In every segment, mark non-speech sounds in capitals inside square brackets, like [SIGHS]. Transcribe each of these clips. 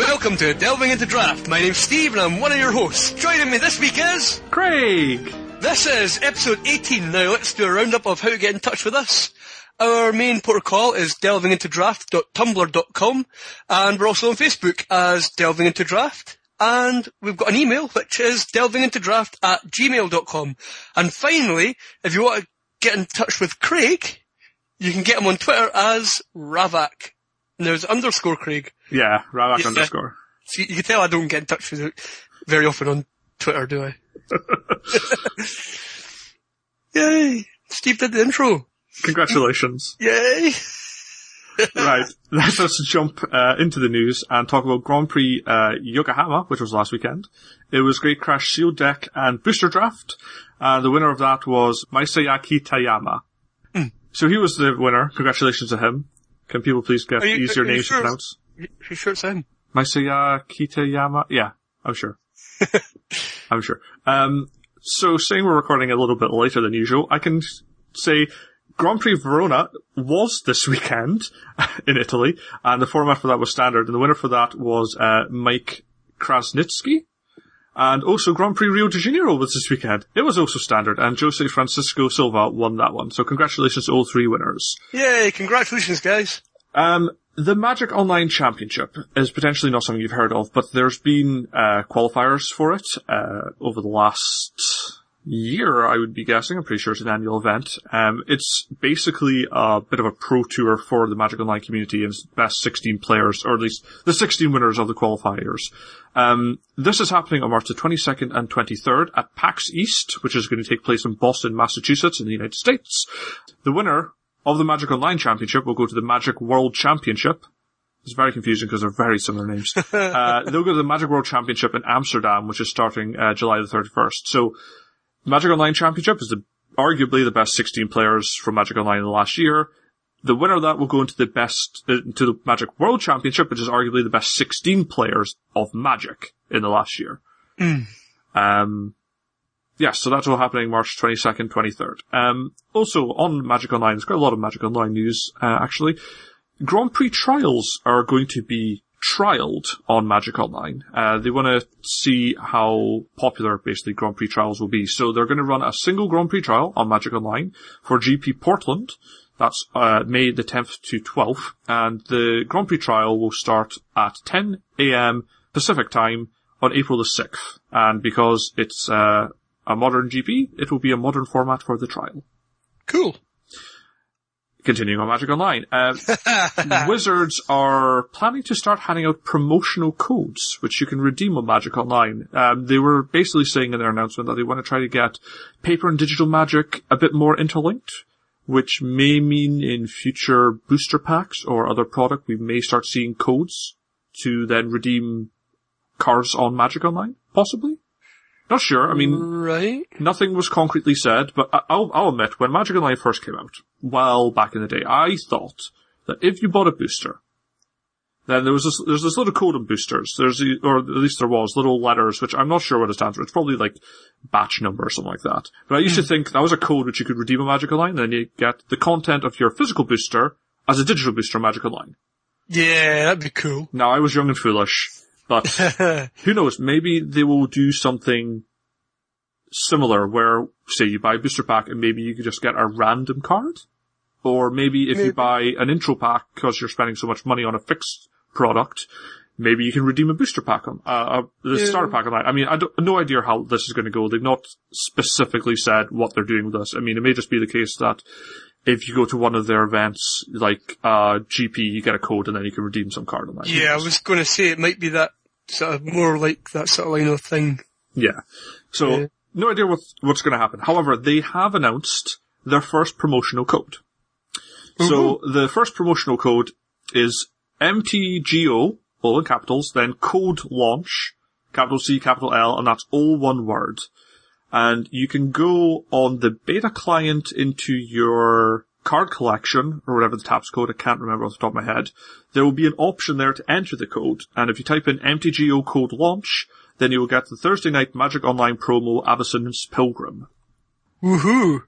welcome to Delving into Draft. My name's Steve and I'm one of your hosts. Joining me this week is... Craig! This is episode 18. Now let's do a roundup of how to get in touch with us. Our main protocol is delvingintodraft.tumblr.com and we're also on Facebook as Delving Into Draft. And we've got an email which is delvingintodraft at gmail.com. And finally, if you want to get in touch with Craig, you can get him on Twitter as Ravak. And there's underscore Craig. Yeah, Ravak Yeah. underscore. So you, can tell I don't get in touch with you very often on Twitter, do I? [LAUGHS] Yay! Steve did the intro. Congratulations. [LAUGHS] Yay! right, let us jump uh, into the news and talk about Grand Prix uh, Yokohama, which was last weekend. It was Great Crash Sealed Deck and Booster Draft. Uh, the winner of that was Maisayaki Tayama. Hmm. So he was the winner. Congratulations to him. Can people please get Are you- easier are names sure? to pronounce? You sure it's him? Masayaki Tayama? Yeah, I'm sure. [LAUGHS] I'm sure. Um, so saying we're recording a little bit later than usual, I can say Grand Prix Verona was this weekend [LAUGHS] in Italy, and the format for that was standard, and the winner for that was uh, Mike Krasnitsky. And also Grand Prix Rio de Janeiro was this weekend. It was also standard, and Jose Francisco Silva won that one. So congratulations to all three winners. Yay! Congratulations, guys. Um, the Magic Online Championship is potentially not something you've heard of, but there's been uh, qualifiers for it uh, over the last year, I would be guessing. I'm pretty sure it's an annual event. Um, it's basically a bit of a pro tour for the Magic Online community and it's best 16 players, or at least the 16 winners of the qualifiers. Um, this is happening on March the 22nd and 23rd at PAX East, which is going to take place in Boston, Massachusetts in the United States. The winner of the Magic Online Championship will go to the Magic World Championship. It's very confusing because they're very similar names. [LAUGHS] uh, they'll go to the Magic World Championship in Amsterdam, which is starting uh, July the 31st. So, Magic Online Championship is the, arguably the best 16 players from Magic Online in the last year. The winner of that will go into the best, uh, into the Magic World Championship, which is arguably the best 16 players of Magic in the last year. Um, Yes, so that's all happening March 22nd, 23rd. Um, also on Magic Online, there's quite a lot of Magic Online news, uh, actually. Grand Prix trials are going to be trialed on Magic Online. Uh, they want to see how popular basically Grand Prix trials will be. So they're going to run a single Grand Prix trial on Magic Online for GP Portland. That's uh, May the 10th to 12th, and the Grand Prix trial will start at 10 a.m. Pacific time on April the 6th. And because it's uh, a modern GP, it will be a modern format for the trial. Cool. Continuing on Magic Online, uh, [LAUGHS] Wizards are planning to start handing out promotional codes, which you can redeem on Magic Online. Um, they were basically saying in their announcement that they want to try to get paper and digital magic a bit more interlinked, which may mean in future booster packs or other product we may start seeing codes to then redeem cards on Magic Online, possibly. Not sure. I mean, Right. Nothing was concretely said, but I- I'll, I'll admit, when Magic Online first came out, well back in the day, I thought that if you bought a booster, then there was this, there's this little code on boosters. There's, the, or at least there was, little letters, which I'm not sure what it stands for. It's probably like batch number or something like that. But I used to hmm. think that was a code which you could redeem a Magic Online, and then you get the content of your physical booster as a digital booster on Magic Online. Yeah, that'd be cool. Now, I was young and foolish, but [LAUGHS] who knows? Maybe they will do something similar where, say, you buy a booster pack and maybe you can just get a random card. Or maybe if you buy an intro pack because you're spending so much money on a fixed product, maybe you can redeem a booster pack on, uh, uh the Yeah. starter pack online. I mean, I don't, no idea how this is going to go. They've not specifically said what they're doing with this. I mean, it may just be the case that if you go to one of their events, like, uh, GP, you get a code and then you can redeem some card on that. Yeah, I was going to say it might be that sort of more like that sort of line of thing. Yeah. So, Yeah. no idea what, what's going to happen. However, they have announced their first promotional code. So, mm-hmm. the first promotional code is MTGO, all in capitals, then code launch, capital C, capital L, and that's all one word. And you can go on the beta client into your card collection, or whatever the tab's code, I can't remember off the top of my head. There will be an option there to enter the code, and if you type in MTGO code launch, then you will get the Thursday night Magic Online promo Avacyn's Pilgrim. Woohoo!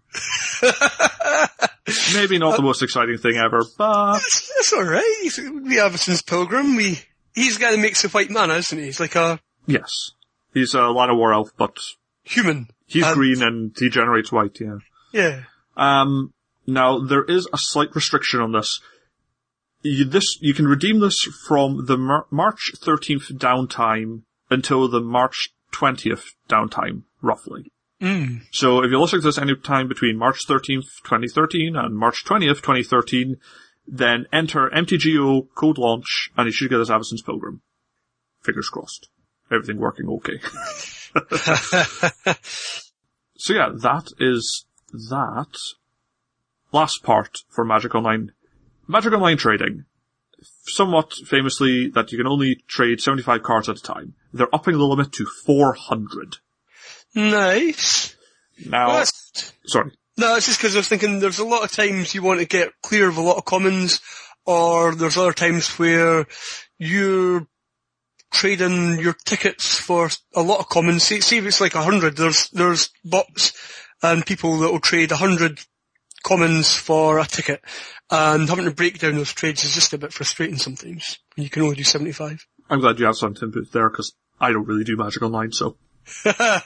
[LAUGHS] Maybe not the most exciting thing ever, but That's alright. We Avacyn's Pilgrim. We he's the guy that makes the white mana, isn't he? He's like a Yes. He's a Llanowar Elf, but human. he's green and he generates white, yeah. Yeah. Um, now there is a slight restriction on this. You, this you can redeem this from the Mar- March 13th downtime until the March 20th downtime, roughly. Mm. So if you're listening to this any time between March 13th, 2013 and March 20th, 2013, then enter MTGO code launch and you should get this Avacyn's Pilgrim. Fingers crossed. Everything working okay. [LAUGHS] [LAUGHS] so yeah, that is that. Last part for Magic Online. Magic Online trading. Somewhat famously that you can only trade 75 cards at a time. They're upping the limit to 400. Nice. Now, Well, sorry. No, it's just because I was thinking there's a lot of times you want to get clear of a lot of commons, or there's other times where you're trading your tickets for a lot of commons. See, see if it's like a hundred, there's, there's bots and people that will trade a hundred commons for a ticket, and having to break down those trades is just a bit frustrating sometimes. when You can only do 75. I'm glad you have some to put there because I don't really do Magic Online, so [LAUGHS] I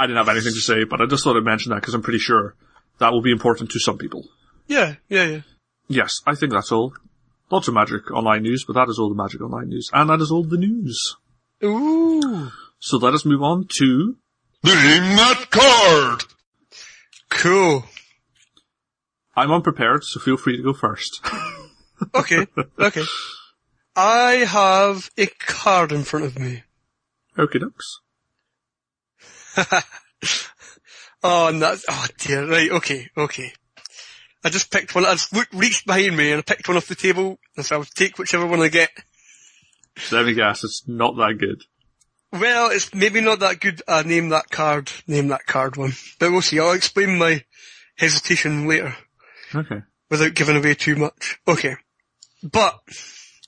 didn't have anything to say, but I just thought I'd mention that because I'm pretty sure that will be important to some people. Yeah, yeah, yeah. Yes, I think that's all. Lots of Magic Online news, but that is all the Magic Online news, and that is all the news. Ooh. So let us move on to Name that card! Cool. I'm unprepared, so feel free to go first. [LAUGHS] Okay, okay. I have a card in front of me. okay, ducks. [LAUGHS] Oh, and that's, oh dear, right, okay, okay. I just picked one, I just looked, reached behind me and I picked one off the table, and so I'll take whichever one I get. Let me guess, it's not that good. Well, it's maybe not that good, uh, name that card, name that card one. But we'll see, I'll explain my hesitation later, Okay. without giving away too much. Okay. But,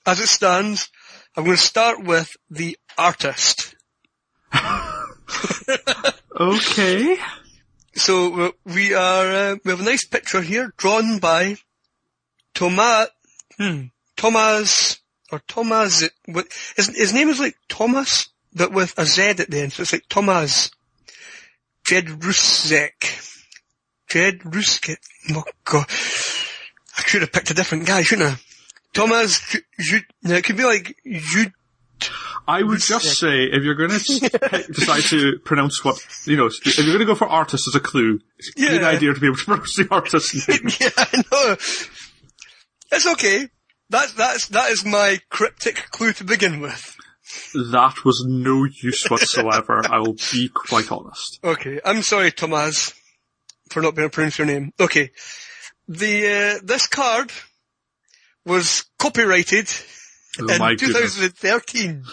as it stands, I'm going to start with the artist. [LAUGHS] Okay. So we are uh, we have a nice picture here drawn by Thomas hmm, Thomas or Thomas his his name is like Thomas but with a Z at the end so it's like Thomas Jedruszek Jedruszek oh god I should have picked a different guy shouldn't I Thomas Ju- Ju- no, it could be like Jude I would just say, if you're gonna [LAUGHS] decide to pronounce what, you know, if you're gonna go for artist as a clue, it's a good idea to be able to pronounce the artist's [LAUGHS] name. yeah, I know. It's okay. That's, that's, that is my cryptic clue to begin with. That was no use whatsoever, I will be quite honest. Okay, I'm sorry, Thomas, for not being able to pronounce your name. Okay. The, uh, this card was copyrighted Oh in my goodness. 2013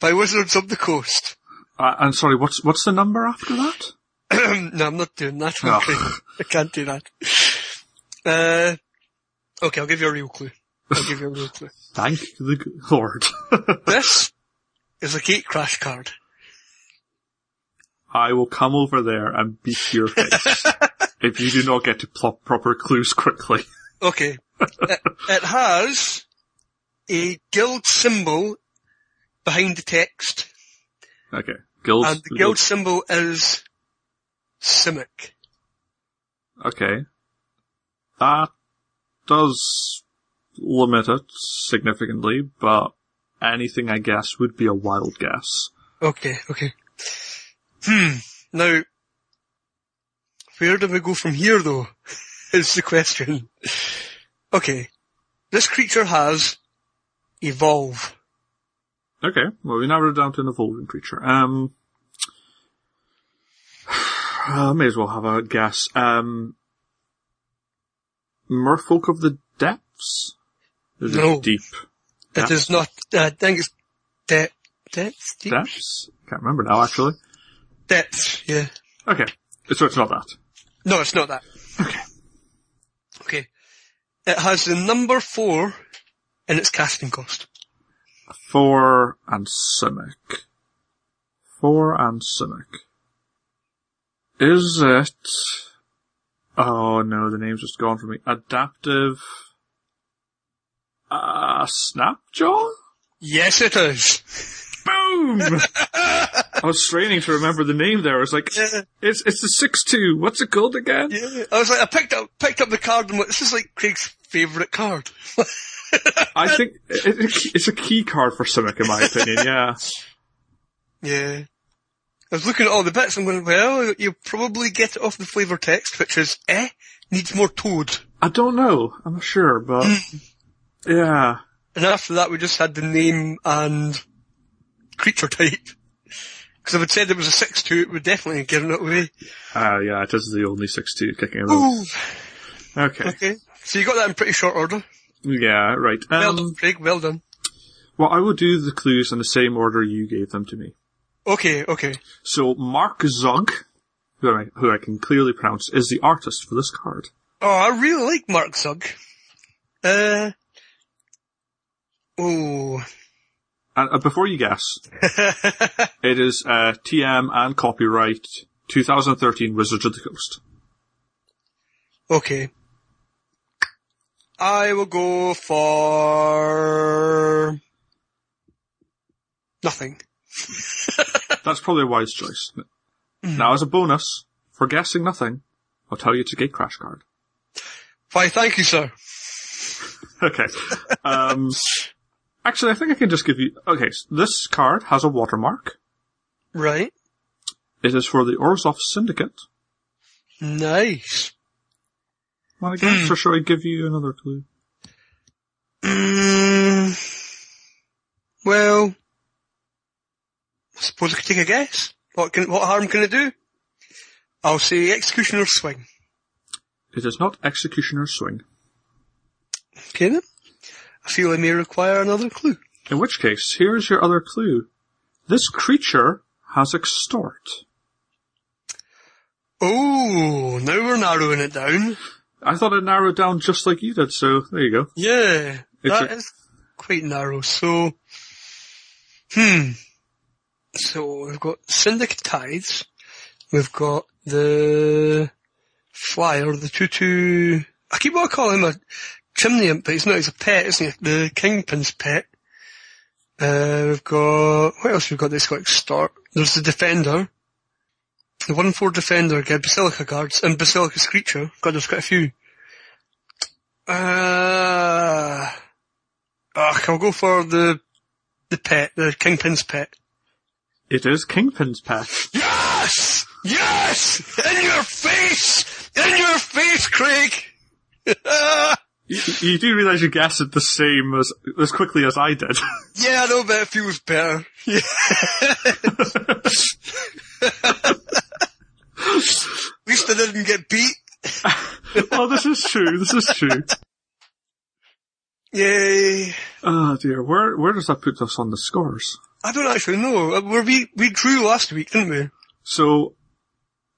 by Wizards of the Coast. Uh, and sorry, what's, what's the number after that? [CLEARS THROAT] no, I'm not doing that. Oh. Okay. I can't do that. Uh, okay, I'll give you a real clue. I'll give you a real clue. [LAUGHS] Thank the Lord. [LAUGHS] This is a Gatecrash card. I will come over there and beat your face [LAUGHS] if you do not get to plop proper clues quickly. Okay. it, it has a guild symbol behind the text, Okay. Guild. and the guild symbol is Simic. Okay. That does limit it significantly, but anything I guess would be a wild guess. Okay, okay. Hmm. Now, where do we go from here though? [LAUGHS] Is the question. Okay. This creature has evolve. Okay, well we narrowed it down to an evolving creature. Um, [SIGHS] I may as well have a guess. Um, Merfolk of the Depths? Is No. it deep? It is not, uh, I think it's de- depth, deep? Depths? Can't remember now actually. Depth, yeah. Okay, so it's not that. No, it's not that. Okay. Okay. It has the number four in its casting cost. Four and Simic. Four and Simic. Is it... Oh no, the name's just gone from me. Adaptive... Uh, Snapjaw? Yes, it is. Boom! [LAUGHS] I was straining to remember the name there. I was like, Yeah. it's it's the six two. What's it called again? Yeah. I was like, I picked up picked up the card and went, this is like Craig's favourite card. [LAUGHS] I think it, it- it's a key card for Simic, in my opinion. Yeah. [LAUGHS] Yeah. I was looking at all the bits and going, well, you probably get it off the flavour text, which is, eh, needs more toad. I don't know. I'm not sure, but [LAUGHS] yeah. And after that we just had the name and creature type. Because if it said it was a 6-2, it would definitely have given it away. Uh, yeah, it is the only six two kicking around. Okay. Okay. So you got that in pretty short order. Yeah, right. Well Um, done, Craig. Well done. well, I will do the clues in the same order you gave them to me. Okay, okay. So Mark Zug, who I, who I can clearly pronounce, is the artist for this card. Oh, I really like Mark Zug. Uh. Oh. And uh, before you guess, [LAUGHS] it is uh, TM and copyright 2013 Wizards of the Coast. okay. I will go for nothing. [LAUGHS] That's probably a wise choice. Now, as a bonus for guessing nothing, I'll tell you it's a Gatecrash card. Why, thank you, sir. [LAUGHS] Okay. Um, actually, I think I can just give you. Okay, so this card has a watermark. Right. It is for the Orzhov Syndicate. Nice. Want to guess, or shall I give you another clue? Mm, well, I suppose I could take a guess. What can, what harm can it do? I'll say Executioner's Swing. It is not Executioner's Swing. Okay then. I feel I may require another clue. In which case, here's your other clue. This creature has extort. Oh, now we're narrowing it down. I thought it narrowed down just like you did, so there you go. Yeah, It's that is a- quite narrow. So, hmm. So we've got Syndic of Tithes. We've got the Flyer, the Tutu. I keep on calling call him a chimney imp, but he's not. He's a pet, isn't he? The Kingpin's pet. Uh, we've got what else? We've got this got start. There's the Defender. The one four Defender, get Basilica guards and Basilica Screecher. God, there's quite a few. Uh, ugh, I'll go for the the pet, the Kingpin's pet. It is Kingpin's pet. Yes! Yes! In your face! In your face, Craig! [LAUGHS] You, you do realise you guessed it the same as as quickly as I did. [LAUGHS] yeah, I know, but it feels better. Yeah. At least I didn't get beat. [LAUGHS] oh, this is true. This is true. Yay. Oh dear, where where does that put us on the scores? I don't actually know. Uh, Were we, we drew last week, didn't we? So,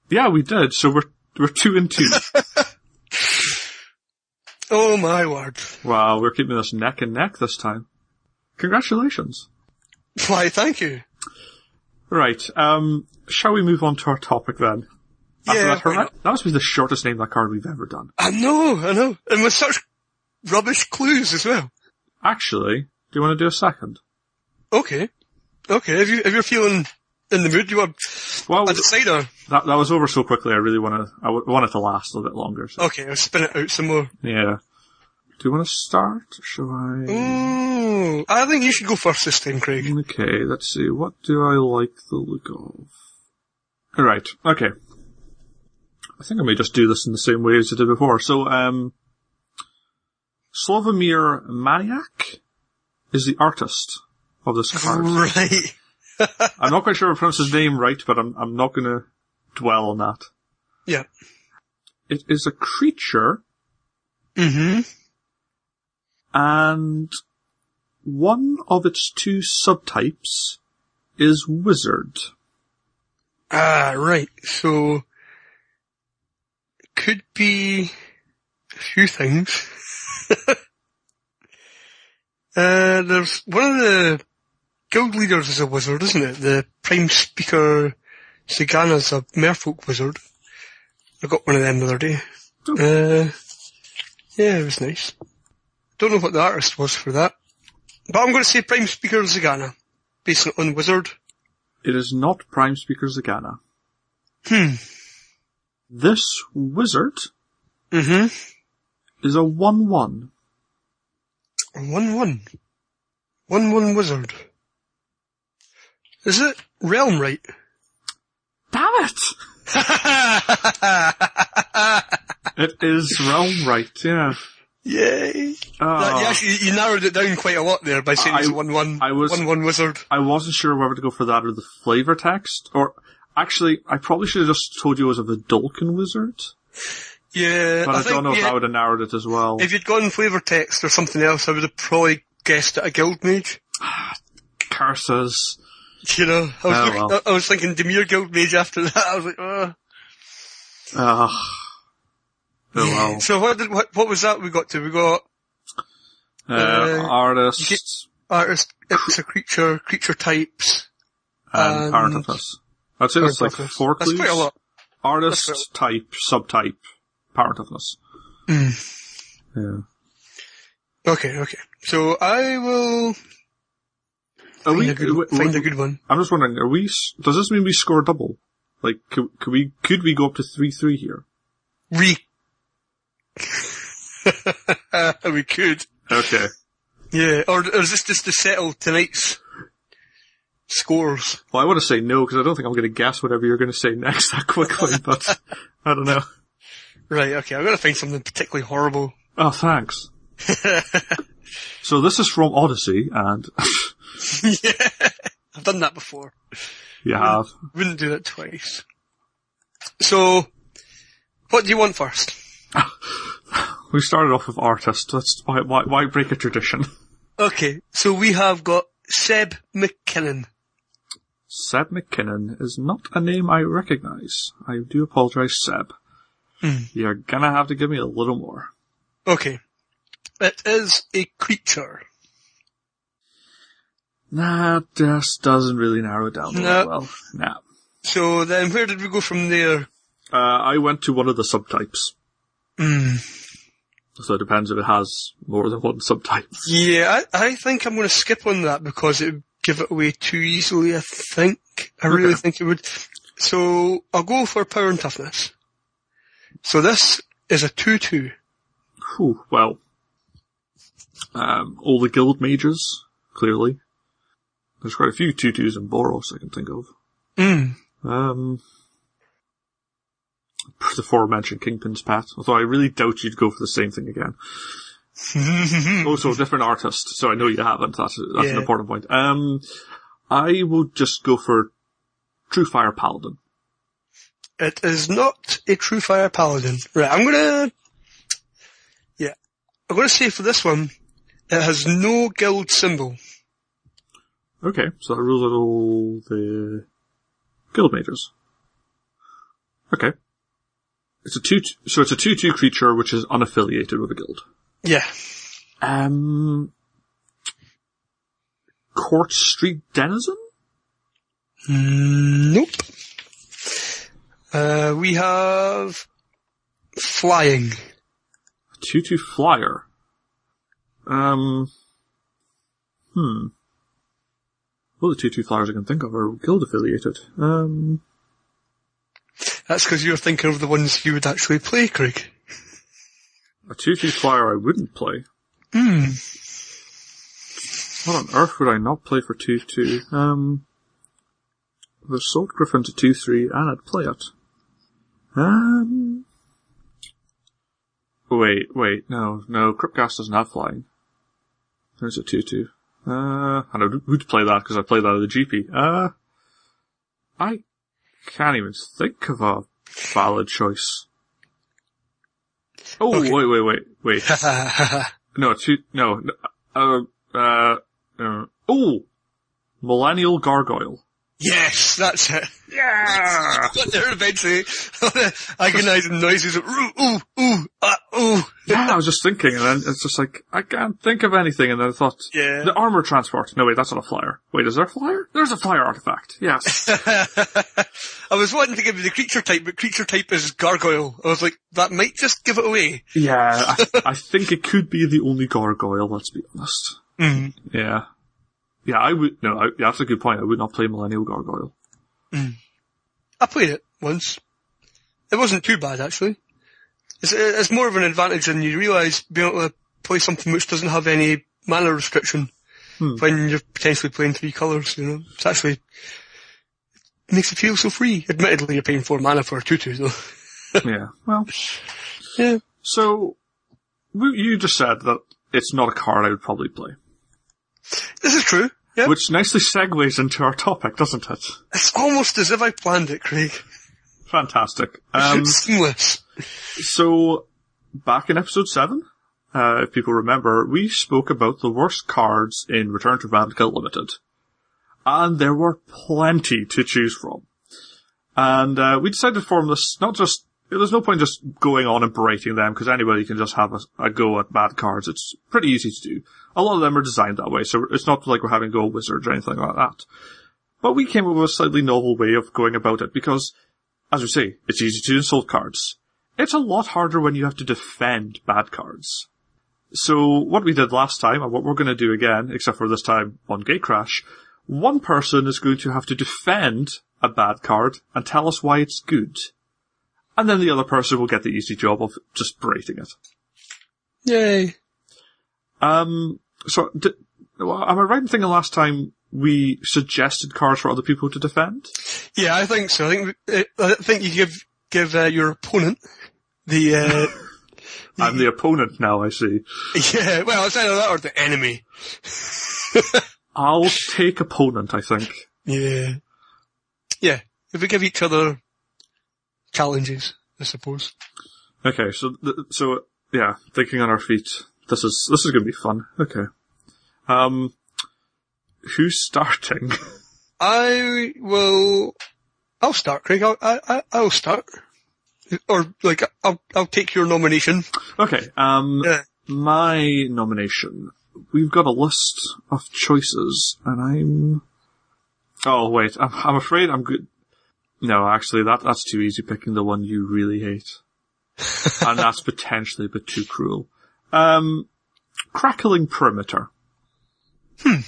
yeah, we did. So we're we're two and two. [LAUGHS] Oh my word. wow, we're keeping this neck and neck this time. Congratulations. Why, thank you. Right, um, shall we move on to our topic then? After Yeah, that, not? that must be the shortest name that card we've ever done. I know, I know. And with such rubbish clues as well. Actually, do you want to do a second? Okay. Okay, if you, if you're feeling in the mood, you were Well, a decider. that, that was over so quickly. I really want to. I w- want it to last a little bit longer. So. Okay, I'll spin it out some more. Yeah. Do you want to start? Or shall I? Ooh, I think you should go first this time, Craig. Okay, let's see. What do I like the look of? Alright, okay. I think I may just do this in the same way as I did before. So, um, Slavomir Maniak is the artist of this card. [LAUGHS] Right. [LAUGHS] I'm not quite sure if I pronounced his name right, but I'm, I'm not gonna dwell on that. Yeah. It is a creature, Mm-hmm. and one of its two subtypes is wizard. Ah, right. So, could be a few things. [LAUGHS] uh, there's one of the guild leaders is a wizard, isn't it? The prime speaker Zegana's a merfolk wizard. I got one of them the other day. Uh, yeah, it was nice. Don't know what the artist was for that. But I'm going to say Prime Speaker Zegana, based on Wizard. It is not Prime Speaker Zegana. Hmm. This wizard Mm-hmm. is a 1-1. One one. One one wizard. Is it Realmwright? Damn it! [LAUGHS] It is Realmwright, yeah. Yay. Uh, That- you actually, you narrowed it down quite a lot there by saying it's I- one one. I was- one one wizard. I wasn't sure whether to go for that or the flavor text, or actually, I probably should have just told you it was a Vedalken wizard, Yeah, but I, think, don't know if I would have narrowed it as well. if you'd gone flavor text or something else, I would have probably guessed at a guild mage. [SIGHS] Curses. [LAUGHS] You know, I was, Oh, looking- well. I, I was thinking Dimir guild mage after that. [LAUGHS] I was like, oh. Oh well. So what did, what, what was that we got to? We got Uh, Uh, artist artist, it's a creature, creature types. and and- artifice. I'd say that's like four That's quite a lot. Artist, type, subtype, toughness. Hmm. Yeah. Okay, okay. So I will Are find, we, a, good, find a good one. I'm just wondering, are we, does this mean we score double? Like, could, could we, could we go up to 3-3 here? Re. [LAUGHS] we could. Okay. Yeah, or, or is this just to settle tonight's scores? Well, I want to say no, because I don't think I'm going to guess whatever you're going to say [LAUGHS] next that quickly, but I don't know. Right, okay, I'm gonna find something particularly horrible. Oh, thanks. [LAUGHS] So this is from Odyssey, and [LAUGHS] yeah, I've done that before. you have. Wouldn't do that twice. So, what do you want first? [LAUGHS] We started off with artist. Let's, why, why, why break a tradition? Okay, so we have got Seb McKinnon. Seb McKinnon is not a name I recognize. I do apologize, Seb. Hmm. You're gonna have to give me a little more. Okay. It is a creature. That just doesn't really narrow it down No. well. Nah. So then where did we go from there? Uh, I went to one of the subtypes. Hmm. So it depends if it has more than one subtype. Yeah, I, I think I'm going to skip on that because it would give it away too easily, I think. I really Okay. think it would. So I'll go for power and toughness. So this is a 2-2. Whew, well. Um, all the guild majors, clearly. There's quite a few tutus in Boros I can think of. Mm. Um, [LAUGHS] the aforementioned Kingpin's Pet, although I really doubt you'd go for the same thing again. [LAUGHS] also, a different artist, so I know you haven't. That's, that's an important point. Um, I will just go for True Fire Paladin. It is not a true fire paladin. Right, I'm gonna, yeah, I'm gonna say for this one, it has no guild symbol. Okay, so that rules out all the guild mages. Okay. It's a two, so it's a 2-2 creature which is unaffiliated with a guild. Yeah. Um, Court Street Denizen? Nope. Uh, we have flying. 2-2 flyer. Um, hmm. All the 2-2 flyers I can think of are guild affiliated. Um, That's because you're thinking of the ones you would actually play, Craig. a 2-2 flyer I wouldn't play. Hmm. What on earth would I not play for 2-2? Um, the Sword Griffin to 2-3 and I'd play it. Um, wait, wait, no, no, Cryptcast doesn't have flying. There's a 2-2. Uh, I would play that because I play that at the GP. Uh, I can't even think of a valid choice. Oh, Okay. wait, wait, wait, wait. [LAUGHS] No, two, no, uh, uh, uh, oh! Millennial Gargoyle. Yes, that's it. Yeah! [LAUGHS] Got there eventually. [LAUGHS] Agonizing noises of ooh, ooh, ooh, ah, ooh. yeah, I was just thinking, and then it's just like, I can't think of anything, and then I thought, Yeah. the armor transport. No, wait, that's not a flyer. Wait, is there a flyer? There's a flyer artifact. Yes. [LAUGHS] I was wanting to give you the creature type, but creature type is gargoyle. I was like, that might just give it away. yeah, I, I think it could be the only gargoyle, let's be honest. Mm. Yeah. Yeah, I would, no, I, that's a good point. I would not play Millennial Gargoyle. Mm. I played it once. It wasn't too bad actually. It's, it's more of an advantage than you realise being able to play something which doesn't have any mana restriction hmm. when you're potentially playing three colours, you know. It's actually, it makes it feel so free. Admittedly you're paying four mana for a tutu though. [LAUGHS] yeah. Well, yeah. so, you just said that it's not a card I would probably play. This is true. Yeah. Which nicely segues into our topic, doesn't it? It's almost as if I planned it, Craig. Fantastic. Um, [LAUGHS] seamless. so, back in episode 7, uh, if people remember, we spoke about the worst cards in Return to Ravnica Limited. And there were plenty to choose from. And, uh, we decided to form this, not just, there's no point just going on and berating them, because anybody can just have a, a go at bad cards. It's pretty easy to do. A lot of them are designed that way, so it's not like we're having go wizards or anything like that. But we came up with a slightly novel way of going about it, because, as we say, it's easy to insult cards. It's a lot harder when you have to defend bad cards. So what we did last time, and what we're going to do again, except for this time on Gatecrash, one person is going to have to defend a bad card and tell us why it's good. And then the other person will get the easy job of just berating it. Yay. Um, so, d well, am I right in thinking last time we suggested cards for other people to defend? Yeah, I think so. I think, uh, I think you give, give, uh, your opponent the, uh, [LAUGHS] I'm the opponent now, I see. [LAUGHS] yeah, well, it's either that or the enemy. [LAUGHS] I'll take opponent, I think. Yeah. Yeah. If we give each other challenges, I suppose. Okay, so th- so yeah, thinking on our feet. This is this is gonna be fun. Okay. Um, who's starting? [LAUGHS] I will, I'll start, Craig. I'll, I, I, I'll start. Or, like, I'll, I'll take your nomination. okay. Um, Yeah. my nomination. We've got a list of choices, and I'm. Oh wait, I'm, I'm afraid I'm good. No, actually, that that's too easy. Picking the one you really hate, [LAUGHS] and that's potentially a bit too cruel. Um, crackling perimeter. Hmm.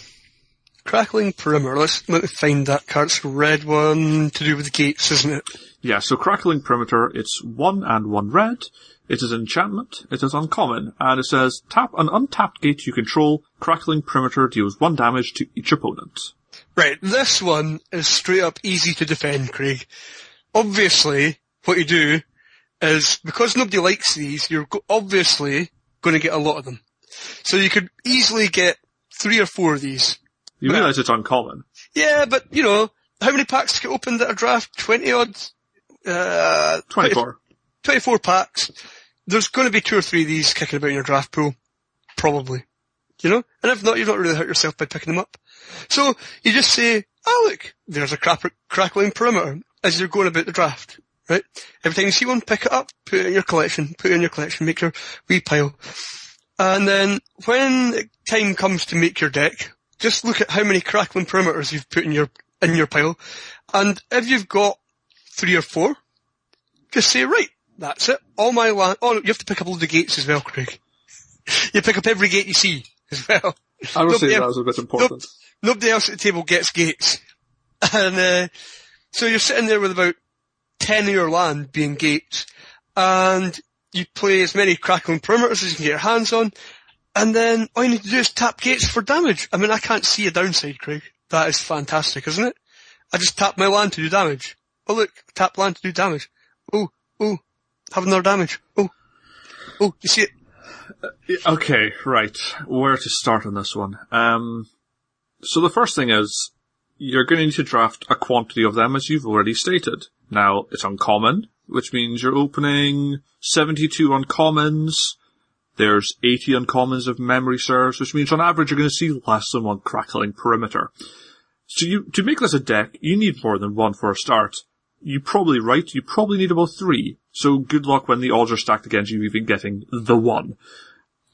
Crackling Perimeter. Let's, let me find that card. It's red one to do with the gates, isn't it? Yeah, so Crackling Perimeter, it's one and one red. It is enchantment. It is uncommon. And it says, tap an untapped gate you control. Crackling Perimeter deals one damage to each opponent. Right, this one is straight up easy to defend, Craig. Obviously, what you do is, because nobody likes these, you're obviously going to get a lot of them. So you could easily get three or four of these. You Yeah. realize it's uncommon. Yeah, but, you know, how many packs get opened at a draft? 20 odd? Uh, 24. 24 packs. There's going to be two or three of these kicking about in your draft pool. Probably. You know? And if not, you've not really hurt yourself by picking them up. So, you just say, oh look, there's a crap- crackling perimeter as you're going about the draft. Right? Every time you see one, pick it up, put it in your collection, put it in your collection, make your wee pile. And then, when time comes to make your deck, just look at how many crackling perimeters you've put in your, in your pile. And if you've got three or four, just say, right, that's it. All my land, oh, you have to pick up all the gates as well, Craig. [LAUGHS] You pick up every gate you see as well. I would say that was a bit important. Nobody else at the table gets gates. [LAUGHS] And, uh, so you're sitting there with about 10 of your land being gates, and you play as many crackling perimeters as you can get your hands on, and then all you need to do is tap gates for damage. I mean, I can't see a downside, Craig. That is fantastic, isn't it? I just tap my land to do damage. Oh look, tap land to do damage. Oh, oh, have another damage. Oh, oh, you see it? Okay, right. Where to start on this one? Um, so the first thing is, you're going to need to draft a quantity of them as you've already stated. Now, it's uncommon, which means you're opening 72 uncommons. There's 80 uncommons of memory serves, which means on average you're going to see less than one crackling perimeter. So you, to make this a deck, you need more than one for a start. You probably right, you probably need about three. So good luck when the odds are stacked against you even getting the one.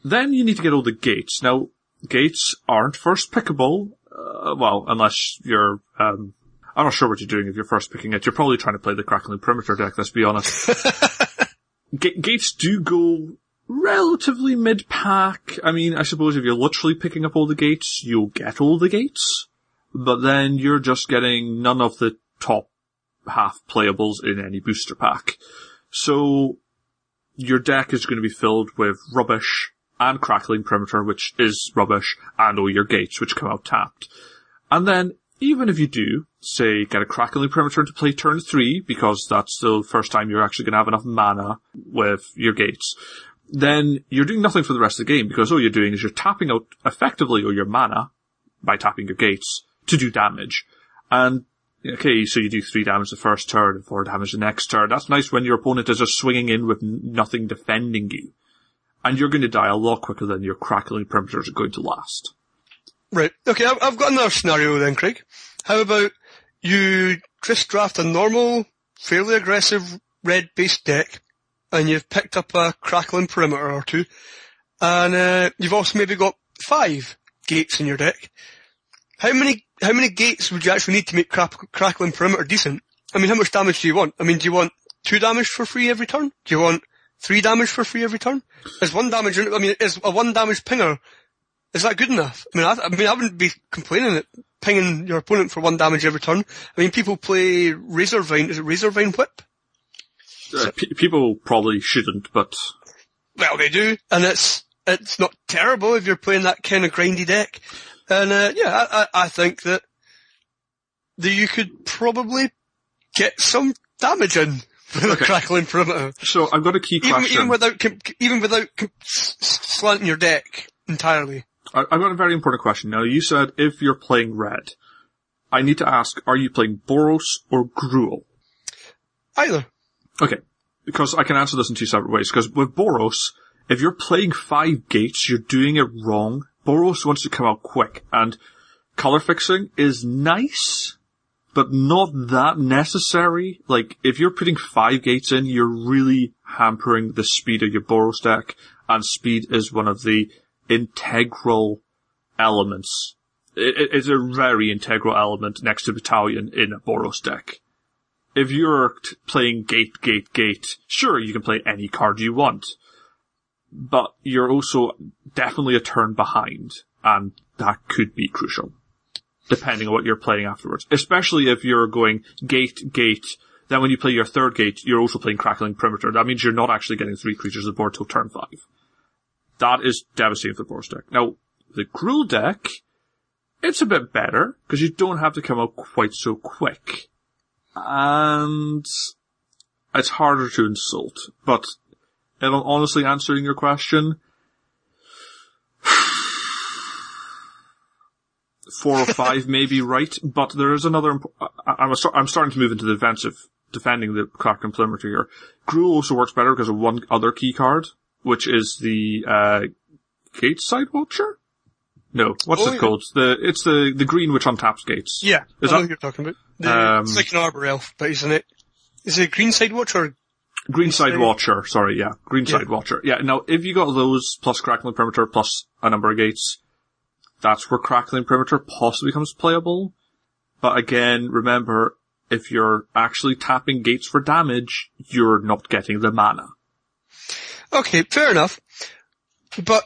Then you need to get all the gates. Now, gates aren't first pickable, uh, well, unless you're, um, I'm not sure what you're doing if you're first picking it. You're probably trying to play the crackling perimeter deck, let's be honest. [LAUGHS] Ga- gates do go relatively mid-pack. I mean, I suppose if you're literally picking up all the gates, you'll get all the gates, but then you're just getting none of the top half playables in any booster pack. So, your deck is going to be filled with rubbish and crackling perimeter, which is rubbish, and all your gates, which come out tapped. And then, even if you do, say, get a crackling perimeter to play turn three, because that's the first time you're actually to have enough mana with your gates, then you're doing nothing for the rest of the game, because all you're doing is you're tapping out effectively all your mana by tapping your gates to do damage. And okay, so you do three damage the first turn and four damage the next turn. That's nice when your opponent is just swinging in with nothing defending you. And you're going to die a lot quicker than your crackling perimeters are going to last. Right. Okay, I've, got another scenario then, Craig. How about you just draft a normal, fairly aggressive red-based deck, and you've picked up a crackling perimeter or two, and uh, you've also maybe got five gates in your deck. How many how many gates would you actually need to make crack, crackling perimeter decent? I mean, how much damage do you want? I mean, do you want two damage for free every turn? Do you want three damage for free every turn? Is one damage? I mean, is a one damage pinger is that good enough? I mean, I, I mean, I wouldn't be complaining at pinging your opponent for one damage every turn. I mean, people play Razorvine. Is it Razorvine Whip? Uh, pe- people probably shouldn't, but Well, they do, and it's it's not terrible if you're playing that kind of grindy deck. And uh, yeah, I, I, I think that that you could probably get some damage in with a Okay. crackling perimeter, so I've got a key even question. even without even without s- s- slanting your deck entirely. I've got a very important question. Now, you said if you're playing red, I need to ask: Are you playing Boros or Gruul? Either. Okay, because I can answer this in two separate ways. Because with Boros, if you're playing five gates, you're doing it wrong. Boros wants to come out quick, and color fixing is nice, but not that necessary. Like, if you're putting five gates in, you're really hampering the speed of your Boros deck, and speed is one of the integral elements. It, it- it's a very integral element next to Battalion in a Boros deck if you're playing gate, gate, gate, sure, you can play any card you want. But you're also definitely a turn behind, and that could be crucial. Depending on what you're playing afterwards. Especially if you're going gate, gate, then when you play your third gate, you're also playing crackling perimeter. That means you're not actually getting three creatures on board till turn five. That is devastating for the Boros deck. Now, the Gruul deck, it's a bit better, because you don't have to come out quite so quick and it's harder to insult. But honestly answering your question, four or five may be right, but there is another. imp- I- I'm, a- I'm starting to move into the defensive, defending the Kraken perimeter here. Gruul also works better because of one other key card, which is the uh, Gate Side Watcher. No, what's Oh, it yeah. called? The it's the the green which untaps gates. Yeah, Is I know that- who you're talking about. The, Um, it's like an arbor elf, but isn't it? Is it Greenside Watch or Greenside Side- Watcher, sorry, yeah. Green Greenside Watcher. Yeah, now, if you got those plus Crackling Perimeter plus a number of gates, that's where Crackling Perimeter possibly becomes playable. But again, remember, if you're actually tapping gates for damage, you're not getting the mana. Okay, fair enough. But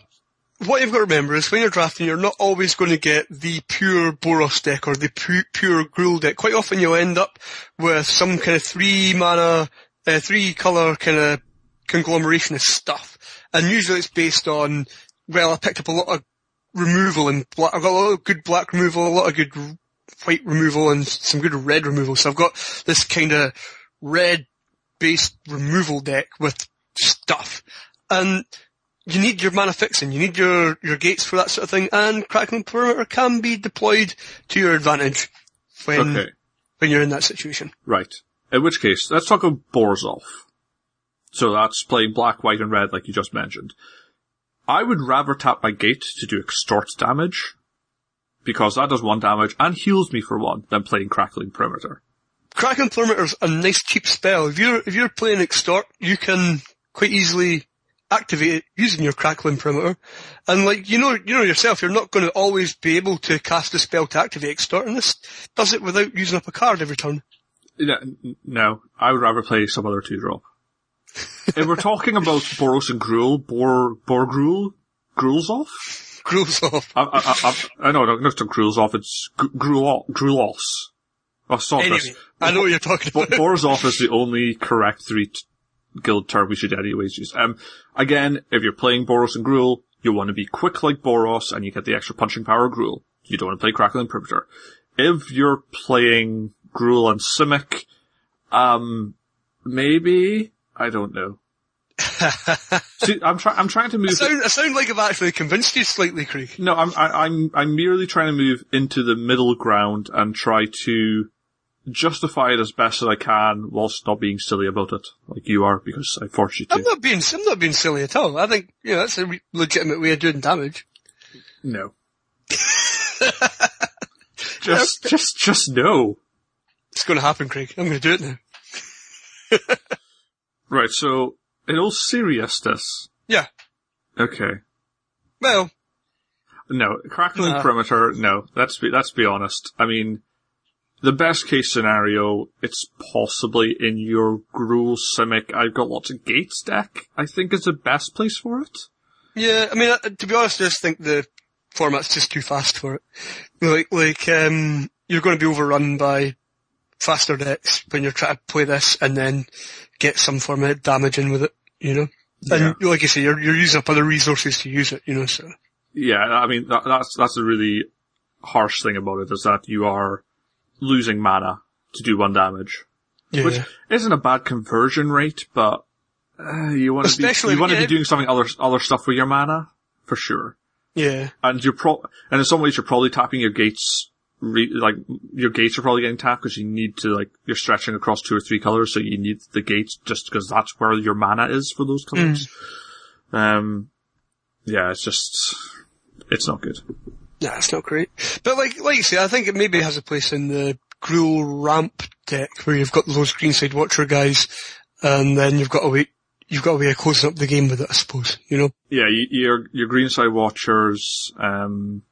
what you've got to remember is when you're drafting, you're not always going to get the pure Boros deck or the pu- pure Gruul deck. Quite often you'll end up with some kind of three mana, uh, three color kind of conglomeration of stuff. And usually it's based on, well, I picked up a lot of removal and black, I've got a lot of good black removal, a lot of good white removal and some good red removal. So I've got this kind of red based removal deck with stuff. And you need your mana fixing, you need your, your gates for that sort of thing, and Crackling Perimeter can be deployed to your advantage when, Okay, when you're in that situation. right. In which case, let's talk of Borzov. So that's playing black, white, and red like you just mentioned. I would rather tap my gate to do extort damage, because that does one damage and heals me for one, than playing Crackling Perimeter. Crackling Perimeter is a nice cheap spell. If you're, if you're playing Extort, you can quite easily activate it using your Crackling Perimeter. And like, you know, you know yourself, you're not going to always be able to cast a spell to activate Extort, and this does it without using up a card every turn. No, no, I would rather play some other two drop. If we're talking about Boros and Gruul, Bor, Bor Gruul, Gruul's off? I, I, I, I know, no, not Gruul's off, it's Gruul, Gruulos. Oh, stop Anyway. I know what you're talking Bo- about. Borzov is the only correct three t- guild term we should anyways use. Um, again, if you're playing Boros and Gruul, you want to be quick like Boros and you get the extra punching power of Gruul. You don't want to play Crackling Perimeter. If you're playing Gruul and Simic, um, maybe, I don't know. [LAUGHS] See, I'm trying, I'm trying to I move, sound, I sound like I've actually convinced you slightly, Craig. no, I'm, I, I'm, I'm merely trying to move into the middle ground and try to justify it as best as I can whilst not being silly about it, like you are, because I force you to. I'm to. not being, I'm not being silly at all. I think, you know, that's a re- legitimate way of doing damage. No. [LAUGHS] just, just, just no. It's gonna happen, Craig. I'm gonna do it now. [LAUGHS] Right, so, in all seriousness, Yeah. okay. Well, No, crackling Nah. perimeter, no. Let's be, let's be honest. I mean, the best case scenario, it's possibly in your Gruul Simic, I've got lots of gates deck, I think is the best place for it. yeah, I mean, uh, to be honest, I just think the format's just too fast for it. Like, like, um, you're gonna be overrun by faster decks when you're trying to play this and then get some form of damage in with it, you know? And like you say, you're, you're using up other resources to use it, you know, so. Yeah, I mean, that, that's, that's a really harsh thing about it, is that you are losing mana to do one damage. Yeah. Which isn't a bad conversion rate, but uh, you want to be you want to yeah. be doing something other other stuff with your mana for sure. yeah. And you're pro and in some ways you're probably tapping your gates. Re- like your gates are probably getting tapped because you need to like you're stretching across two or three colors, so you need the gates just because that's where your mana is for those colors. Um, yeah, it's just it's not good. Yeah, it's not great. But like, like you say, I think it maybe has a place in the Gruul ramp deck where you've got those Greenside Watcher guys, and then you've got a way, you've got a way of closing up the game with it, I suppose. You know? Yeah, you, your your green side watchers, um,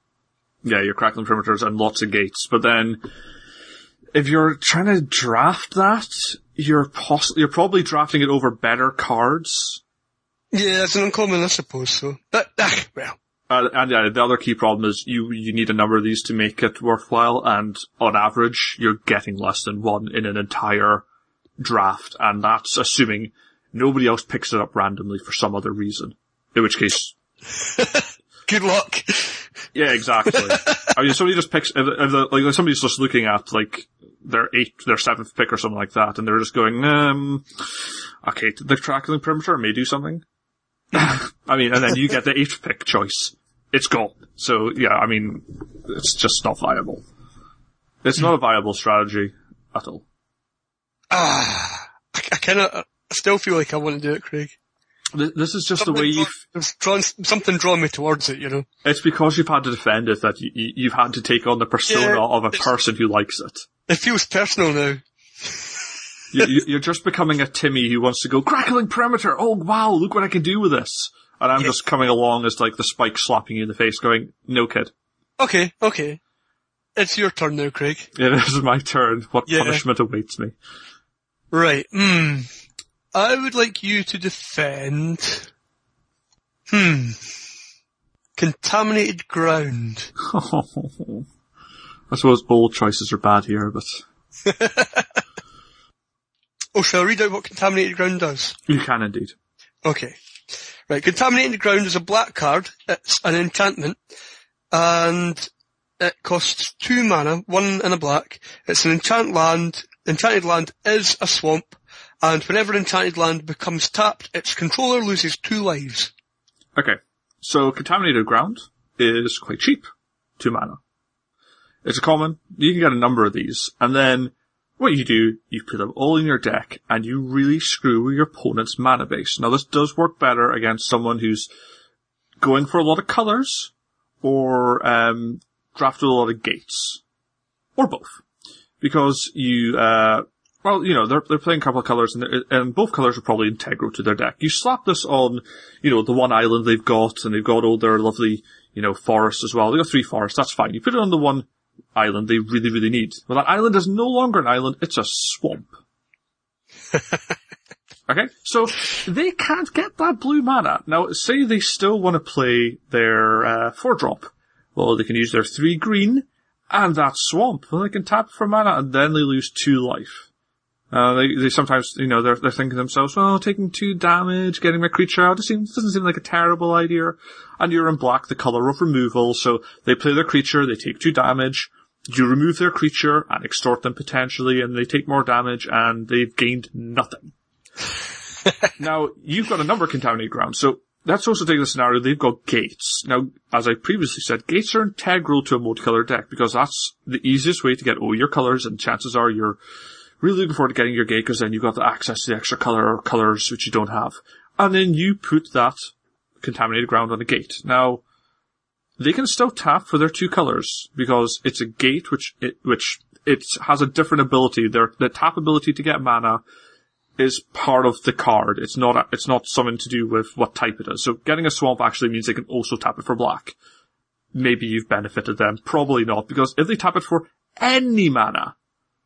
yeah, your crackling perimeters and lots of gates. But then, if you're trying to draft that, you're poss- you're probably drafting it over better cards. Yeah, it's an uncommon, I suppose. So, but ah, well, Uh, and yeah, the other key problem is you you need a number of these to make it worthwhile, and on average, you're getting less than one in an entire draft, and that's assuming nobody else picks it up randomly for some other reason. In which case, [LAUGHS] good luck. Yeah, exactly. I mean, somebody just picks, if, if the, like, somebody's just looking at, like, their eighth, their seventh pick or something like that, and they're just going, um, okay, the crackling perimeter may do something. [LAUGHS] I mean, and then you get the eighth pick choice. It's gone. So, yeah, I mean, it's just not viable. It's not a viable strategy at all. Ah, I, I kind of, I still feel like I want to do it, Craig. Th- This is just the way Something you, draw- there's drawn, something drawing me towards it, you know? it's because you've had to defend it that you, you've had to take on the persona Yeah, of a person who likes it. It feels personal now. [LAUGHS] you, you're just becoming a Timmy who wants to go crackling perimeter. Oh wow, look what I can do with this. And I'm just coming along as like the spike slapping you in the face, going, "No kid, Okay, okay. It's your turn now, Craig. it is my turn. What Yeah. punishment awaits me?" Right. Hmm. I would like you to defend. Hmm. Contaminated ground. [LAUGHS] I suppose bold choices are bad here, but [LAUGHS] Oh, shall I read out what contaminated ground does? you can indeed. Okay. Right. Contaminated ground is a black card. It's an enchantment, and it costs two mana, one and a black. It's an enchant land. Enchanted land is a swamp, and whenever enchanted land becomes tapped, its controller loses two lives. Okay, so contaminated ground is quite cheap, two mana. It's a common. You can get a number of these, and then what you do, you put them all in your deck, and you really screw your opponent's mana base. Now this does work better against someone who's going for a lot of colors, or um, drafted a lot of gates, or both, because you. Uh, well, you know, they're, they're playing a couple of colors and, and both colors are probably integral to their deck. You slap this on, you know, the one island they've got and they've got all their lovely, you know, forests as well. They've got three forests, that's fine. You put it on the one island they really, really need. Well, that island is no longer an island, it's a swamp. [LAUGHS] Okay, so they can't get that blue mana. Now, say they still want to play their uh, four drop. Well, they can use their three green and that swamp. Well, they can tap for mana and then they lose two life. Uh, they, they sometimes, you know, they're, they're thinking to themselves, well, taking two damage, getting my creature out, it seems, doesn't seem like a terrible idea. And you're in black, the color of removal, so they play their creature, they take two damage, you remove their creature and extort them potentially, and they take more damage and they've gained nothing. [LAUGHS] now, you've got a number of contaminated grounds, so let's also take the scenario they've got gates. Now, as I previously said, gates are integral to a multicolor deck because that's the easiest way to get all your colors, and chances are you're really looking forward to getting your gate because then you've got the access to the extra color or colors which you don't have. And then you put that contaminated ground on a gate. Now, they can still tap for their two colors because it's a gate which it, which it has a different ability. Their the tap ability to get mana is part of the card. It's not a, it's not something to do with what type it is. So getting a swamp actually means they can also tap it for black. Maybe you've benefited them. Probably not because if they tap it for any mana,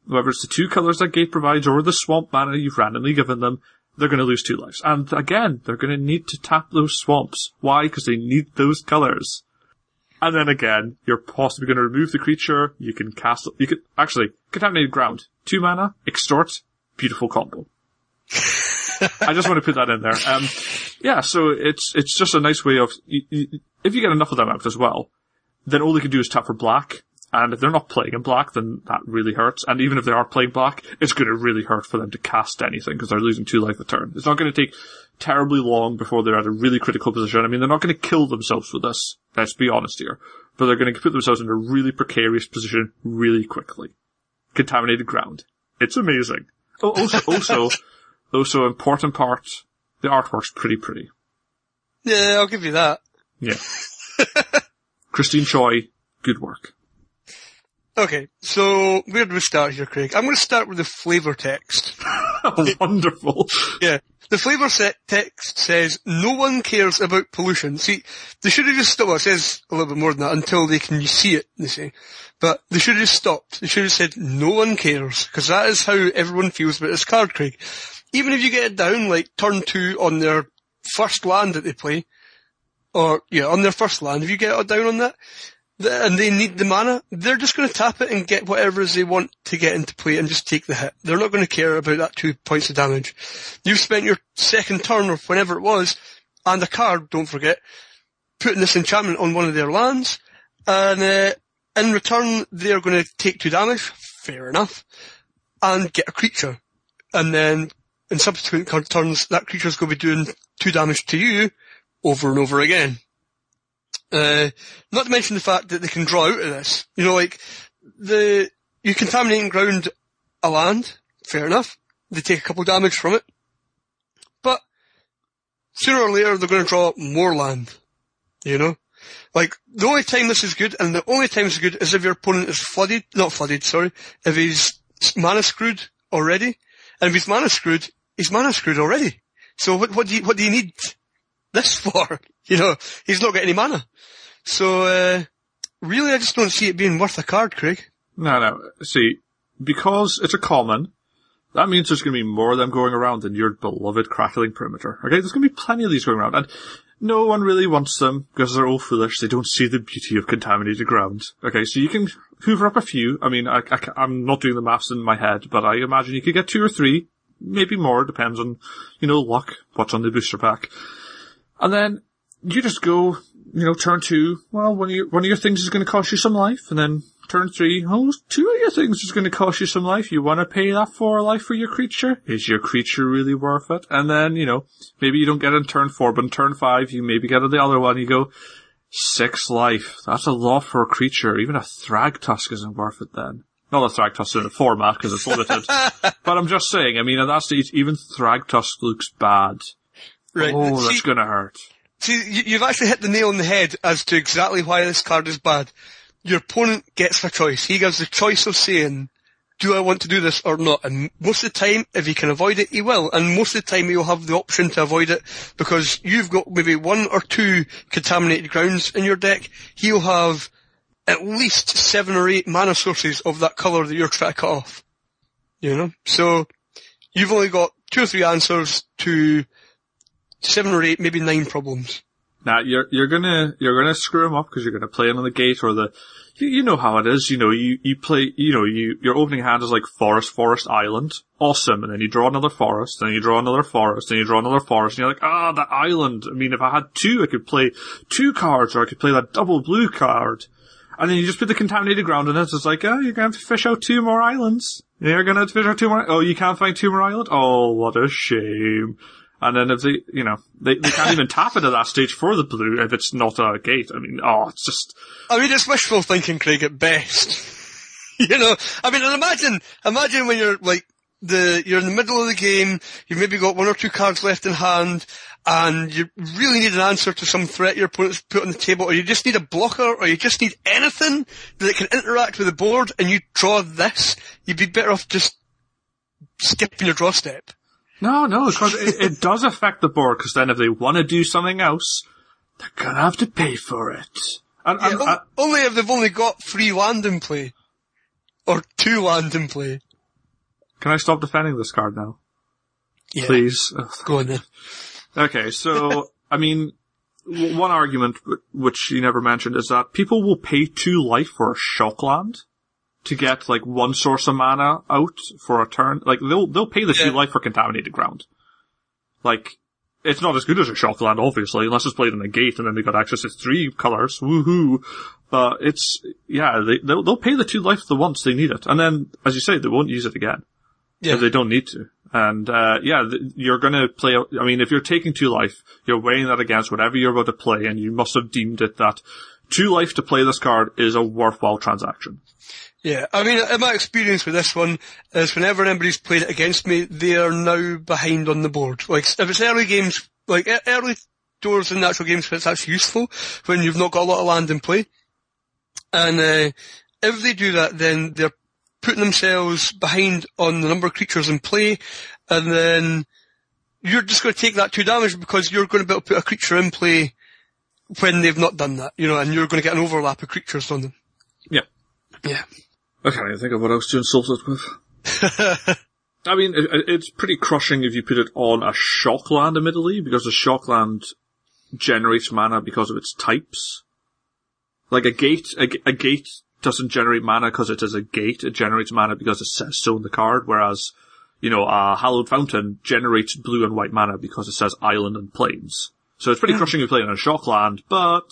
whether it's the two colors that gate provides or the swamp mana you've randomly given them, they're going to lose two lives. And again, they're going to need to tap those swamps. Why? Because they need those colors. And then again, you're possibly going to remove the creature. You can cast, you could, actually, contaminated ground. Two mana, extort, beautiful combo. [LAUGHS] I just want to put that in there. Um, yeah, so it's, it's just a nice way of, you, you, if you get enough of them out as well, then all they can do is tap for black. And if they're not playing in black, then that really hurts. And even if they are playing black, it's going to really hurt for them to cast anything because they're losing two life a turn. It's not going to take terribly long before they're at a really critical position. I mean, they're not going to kill themselves with this. Let's be honest here. But they're going to put themselves in a really precarious position really quickly. Contaminated ground. It's amazing. Oh, also, [LAUGHS] also, also important part, the artwork's pretty pretty. Yeah, I'll give you that. Yeah. Christine Choi, good work. Okay, so where do we start here, Craig? I'm going to start with the flavor text. [LAUGHS] Wonderful. Yeah. The flavor set text says, no one cares about pollution. See, they should have just stopped, well, it says a little bit more than that, until they can see it, they say. But they should have just stopped. They should have said, no one cares, because that is how everyone feels about this card, Craig. Even if you get it down, like, turn two on their first land that they play, or, yeah, on their first land, if you get it down on that, and they need the mana, they're just going to tap it and get whatever they want to get into play and just take the hit. They're not going to care about that two points of damage. You've spent your second turn or whenever it was, and a card, don't forget, putting this enchantment on one of their lands, and uh, in return they're going to take two damage, fair enough, and get a creature. And then in subsequent turns, that creature's going to be doing two damage to you over and over again. Uh, not to mention the fact that they can draw out of this. You know, like, the, you contaminating ground a land, fair enough. They take a couple damage from it. But, sooner or later they're gonna draw more land. You know? Like, the only time this is good, and the only time it's good is if your opponent is flooded, not flooded, sorry, if he's mana screwed already. And if he's mana screwed, he's mana screwed already. So what, what do you, what do you need this for? [LAUGHS] You know, he's not getting any mana. So, uh, really I just don't see it being worth a card, Craig. No, no. See, because it's a common, that means there's going to be more of them going around than your beloved crackling perimeter. Okay, there's going to be plenty of these going around, and no one really wants them because they're all foolish. They don't see the beauty of contaminated ground. Okay, so you can hoover up a few. I mean, I, am not doing the maths in my head, but I imagine you could get two or three, maybe more. Depends on, you know, luck. What's on the booster pack, and then you just go you know, turn two, well, one of your, one of your things is going to cost you some life, and then turn three, oh, two of your things is going to cost you some life. You want to pay that for a life for your creature? Is your creature really worth it? And then, you know, maybe you don't get in turn four, but in turn five, you maybe get it the other one, you go, six life. That's a lot for a creature. Even a Thrag Thragtusk isn't worth it then. Not a Thrag Thragtusk in a format, because it's limited. [LAUGHS] but I'm just saying, I mean, at that stage, even Thragtusk looks bad. Right. Oh, that's gonna hurt. See, you've actually hit the nail on the head as to exactly why this card is bad. Your opponent gets a choice. He gives the choice of saying, do I want to do this or not? And most of the time, if he can avoid it, he will. And most of the time, he'll have the option to avoid it because you've got maybe one or two contaminated grounds in your deck. He'll have at least seven or eight mana sources of that colour that you're trying to cut off. You know? So, you've only got two or three answers to seven or eight, maybe nine problems. Now you're you're gonna you're gonna screw them up because you're gonna play it on the gate or the you, you know how it is. You know you you play you know you your opening hand is like forest forest island awesome and then you draw another forest then you draw another forest then you draw another forest and you're like ah that island. I mean if I had two I could play two cards or I could play that double blue card. And then you just put the contaminated ground in it. It's like, oh, you're to have to fish out two more islands. You're to have to fish out two more. Oh, you can't find two more islands? Oh, what a shame. And then if they, you know, they, they can't even tap into that stage for the blue if it's not a gate. I mean, oh, it's just. I mean, it's wishful thinking, Craig, at best. [LAUGHS] you know, I mean, imagine, imagine when you're like, the, you're in the middle of the game, you've maybe got one or two cards left in hand, and you really need an answer to some threat your opponent's put on the table, or you just need a blocker, or you just need anything that can interact with the board, and you draw this, you'd be better off just skipping your draw step. No, no, because it, it does affect the board, because then if they want to do something else, they're gonna have to pay for it. And, Yeah, and, uh, only if they've only got three land in play. Or two land in play. can I stop defending this card now? Yeah. Please. Go on then. [LAUGHS] Okay, so, I mean, w- one argument, w- which you never mentioned, is that people will pay two life for a shock land to get, like, one source of mana out for a turn. Like, they'll, they'll pay the two Yeah. life for contaminated ground. Like, it's not as good as a shock land, obviously, unless it's played in a gate and then they got access to three colors, woohoo. But it's, yeah, they, they'll, they'll pay the two life the once they need it. And then, as you say, they won't use it again Yeah. if they don't need to. And uh, yeah, th- you're going to play. I mean, if you're taking two life, you're weighing that against whatever you're about to play, and you must have deemed it that two life to play this card is a worthwhile transaction. Yeah, I mean, in my experience with this one is whenever anybody's played it against me, they are now behind on the board. Like, if it's early games, like early doors in natural games, it's actually useful when you've not got a lot of land in play. And uh, if they do that, then they're putting themselves behind on the number of creatures in play, and then you're just going to take that two damage because you're going to be able to put a creature in play when they've not done that, you know, and you're going to get an overlap of creatures on them. Yeah. Yeah. I can't even think of what else to insult it with. [LAUGHS] I mean, it, it- it's pretty crushing if you put it on a shock land, admittedly, because a shock land generates mana because of its types. Like a gate, a, a gate doesn't generate mana because it is a gate. It generates mana because it says so in the card, whereas, you know, a hallowed fountain generates blue and white mana because it says island and plains. So it's pretty crushing if you play it on a shock land, but,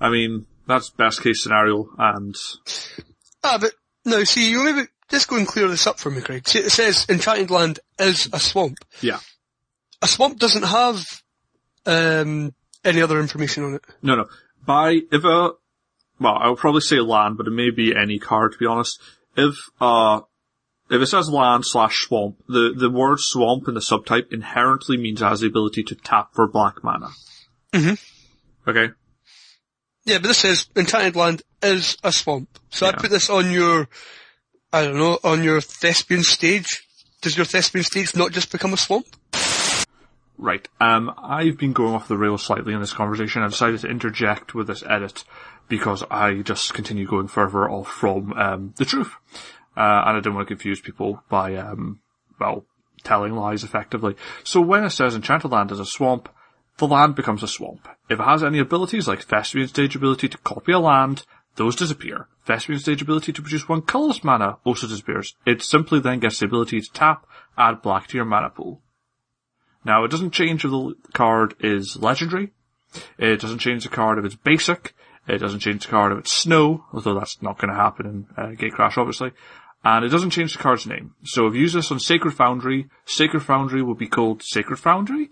I mean, that's best case scenario, and Ah, but no, see, you maybe just go and clear this up for me, Craig. See, it says Enchanted Land is a swamp. yeah. A swamp doesn't have um, any other information on it. No, no. By if a well, I would probably say land, but it may be any card to be honest. If uh if it says land slash swamp, the the word swamp in the subtype inherently means it has the ability to tap for black mana. Mhm. Okay. Yeah, but this says Enchanted Land is a swamp. So I put this on your, I don't know, on your thespian stage. Does your thespian stage not just become a swamp? Right. Um, I've been going off the rails slightly in this conversation. I decided to interject with this edit because I just continue going further off from um, the truth, uh, and I didn't want to confuse people by um, well telling lies effectively. So when it says Enchanted Land is a swamp, the land becomes a swamp. If it has any abilities like Thespian Stage ability to copy a land, those disappear. Thespian Stage ability to produce one colorless mana also disappears. It simply then gets the ability to tap, add black to your mana pool. Now, it doesn't change if the card is legendary. It doesn't change the card if it's basic. It doesn't change the card if it's snow, although that's not going to happen in uh, Gatecrash, obviously. And it doesn't change the card's name. So if you use this on Sacred Foundry, Sacred Foundry will be called Sacred Foundry.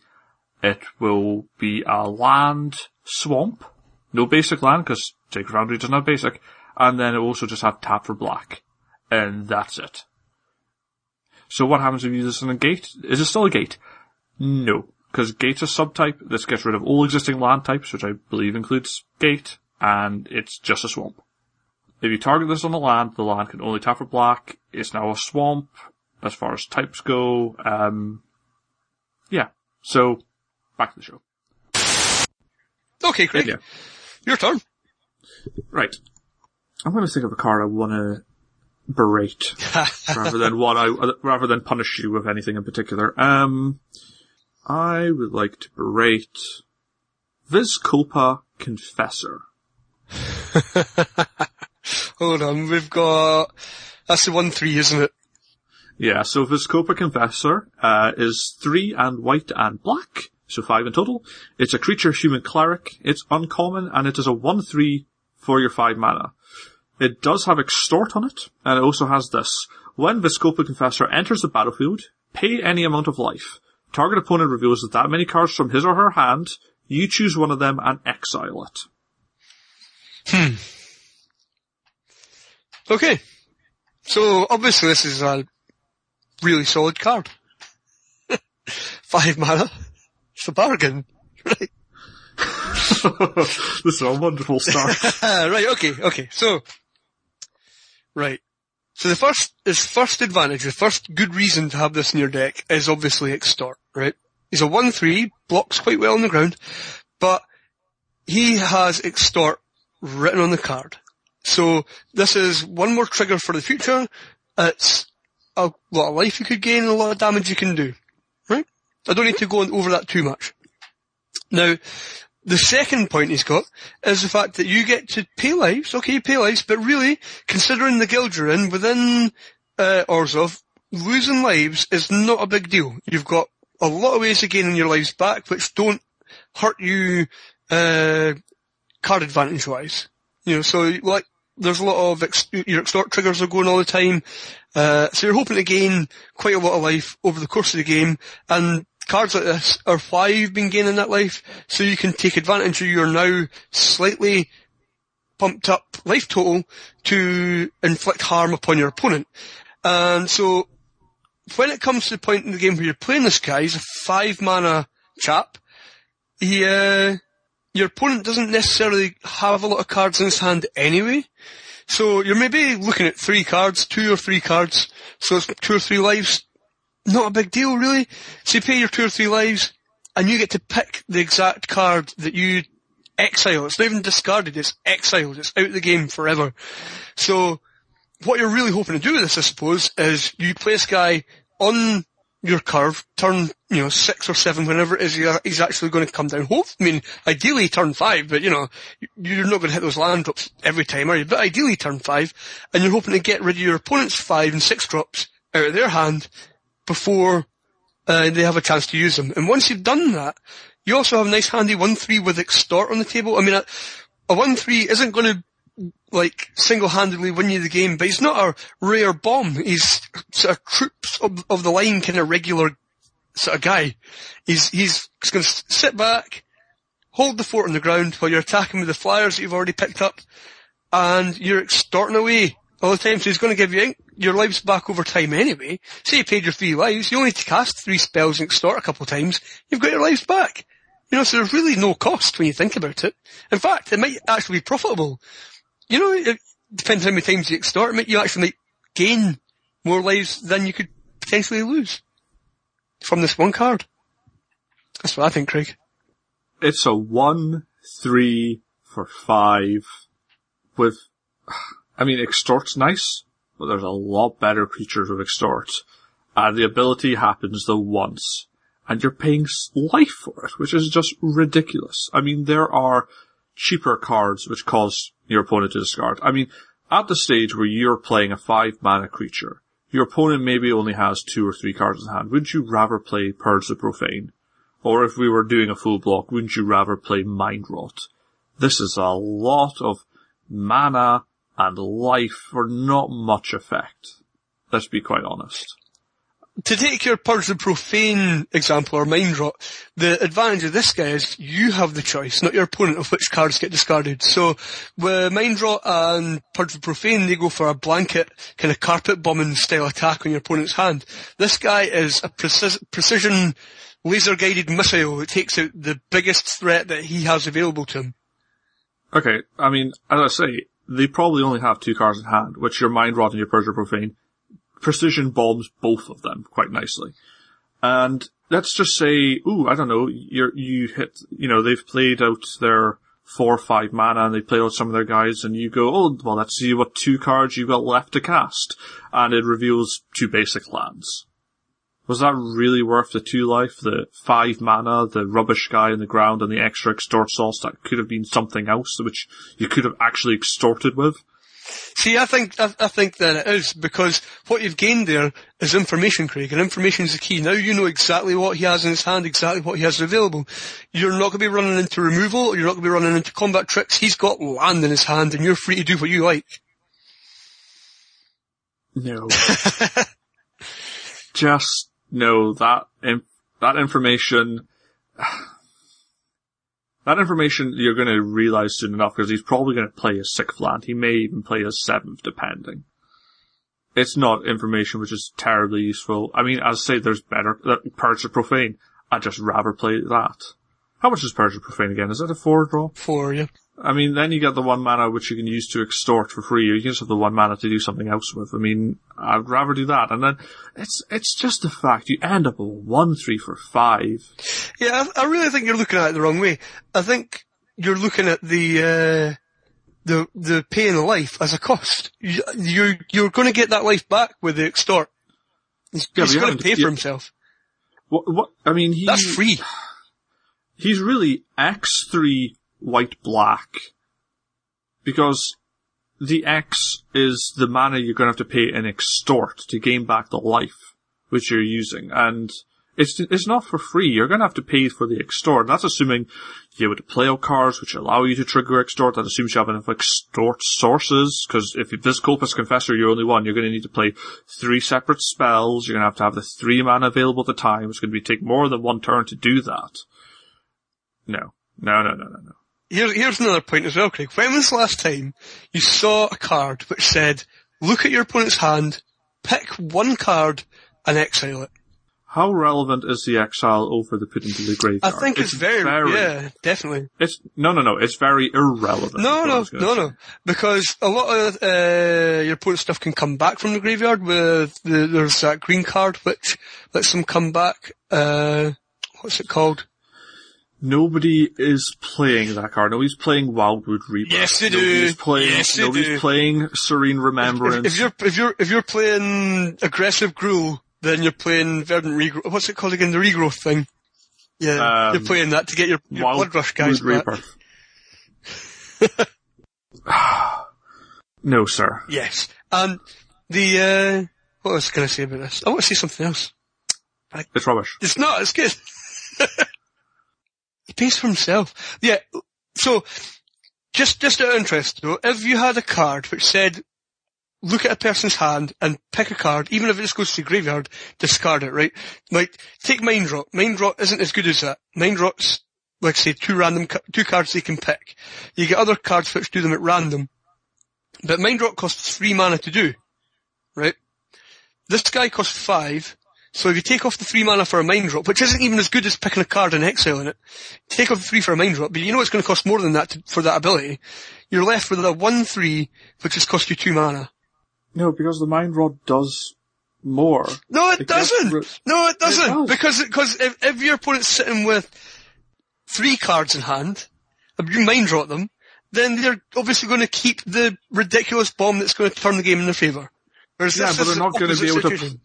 It will be a land swamp. No basic land, because Sacred Foundry doesn't have basic. And then it will also just have tap for black. And that's it. So what happens if you use this on a gate? Is it still a gate? No, because gate's a subtype. This gets rid of all existing land types, which I believe includes gate, and it's just a swamp. If you target this on the land, the land can only tap for black. It's now a swamp, as far as types go. Um, yeah. So, back to the show. Okay, Craig. Your turn. Right. I'm going to think of a card I want to berate [LAUGHS] rather than what I rather than punish you with anything in particular. Um, I would like to berate Vizkopa Confessor. [LAUGHS] Hold on, we've got that's the one three, isn't it? Yeah, so Vizkopa Confessor uh, is three and white and black, so five in total. It's a creature human cleric. It's uncommon, and it is a one three for your five mana. It does have extort on it, and it also has this. When Vizkopa Confessor enters the battlefield, pay any amount of life. Target opponent reveals that many cards from his or her hand. You choose one of them and exile it. Hmm. Okay. So obviously this is a really solid card. [LAUGHS] Five mana. It's a bargain. [LAUGHS] Right. this is a wonderful start. [LAUGHS] right, okay, okay. So, right. So the first, his first advantage, the first good reason to have this in your deck is obviously extort, right? He's a 1-3, blocks quite well on the ground, but he has extort written on the card. So this is one more trigger for the future. It's a lot of life you could gain, a lot of damage you can do. I don't need to go on over that too much. Now, the second point he's got is the fact that you get to pay lives, okay, you pay lives, but really, considering the guild you're in, within uh, Orzhov, losing lives is not a big deal. You've got a lot of ways of gaining your lives back, which don't hurt you uh, card advantage wise. You know, so like there's a lot of ex- your extort triggers are going all the time. Uh, so you're hoping to gain quite a lot of life over the course of the game, and cards like this are why you've been gaining that life, so you can take advantage of your now slightly pumped up life total to inflict harm upon your opponent. And so, when it comes to the point in the game where you're playing this guy, he's a five mana chap, he, uh, your opponent doesn't necessarily have a lot of cards in his hand anyway. So you're maybe looking at three cards, two or three cards, so it's two or three lives. Not a big deal really. So you pay your two or three lives, and you get to pick the exact card that you exile. It's not even discarded, it's exiled. It's out of the game forever. So, what you're really hoping to do with this, I suppose, is you play guy on your curve, turn, you know, six or seven, whenever it is he's actually going to come down. Hope, I mean, ideally turn five, but you know, you're not going to hit those land drops every time, are you? But ideally turn five, and you're hoping to get rid of your opponent's five and six drops out of their hand before uh, they have a chance to use them. And once you've done that, you also have a nice handy 1-3 with extort on the table. I mean, a, a 1-3 isn't going to like single-handedly win you the game, but he's not a rare bomb. He's sort of troops of, of the line kind of regular sort of guy. He's, he's going to sit back, hold the fort on the ground while you're attacking with the flyers that you've already picked up, and you're extorting away all the time. So he's going to give you your lives back over time anyway. Say you paid your three lives, you only need to cast three spells and extort a couple of times, you've got your lives back. You know, so there's really no cost when you think about it. In fact, it might actually be profitable. You know, it depends how many times you extort, it you actually might gain more lives than you could potentially lose from this one card. That's what I think, Craig. It's a one, three for five with, I mean, extort's nice, but there's a lot better creatures with extort. And the ability happens the once. And you're paying life for it, which is just ridiculous. I mean, there are cheaper cards which cause your opponent to discard. I mean, at the stage where you're playing a five mana creature, your opponent maybe only has two or three cards in hand. Wouldn't you rather play Purge the Profane? Or if we were doing a full block, wouldn't you rather play Mind Rot? This is a lot of mana and life for not much effect. Let's be quite honest. To take your Purge the Profane example or Mind Rot, the advantage of this guy is you have the choice, not your opponent, of which cards get discarded. So, with Mind Rot and Purge the Profane, they go for a blanket, kind of carpet bombing style attack on your opponent's hand. This guy is a precis- precision laser guided missile that takes out the biggest threat that he has available to him. Okay, I mean, as I say, they probably only have two cards in hand, which your Mind Rot and your Purge Profane. Precision bombs both of them quite nicely. And let's just say, ooh, I don't know, you you hit, you know, they've played out their four or five mana and they play out some of their guys and you go, oh, well, let's see what two cards you've got left to cast. And it reveals two basic lands. Was that really worth the two life, the five mana, the rubbish guy in the ground and the extra extort sauce that could have been something else which you could have actually extorted with? See, I think I, I, think that it is because what you've gained there is information, Craig, and information is the key. Now you know exactly what he has in his hand, exactly what he has available. You're not going to be running into removal, or you're not going to be running into combat tricks. He's got land in his hand, and you're free to do what you like. No. [LAUGHS] Just know that that information. [SIGHS] That information you're going to realize soon enough because he's probably going to play a sixth land. He may even play a seventh, depending. It's not information which is terribly useful. I mean, as I say, there's better. Uh, Purge of Profane. I'd just rather play that. How much is Purge of Profane again? Is that a four draw? Four, yeah. I mean, then you get the one mana which you can use to extort for free, or you can just have the one mana to do something else with. I mean, I'd rather do that. And then it's it's just the fact you end up with one three for five. Yeah, I, I really think you're looking at it the wrong way. I think you're looking at the uh, the the pay in life as a cost. You, you're you're going to get that life back with the extort. He's, yeah, he's going to pay for himself. What? What? I mean, he, that's free. He's really X three white black. Because the X is the mana you're going to have to pay in extort to gain back the life which you're using. And it's, it's not for free. You're going to have to pay for the extort. That's assuming you to play out cards which allow you to trigger extort. That assumes you have enough extort sources. Because if this Cultist Confessor, you're only one, you're going to need to play three separate spells. You're going to have to have the three mana available at the time. It's going to be take more than one turn to do that. No. No, no, no, no, no. Here's, here's another point as well, Craig. When was the last time you saw a card which said, look at your opponent's hand, pick one card, and exile it? How relevant is the exile over the put into the graveyard? I think it's, it's very, very, yeah, definitely. It's, no, no, no, it's very irrelevant. No, no, no, no. Because a lot of, uh, your opponent's stuff can come back from the graveyard with, the, there's that green card which lets them come back, uh, what's it called? Nobody is playing that card. Nobody's playing Wildwood Reaper. Yes, they do. Nobody's playing. Yes, they nobody's do. playing Serene Remembrance. If, if, you're if you're if you're playing aggressive Gruul, then you're playing Verdant Regrowth. What's it called again? The regrowth thing. Yeah, um, you're playing that to get your, your Blood Rush guys back. [SIGHS] no, sir. Yes, and the uh, what was I going to say about this? I want to say something else. It's rubbish. It's not. It's good. [LAUGHS] Pays for himself. Yeah. So, just, just out of interest though, if you had a card which said, look at a person's hand and pick a card, even if it just goes to the graveyard, discard it, right? Like, take Mind Rot. Mind Rot isn't as good as that. Mind Rot's, like say, two random, two cards they can pick. You get other cards which do them at random. But Mind Rot costs three mana to do. Right? This guy costs five, so if you take off the three mana for a Mind Rot, which isn't even as good as picking a card and exiling it, take off the three for a Mind Rot, but you know it's going to cost more than that to, for that ability. You're left with a one three, which has cost you two mana. No, because the Mind Rot does more. No, it, doesn't. Re- no, it doesn't. It does. Because because if, if your opponent's sitting with three cards in hand, you Mind Rot them, then they're obviously going to keep the ridiculous bomb that's going to turn the game in their favour. Yeah, but they're not going to be able situation. to.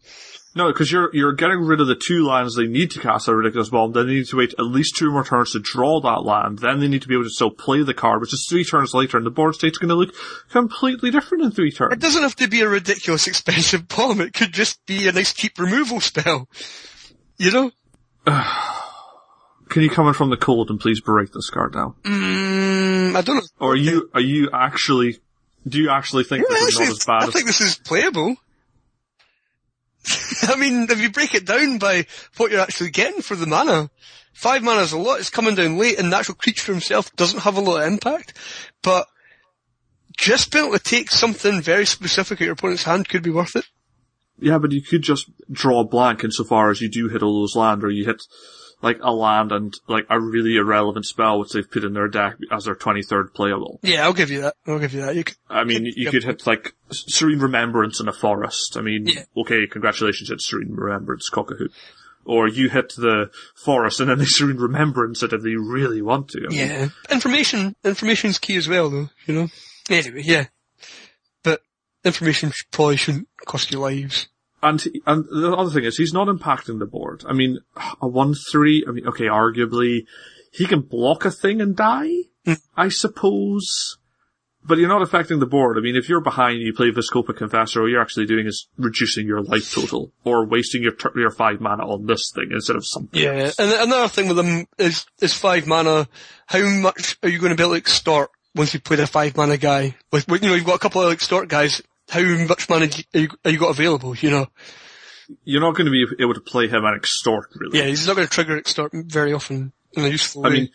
No, because you're you're getting rid of the two lands they need to cast a ridiculous bomb. Then they need to wait at least two more turns to draw that land. Then they need to be able to still play the card, which is three turns later, and the board state's going to look completely different in three turns. It doesn't have to be a ridiculous expensive bomb. It could just be a nice cheap removal spell. You know. [SIGHS] Can you come in from the cold and please break this card down? Mm, I don't know. Or are you are you actually? Do you actually think yeah, this is not as bad? I as... think this is playable. [LAUGHS] I mean, if you break it down by what you're actually getting for the mana, five mana is a lot. It's coming down late, and the actual creature himself doesn't have a lot of impact. But just being able to take something very specific at your opponent's hand could be worth it. Yeah, but you could just draw a blank insofar as you do hit all those land, or you hit like a land and like a really irrelevant spell which they've put in their deck as their 23rd playable. Yeah, I'll give you that. I'll give you that. You could, I mean, you, you could hit like Serene Remembrance in a forest. I mean, yeah. okay, congratulations, it's Serene Remembrance, Cockahoot. Or you hit the forest and then they [LAUGHS] Serene remembrance it if they really want to. I mean, Yeah. Information, information's key as well though, you know? Anyway, yeah. But information probably shouldn't cost you lives. And and the other thing is he's not impacting the board. I mean, a one three. I mean, okay, arguably he can block a thing and die, hmm. I suppose. But you're not affecting the board. I mean, if you're behind, you play Vizkopa Confessor, all you're actually doing is reducing your life total or wasting your your five mana on this thing instead of something. Yeah. else. And another thing with them is, is five mana. How much are you going to be able to extort once you play the five mana guy? With, with, you know, you've got a couple of extort guys. How much money are, you, are you got available, you know? You're not going to be able to play him and extort really. Yeah, he's not going to trigger extort very often in a useful I way. mean,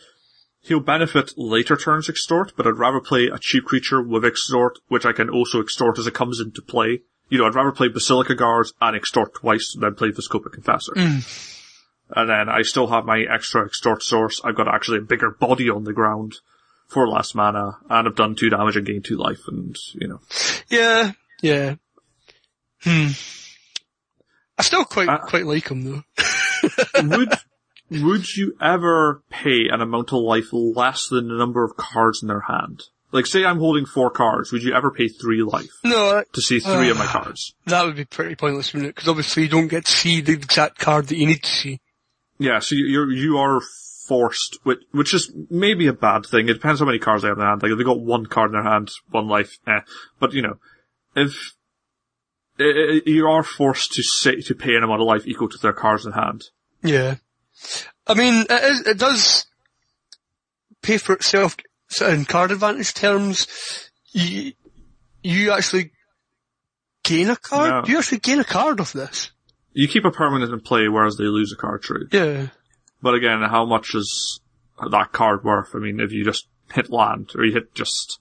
he'll benefit later turns extort, but I'd rather play a cheap creature with extort, which I can also extort as it comes into play. You know, I'd rather play Basilica Guards and extort twice than play Vizkopa Confessor. Hmm. And then I still have my extra extort source. I've got actually a bigger body on the ground for less mana, and I've done two damage and gained two life, and, you know. yeah, yeah. Hmm. I still quite, Uh, quite like him though. [LAUGHS] would, would you ever pay an amount of life less than the number of cards in their hand? Like, say I'm holding four cards, would you ever pay three life No, to see three of my cards? that would be pretty pointless, wouldn't it? Because obviously you don't get to see the exact card that you need to see. Yeah, so you- you're, you are forced, which, which is maybe a bad thing. It depends how many cards they have in their hand. Like, if they got one card in their hand, one life, eh. But, you know, if, you are forced to say, to pay an amount of life equal to their cards in hand. Yeah. I mean, it, is, it does pay for itself in card advantage terms. You, you actually gain a card? No. You actually gain a card off this. You keep a permanent in play, whereas they lose a card true. Yeah. But again, how much is that card worth? I mean, if you just hit land, or you hit just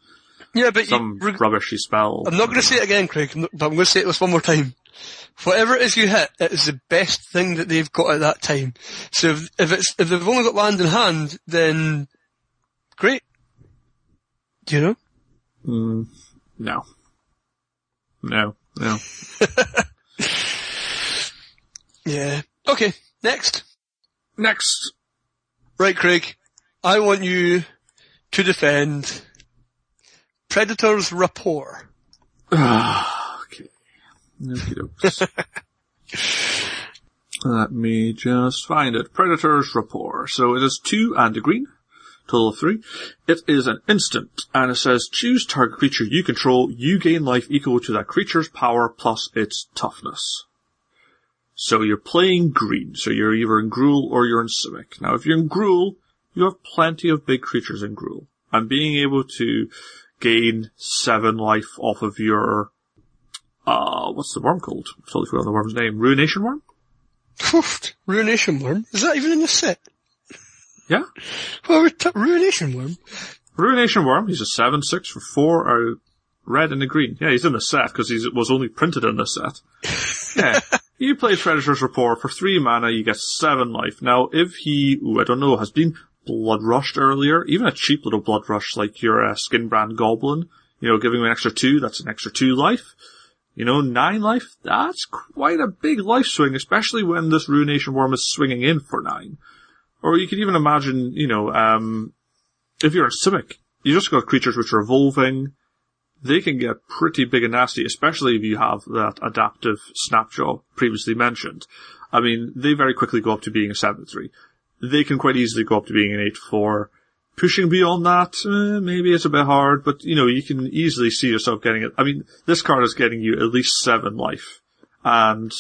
Yeah, but some you, rubbishy spell. I'm not going to say it again, Craig, but I'm going to say it this one more time. Whatever it is you hit, it is the best thing that they've got at that time. So if, if it's, if they've only got land in hand, then great. Do you know? Mm, no. No, no. [LAUGHS] Yeah. Okay, next. Next. Right, Craig. I want you to defend Predator's Rapport. Ah, okay. [LAUGHS] Let me just find it. Predator's Rapport. So it is two and a green. Total of three. It is an instant, and it says choose target creature you control. You gain life equal to that creature's power plus its toughness. So you're playing green, so you're either in Gruul or you're in Simic. Now if you're in Gruul, you have plenty of big creatures in Gruul. And being able to gain seven life off of your uh, what's the worm called? I totally forgot the worm's name. Ruination worm? [LAUGHS] Ruination Worm? Is that even in the set? Yeah. Well, we're t- Ruination Worm. Ruination worm. He's a 7-6 for 4 uh, red and a green. Yeah, he's in the set because he was only printed in the set. [LAUGHS] Yeah. You play Predator's Rapport for 3 mana, you get 7 life. Now, if he, ooh, I don't know, has been blood rushed earlier, even a cheap little blood rush like your uh, Skinbrand Goblin, you know, giving him an extra 2, that's an extra 2 life. You know, 9 life, that's quite a big life swing, especially when this Ruination Worm is swinging in for 9. Or you could even imagine, you know, um, if you're a Simic, you just got creatures which are evolving. They can get pretty big and nasty, especially if you have that adaptive Snapjaw previously mentioned. I mean, they very quickly go up to being a 7-3. They can quite easily go up to being an 8-4. Pushing beyond that, eh, maybe it's a bit hard, but you know, you can easily see yourself getting it. I mean, this card is getting you at least 7 life. And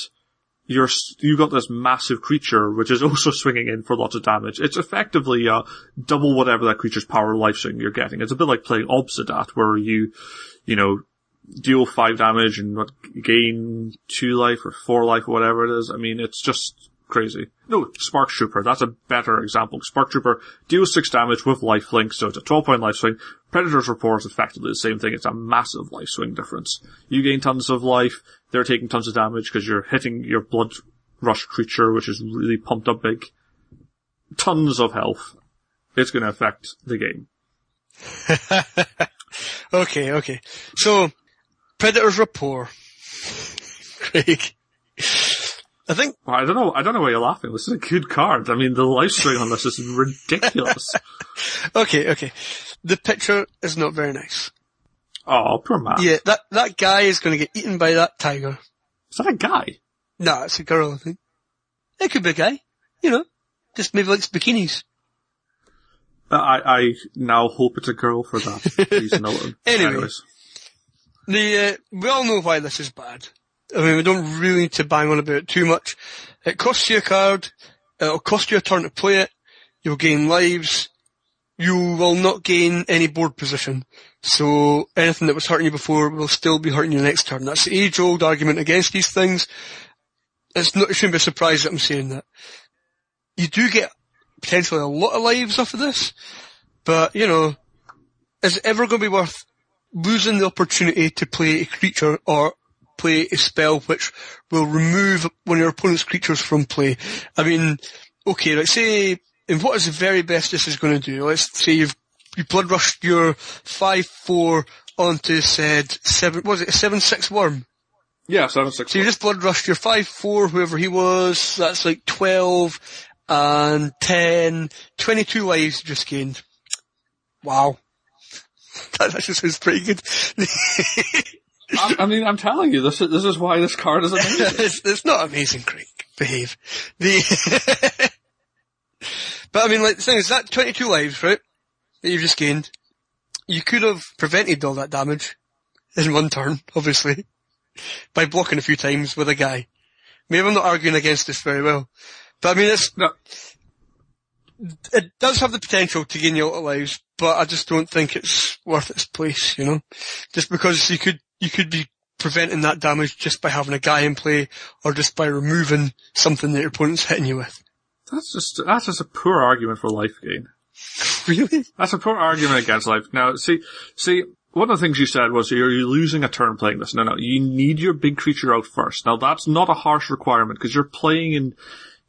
you're s- you got this massive creature which is [LAUGHS] also swinging in for lots of damage. It's effectively uh, double whatever that creature's power life swing you're getting. It's a bit like playing Obzedat, where you, you know, deal five damage and gain two life or four life, or whatever it is. I mean, it's just crazy. No, Spark Trooper. That's a better example. Spark Trooper deals six damage with life link, so it's a 12 point life swing. Predator's Rapport is effectively the same thing. It's a massive life swing difference. You gain tons of life. They're taking tons of damage because you're hitting your blood rush creature, which is really pumped up big. Tons of health. It's going to affect the game. [LAUGHS] Okay, okay. So, Predator's Rapport. [LAUGHS] Craig. I think, Well, I don't know. I don't know why you're laughing. This is a good card. I mean, the life string on this is ridiculous. [LAUGHS] okay, okay. The picture is not very nice. oh, poor man. Yeah, that, that guy is gonna get eaten by that tiger. Is that a guy? Nah, it's a girl, I think. It could be a guy. You know, just maybe likes bikinis. I, I now hope it's a girl for that reason [LAUGHS] alone. Anyway. Anyways. The, uh, we all know why this is bad. I mean, we don't really need to bang on about it too much. It costs you a card, it'll cost you a turn to play it, you'll gain lives, you will not gain any board position. So anything that was hurting you before will still be hurting you next turn. That's the age old argument against these things. It's not, it shouldn't be a surprise that I'm saying that. You do get potentially a lot of lives off of this, but you know, is it ever going to be worth losing the opportunity to play a creature or play a spell which will remove one of your opponent's creatures from play. I mean, okay, let's say, and what is the very best this is going to do? Let's say you've you blood rushed your five four onto said seven. Was it a seven six worm? Yeah, seven six. So you just blood rushed your five four, whoever he was. That's like twelve and 10, 22 lives just gained. Wow. [LAUGHS] That actually sounds pretty good. I, I mean, I'm telling you, this is, this is why this card is amazing. [LAUGHS] it's, it's not amazing, Craig. Behave. The [LAUGHS] but I mean, like, the thing is, that 22 lives, right, that you've just gained, you could have prevented all that damage in one turn, obviously, by blocking a few times with a guy. Maybe I'm not arguing against this very well. But I mean, it's, No. it does have the potential to gain you a lot of lives, but I just don't think it's worth its place, you know? Just because you could, you could be preventing that damage just by having a guy in play, or just by removing something that your opponent's hitting you with. That's just, that's just a poor argument for life gain. [LAUGHS] Really? That's a poor argument against life. Now, see, see, one of the things you said was you're, you're losing a turn playing this. No, no, you need your big creature out first. Now that's not a harsh requirement because you're playing in,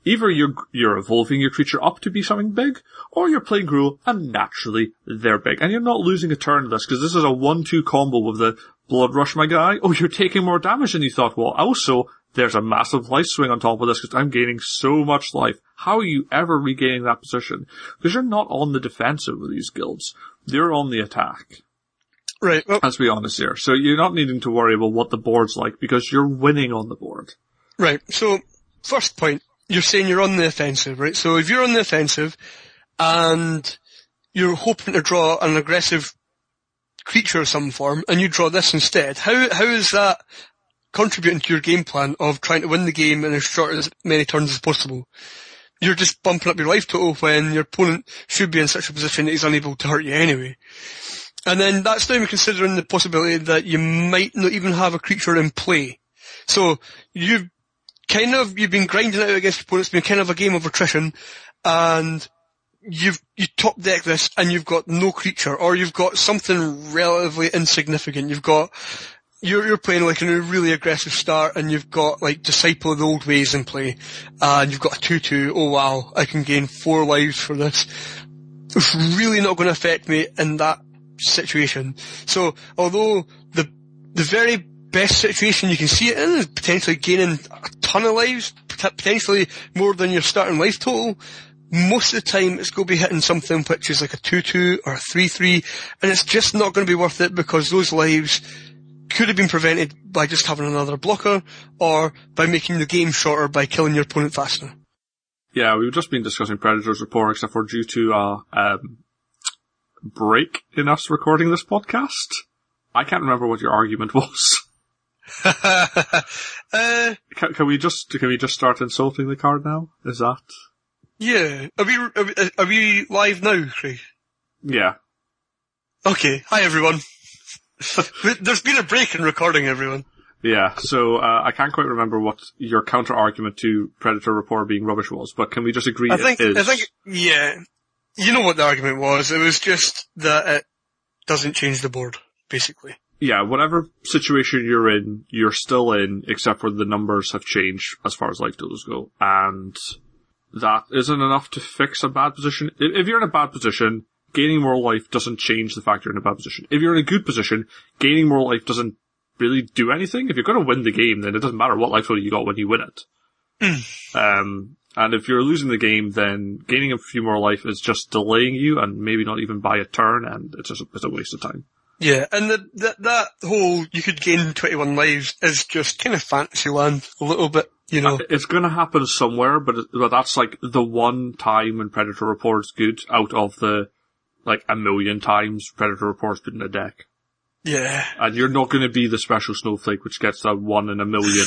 either you're, you're evolving your creature up to be something big, or you're playing Gruul and naturally they're big. And you're not losing a turn to this because this is a one-two combo with the blood rush my guy. Oh, you're taking more damage than you thought. Well, also, there's a massive life swing on top of this because I'm gaining so much life. How are you ever regaining that position? Because you're not on the defensive with these guilds. They're on the attack. Right. Well, Let's be honest here. So you're not needing to worry about what the board's like because you're winning on the board. right. So, first point, you're saying you're on the offensive, right? So if you're on the offensive, and you're hoping to draw an aggressive creature of some form, and you draw this instead, how, how is that contributing to your game plan of trying to win the game in as short as many turns as possible? You're just bumping up your life total when your opponent should be in such a position that he's unable to hurt you anyway. And then that's even considering the possibility that you might not even have a creature in play. So you've kind of you've been grinding out against your opponent. It's been kind of a game of attrition, and you've you top deck this, and you've got no creature, or you've got something relatively insignificant. You've got you're you're playing like a really aggressive start, and you've got like Disciple of the Old Ways in play, and you've got a two-two. Oh wow, I can gain four lives for this. It's really not going to affect me in that situation. So although the the very best situation you can see it in is potentially gaining a ton of lives, potentially more than your starting life total. Most of the time it's going to be hitting something which is like a 2-2 or a 3-3 and it's just not going to be worth it because those lives could have been prevented by just having another blocker or by making the game shorter by killing your opponent faster. Yeah, we've just been discussing Predator's Rapport except for due to a um, break in us recording this podcast. I can't remember what your argument [LAUGHS] was. [LAUGHS] uh, Can, can we just can we just start insulting the card now? Is that? yeah. Are we, are we, are we live now, Craig? Yeah. Okay. Hi everyone. [LAUGHS] There's been a break in recording everyone. Yeah, so uh, I can't quite remember what your counter argument to Predator Rapport being rubbish was, but can we just agree I think, is? I think, yeah. You know what the argument was. It was just that it doesn't change the board, basically. Yeah, whatever situation you're in, you're still in, except for the numbers have changed as far as life totals go, and that isn't enough to fix a bad position. If, if you're in a bad position, gaining more life doesn't change the fact you're in a bad position. If you're in a good position, gaining more life doesn't really do anything. If you're going to win the game, then it doesn't matter what life total you got when you win it. Um, and if you're losing the game, then gaining a few more life is just delaying you and maybe not even by a turn, and it's just a, it's a waste of time. Yeah, and the, the, that whole you could gain 21 lives is just kind of fantasy land a little bit, you know. Uh, it's going to happen somewhere, but, but that's like the one time when Predator Rapport's good out of the like a million times Predator Rapport's put in a deck. Yeah. And you're not going to be the special snowflake which gets that one in a million.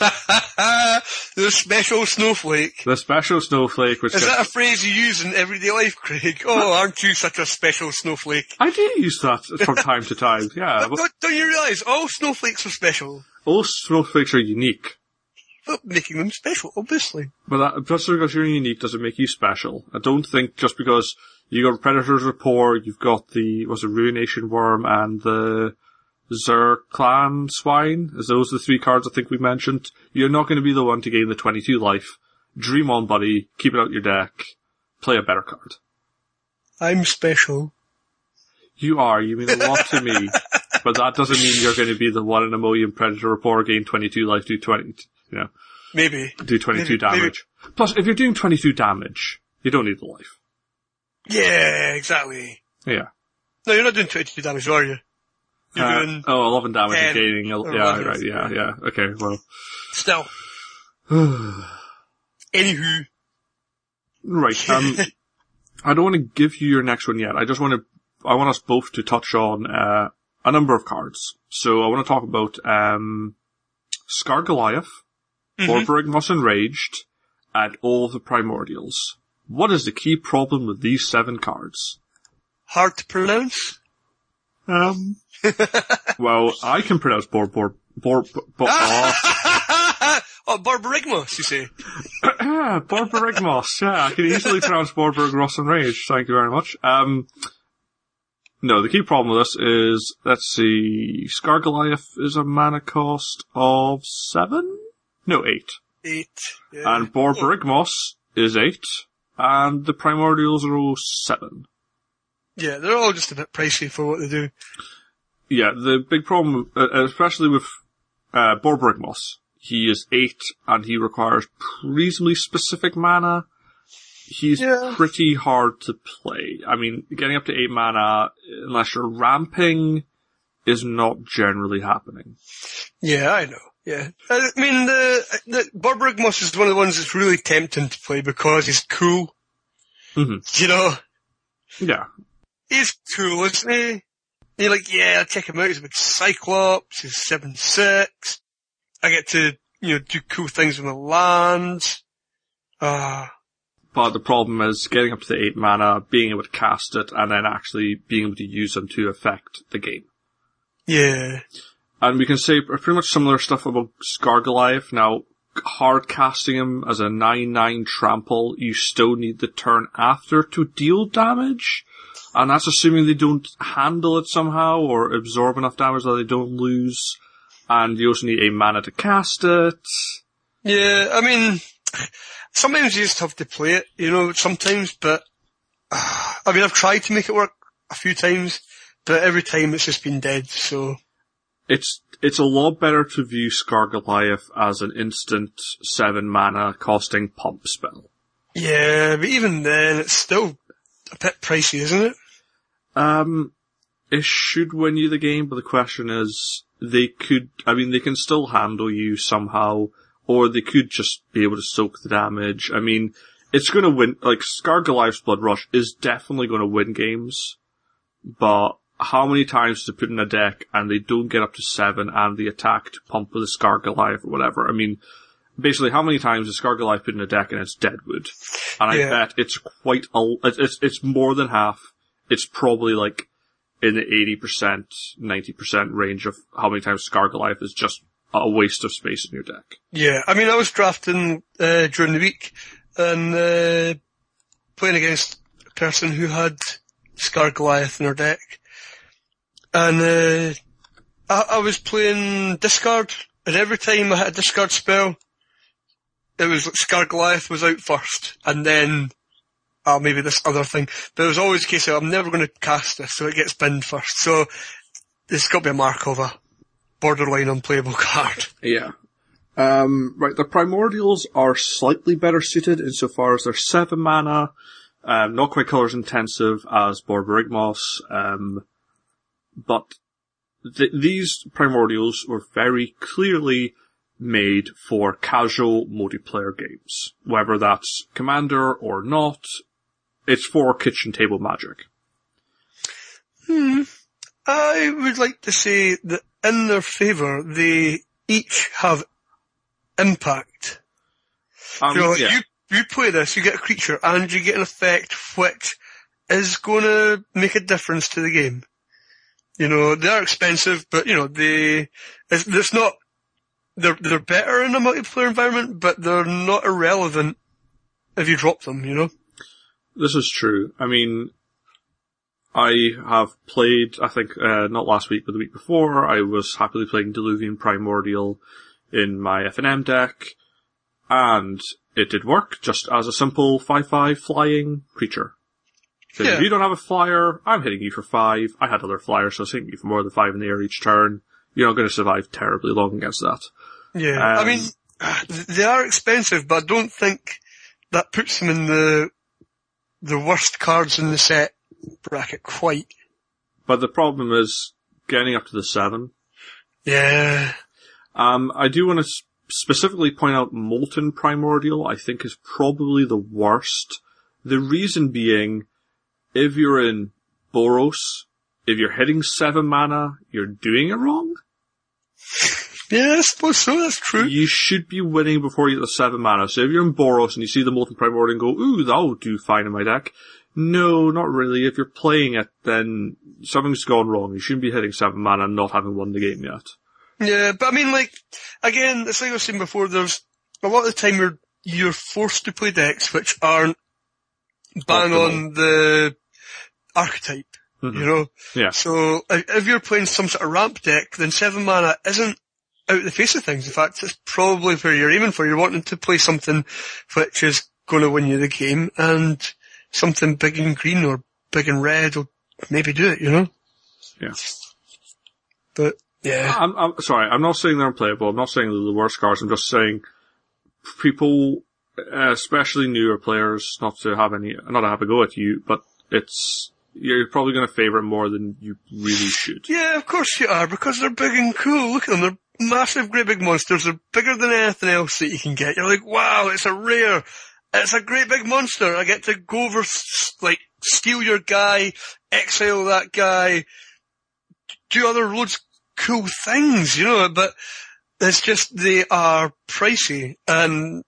[LAUGHS] the special snowflake. the special snowflake which Is gets... that a phrase you use in everyday life, Craig? Oh, aren't you such a special snowflake? I do use that from time to time, [LAUGHS] yeah. But don't, don't you realise all snowflakes are special? All snowflakes are unique. But making them special, obviously. But that, just because you're unique doesn't make you special. I don't think just because you got Predator's Rapport, you've got the, was it Ruination Wurm and the Zhur-Taa Swine? Is those are the three cards I think we mentioned? You're not going to be the one to gain the 22 life. Dream on, buddy. Keep it out your deck. Play a better card. I'm special. You are. You mean a lot to me. [LAUGHS] But that doesn't mean you're going to be the one in a million Predator Rapport, gain 22 life, do 20, you know, Maybe. do 22 Maybe- damage. Plus, if you're doing 22 damage, you don't need the life. Yeah, exactly. Yeah. No, you're not doing 22 damage, are you? You're Uh, doing, oh, 11 damage 10 and gaining. Yeah, 11. right, yeah, yeah. Okay, well. still. [SIGHS] Anywho. right, um, [LAUGHS] I don't want to give you your next one yet. I just want to, I want us both to touch on, uh, a number of cards. So I want to talk about, um, Skarrg Goliath, Borborygmos Enraged, and all the Primordials. What is the key problem with these seven cards? Hard to pronounce? Um, [LAUGHS] well, I can pronounce Bor, Bor, Bor, Bor, Bor [LAUGHS] oh. oh, Barbarigmos, you say? [LAUGHS] Yeah, Borborygmos. Yeah, I can easily pronounce Borborygmos and Rage. Thank you very much. Um, no, the key problem with this is, let's see, Skarrg Goliath is a mana cost of seven? No, eight. Eight. Yeah. And Borborygmos is eight, and the Primordials are all seven. yeah, they're all just a bit pricey for what they do. Yeah, the big problem, uh, especially with uh, Borborygmos, he is eight and he requires reasonably specific mana. He's Yeah. pretty hard to play. I mean, getting up to eight mana, unless you're ramping, is not generally happening. Yeah, I know. Yeah. I mean, the, the Borborygmos is one of the ones that's really tempting to play because he's cool. Mhm. You know, Yeah. he's cool, isn't he? And you're like, yeah, I check him out. He's a big Cyclops. He's 7-6. I get to, you know, do cool things with my lands. Ah, But the problem is getting up to the eight mana, being able to cast it, and then actually being able to use them to affect the game. yeah. And we can say pretty much similar stuff about Skarrg Now, hard casting him as a 9-9 trample, you still need the turn after to deal damage. And that's assuming they don't handle it somehow or absorb enough damage that they don't lose. And you also need a mana to cast it. Yeah, I mean, sometimes you just have to play it, you know, sometimes, but, ah, [SIGHS] I mean, I've tried to make it work a few times, but every time it's just been dead, so, It's, it's a lot better to view Skarrg Goliath as an instant 7 mana costing pump spell. yeah, but even then, it's still a bit pricey, isn't it? Um, it should win you the game, but the question is, they could, I mean, they can still handle you somehow, or they could just be able to soak the damage. I mean, it's gonna win, like, Skarrg Goliath's Blood Rush is definitely gonna win games, but how many times to put in a deck and they don't get up to seven and they attack to pump with a Skarrg Goliath or whatever? I mean, basically, how many times is Skarrg Goliath put in a deck and it's Deadwood? And I Yeah. bet it's quite a, it's, it's, it's more than half. It's probably like in the 80%, 90% range of how many times Skarrg Goliath is just a waste of space in your deck. Yeah, I mean, I was drafting, uh, during the week, and, uh, playing against a person who had Skarrg Goliath in her deck. And, uh, I, I was playing discard, and every time I had a discard spell, it was like Skarrg Goliath was out first, and then, oh, maybe this other thing. But it was always the case of, I'm never going to cast this, so it gets binned first. So, it's got to be a mark of a borderline unplayable [LAUGHS] card. Yeah. Um, right, the primordials are slightly better suited insofar as they're seven mana, um, not quite colors intensive as Borborygmos, um, but th- these primordials were very clearly made for casual multiplayer games. Whether that's Commander or not, it's for kitchen table magic. Hmm. I would like to say that in their favour, they each have impact. Um, you know, yeah. you, you play this, you get a creature, and you get an effect which is going to make a difference to the game. You know, they are expensive, but you know, they, it's, it's not, they're, they're better in a multiplayer environment, but they're not irrelevant if you drop them, you know? This is true. I mean, I have played, I think, uh, not last week, but the week before, I was happily playing Diluvian Primordial in my FNM deck, and it did work just as a simple 5-5 flying creature. Yeah. if you don't have a flyer, I'm hitting you for 5. I had other flyers, so I was hitting you for more than 5 in the air each turn. You're not going to survive terribly long against that. Yeah. I Um, mean, they are expensive, but I don't think that puts them in the, the worst cards in the set bracket quite. But the problem is getting up to the 7. Yeah. Um, I do want to specifically point out Molten Primordial, I think is probably the worst. The reason being, if you're in Boros, if you're hitting 7 mana, you're doing it wrong. Yeah, I suppose so, that's true. You should be winning before you get the 7 mana. So if you're in Boros and you see the Molten Primordial and go, ooh, that'll do fine in my deck. No, not really. If you're playing it, then something's gone wrong. You shouldn't be hitting 7 mana and not having won the game yet. Yeah, but I mean, like, again, it's like I was saying before, there's a lot of the time you're, you're forced to play decks which aren't bang on the archetype, Mhm. you know? Yeah. So, if you're playing some sort of ramp deck, then 7 mana isn't out the face of things. In fact, it's probably where you're aiming for. You're wanting to play something which is going to win you the game, and something big and green or big and red will maybe do it, you know? Yeah. But, yeah. I'm, I'm sorry, I'm not saying they're unplayable. I'm not saying they're the worst cards. I'm just saying people, Uh, especially newer players, not to have any, not to have a go at you, but it's you're probably going to favour it more than you really should. Yeah, of course you are, because they're big and cool. Look at them, they're massive, great big monsters. They're bigger than anything else that you can get. You're like, wow, it's a rare. It's a great big monster. I get to go over, like, steal your guy, exile that guy, do other loads cool things, you know, but it's just they are pricey, and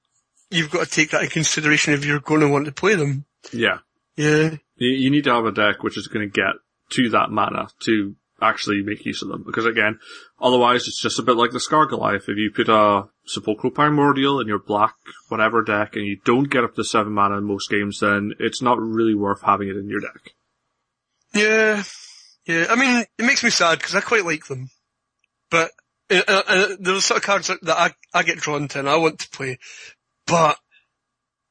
you've got to take that in consideration if you're going to want to play them. Yeah, Yeah. you, you need to have a deck which is going to get to that mana to actually make use of them. Because again, otherwise it's just a bit like the Skarrg Goliath. If you put a Sepulchral Primordial in your black whatever deck and you don't get up to seven mana in most games, then it's not really worth having it in your deck. Yeah, yeah. I mean, it makes me sad because I quite like them, but uh, uh, uh, there's the sort of cards that, that I, I get drawn to and I want to play, but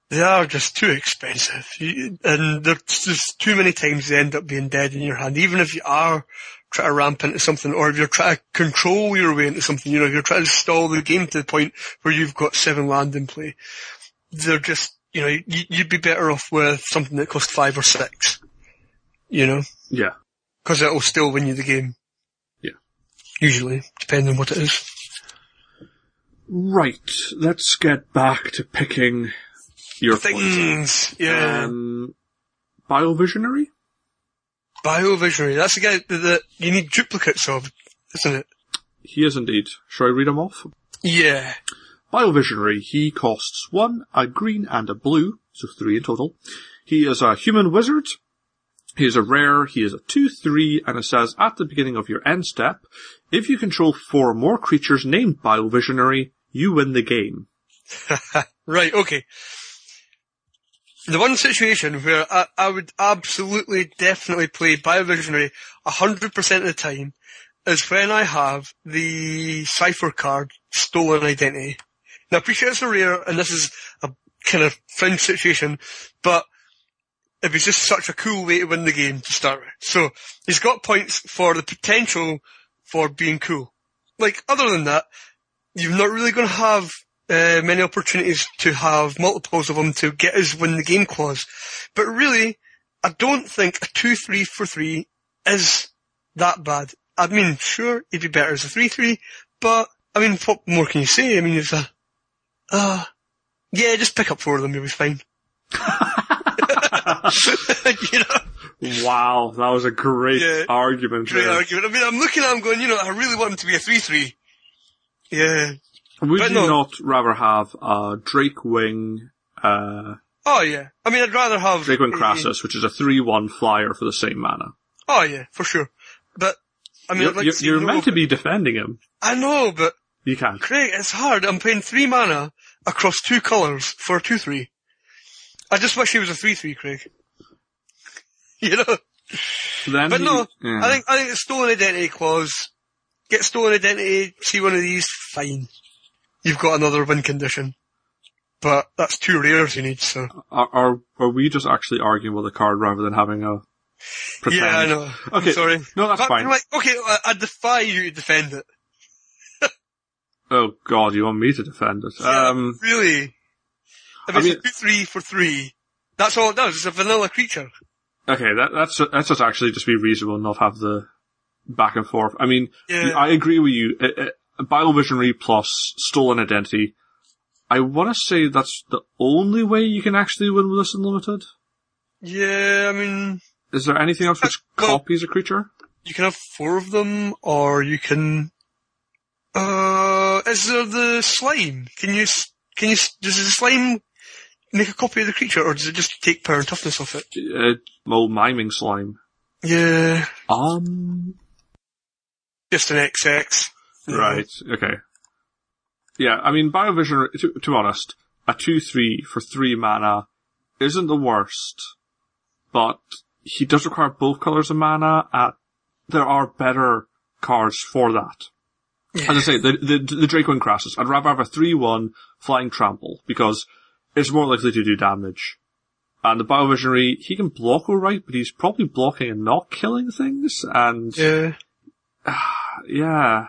they are just too expensive, you, and there's just too many times they end up being dead in your hand. Even if you are trying to ramp into something, or if you're trying to control your way into something, you know, if you're trying to stall the game to the point where you've got seven land in play, they're just, you know, you, you'd be better off with something that costs five or six, you know. Yeah. Because it'll still win you the game. Yeah. Usually, depending on what it is. Right. Let's get back to picking your Things, yeah. Um, Biovisionary? Biovisionary, that's the guy that, that you need duplicates of, isn't it? He is indeed. Shall I read him off? Yeah. Biovisionary, he costs one, a green and a blue, so three in total. He is a human wizard. He is a rare, he is a 2-3, and it says at the beginning of your end step, if you control four more creatures named Biovisionary, you win the game. [LAUGHS] Right, okay. The one situation where I, I would absolutely definitely play Biovisionary 100% of the time is when I have the Cipher card Stolen Identity. Now I appreciate it's a rare and this is a kind of fringe situation, but it was just such a cool way to win the game to start with. So he's got points for the potential for being cool. Like other than that, you're not really going to have uh, many opportunities to have multiples of them to get us win the game clause. But really, I don't think a 2-3 for 3 is that bad. I mean, sure, it'd be better as a 3-3, but, I mean, what more can you say? I mean, it's a, uh, yeah, just pick up four of them, you'll be fine. [LAUGHS] [LAUGHS] you know, Wow, that was a great Yeah. argument. great there. argument. I mean, I'm looking at him going, you know, I really want him to be a 3-3. Yeah. Would But you no. not rather have a Drakewing, uh, Oh yeah. I mean, I'd rather have... Drakewing Krasis, which is a 3-1 flyer for the same mana? Oh yeah, for sure. But, I mean, You're, I'd like you're, to see you're meant to be defending him. I know, but You can't. Craig, it's hard. I'm paying three mana across two colours for a 2-3. I just wish he was a 3-3, Craig. [LAUGHS] You know? Then But he- no, yeah. I think, I think it's stolen identity clause. Get stolen identity, see one of these, fine. You've got another win condition. But that's two rares you need, so. Are, are are we just actually arguing with a card rather than having a pretend? Yeah, I know. I'm Okay, sorry. no, that's But, fine. Like, okay, I, I defy you to defend it. [LAUGHS] Oh God, you want me to defend it? Um, Really? If I it's mean- a 2-3 for three, that's all it does. It's a vanilla creature. okay, that that's that's just actually just be reasonable and not have the back and forth. I mean, Yeah. I agree with you. Biovisionary plus stolen identity. I want to say that's the only way you can actually win with this unlimited. Yeah, I mean, Is there anything else which [LAUGHS] Well- copies a creature? you can have four of them, or you can. Uh, is there the slime? Can you? Can you? Does the slime make a copy of the creature, or does it just take power and toughness off it? Uh, well, miming slime. Yeah, Um, just an XX. Right. Okay. Yeah, I mean, Biovision, to, to be honest, a 2-3 for 3 mana isn't the worst, but he does require both colors of mana, uh, there are better cards for that. As I say, the, the, the Drakewing Krasis, I'd rather have a 3-1 flying trample, because it's more likely to do damage. And the Biovisionary, he can block alright, but he's probably blocking and not killing things, and Yeah. [SIGHS] yeah.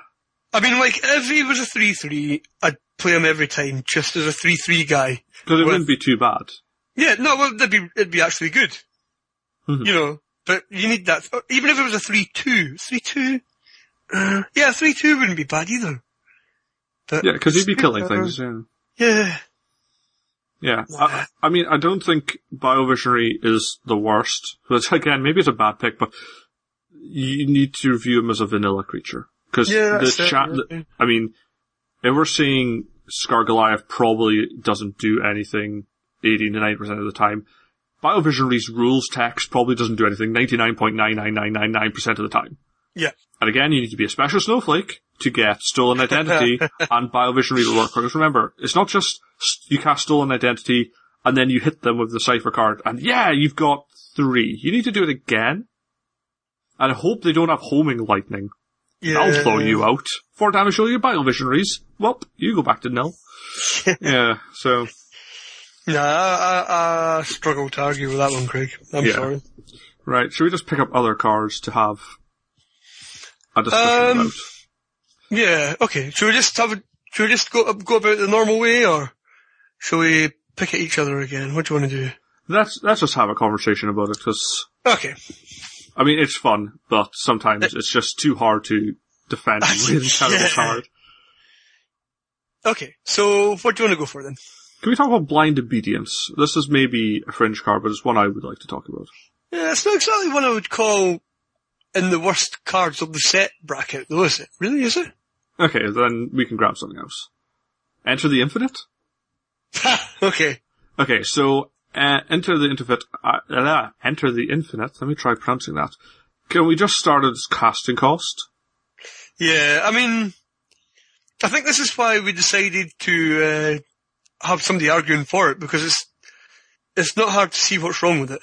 I mean, like, if he was a 3-3, I'd play him every time, just as a 3-3 guy. Because it wouldn't be too bad. Yeah, no, well, that'd be, it'd be actually good. Mhm. You know, but you need that, even if it was a 3-2, 3-2, uh, yeah, 3-2 wouldn't be bad either. But, Yeah, because he'd be killing things. Yeah, Yeah. yeah. I, I mean, I don't think Biovisionary is the worst. But again, maybe it's a bad pick, but you need to view him as a vanilla creature because Yeah, the chat. I mean, if we're seeing Skarrg Goliath probably doesn't do anything 80 to 90 percent of the time. Biovisionary's rules text probably doesn't do anything 99.99999 percent of the time. Yeah. And again, you need to be a special snowflake to get stolen [LAUGHS] identity and biovisionary to work. Because remember, it's not just you cast stolen identity and then you hit them with the cipher card and yeah, you've got three. You need to do it again. And I hope they don't have homing lightning. Yeah. That'll throw you out. Four damage show your biovisionaries. Well, you go back to nil. [LAUGHS] yeah, so, Yeah, I, I, I struggle to argue with that one, Craig. I'm Yeah. sorry. right, should we just pick up other cards to have a discussion Um, about? Yeah, okay. Should we just have a, should we just go, go about the normal way, or shall we pick at each other again? What do you want to do? Let's, let's just have a conversation about it, because, Okay. I mean, it's fun, but sometimes it's just too hard to defend [LAUGHS] a really terrible card. Okay, so what do you want to go for then? Can we talk about blind obedience? This is maybe a fringe card, but it's one I would like to talk about. Yeah, it's not exactly one I would call in the worst cards of the set bracket, though, is it? Really, is it? Okay, then we can grab something else. Enter the Infinite? [LAUGHS] okay. Okay, so, uh, enter the infinite, uh, uh, enter the infinite, let me try pronouncing that. Can we just start at its casting cost? Yeah, I mean, I think this is why we decided to uh, have somebody arguing for it because it's it's not hard to see what's wrong with it.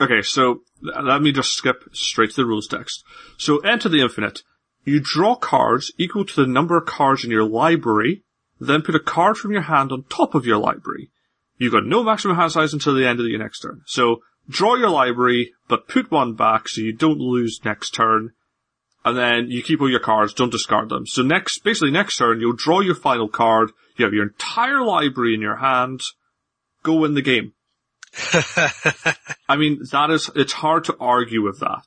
Okay, so, let me just skip straight to the rules text. So, enter the infinite. You draw cards equal to the number of cards in your library, then put a card from your hand on top of your library. You've got no maximum hand size until the end of your next turn. So, draw your library, but put one back so you don't lose next turn, And then you keep all your cards, don't discard them. So next, basically next turn, you'll draw your final card, you have your entire library in your hand, go win the game. [LAUGHS] I mean, that is, it's hard to argue with that.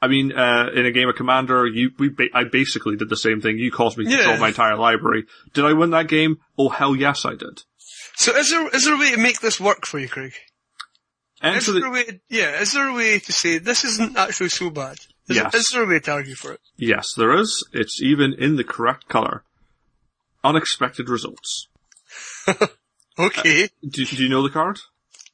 I mean, uh, in a game of Commander, you, we, ba- I basically did the same thing. You caused me to Yeah. draw my entire library. Did I win that game? Oh hell yes I did. So is there, is there a way to make this work for you, Craig? Is there a way to, yeah, is there a way to say this isn't actually so bad? Is, Yes. is there a way to argue for it? yes, there is. It's even in the correct color. Unexpected results. [LAUGHS] Okay. Do, do you know the card?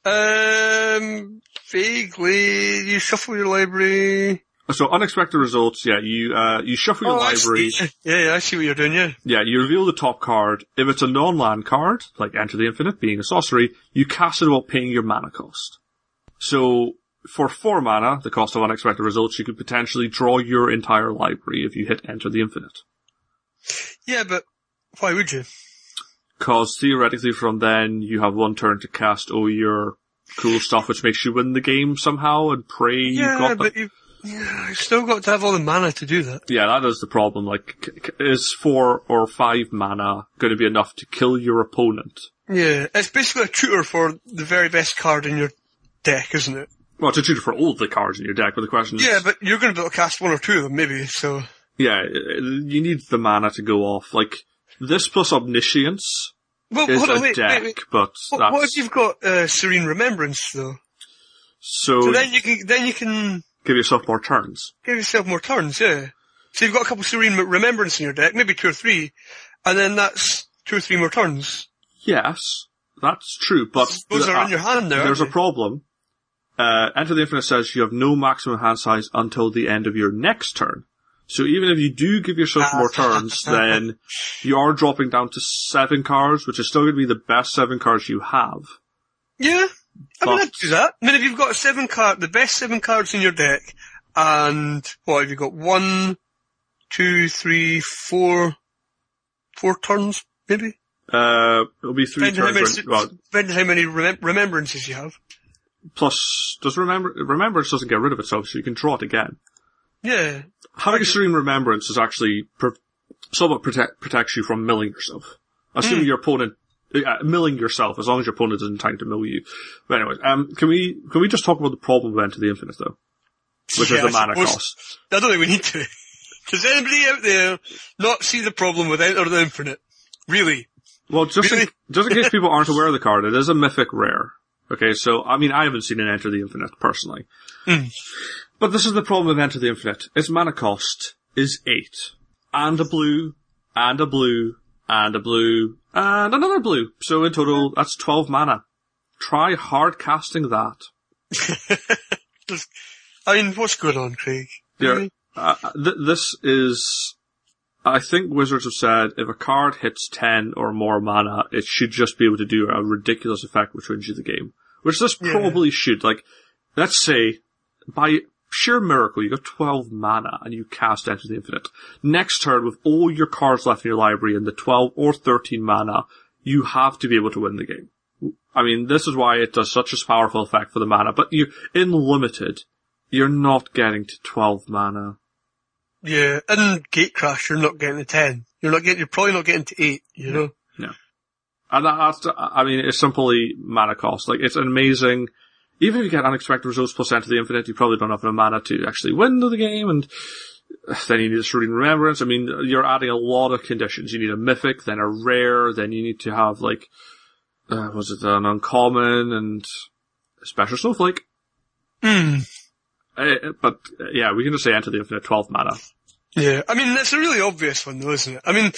Um, vaguely, you shuffle your library. So unexpected results, yeah, you, uh, you shuffle your Oh, library. [LAUGHS] Yeah, yeah, I see what you're doing, yeah. Yeah, you reveal the top card. If it's a non-land card, like Enter the Infinite being a sorcery, you cast it while paying your mana cost. So, for four mana, the cost of unexpected results, you could potentially draw your entire library if you hit Enter the Infinite. Yeah, but why would you? Cause theoretically from then, you have one turn to cast all your cool stuff which makes you win the game somehow and pray you Yeah, got the but you, yeah, [SIGHS] you've still got to have all the mana to do that. Yeah, that is the problem. Like, is four or five mana going to be enough to kill your opponent? Yeah, it's basically a tutor for the very best card in your deck, isn't it? Well, it's a tutor for all of the cards in your deck, but the question is, Yeah, but you're going to be able to cast one or two of them, maybe, so. yeah, uh, you need the mana to go off. Like, this plus Omniscience Well, is on, a wait, deck, wait, wait. but What, that's, what if you've got uh, Serene Remembrance, though? so, So then you can, then you can give yourself more turns. give yourself more turns, yeah. So you've got a couple of Serene Remembrance in your deck, maybe two or three, and then that's two or three more turns. Yes, that's true, but Those the- are in your hand there. there's a problem. Uh, Enter the Infinite says you have no maximum hand size until the end of your next turn. So even if you do give yourself more turns, then you are dropping down to seven cards, which is still going to be the best seven cards you have. Yeah. I mean, I'd do that. I mean, if you've got seven card, the best seven cards in your deck, and what have you got? One, two, three, four, four turns, maybe? Uh, it'll be three Depending how many, turns. Well, depending how many remem- remembrances you have. plus, does remember remembrance doesn't get rid of itself, so you can draw it again. Yeah. Having a serene remembrance is actually pr- somewhat protect, protects you from milling yourself. Assuming Hmm. your opponent uh, milling yourself, as long as your opponent isn't trying to mill you. But anyways, um, can we can we just talk about the problem of Enter the Infinite though, which Yeah, is the I mana cost? I don't think we need to. [LAUGHS] Does anybody out there not see the problem with Enter the Infinite? Really? Well, just in, [LAUGHS] just in case people aren't aware of the card, it is a mythic rare. Okay, so I mean, I haven't seen it Enter the Infinite personally, Hmm. but this is the problem with Enter the Infinite. Its mana cost is eight, and a blue, and a blue, and a blue, and another blue. So in total, that's twelve mana. Try hard casting that. [LAUGHS] I mean, what's going on, Craig? Yeah, uh, th- this is. I think Wizards have said if a card hits 10 or more mana, it should just be able to do a ridiculous effect which wins you the game. Which this Yeah. probably should. Like, let's say, by sheer miracle, you got 12 mana and you cast Enter the Infinite. Next turn, with all your cards left in your library and the 12 or 13 mana, you have to be able to win the game. I mean, this is why it does such a powerful effect for the mana, but you, in limited, you're not getting to 12 mana. Yeah, in Gatecrash, you're not getting to 10. You're not getting, you're probably not getting to 8, you know? Yeah. And that, that's, I mean, it's simply mana cost. Like, it's amazing. Even if you get unexpected results plus Enter the Infinite, you probably don't have enough mana to actually win the game, and then you need a Serene Remembrance. I mean, you're adding a lot of conditions. You need a Mythic, then a Rare, then you need to have, like, uh, was it an Uncommon, and a Special Snowflake. Hmm. Uh, but, uh, yeah, we can just say Enter the Infinite, 12 mana. Yeah, I mean, that's a really obvious one though, isn't it? I mean,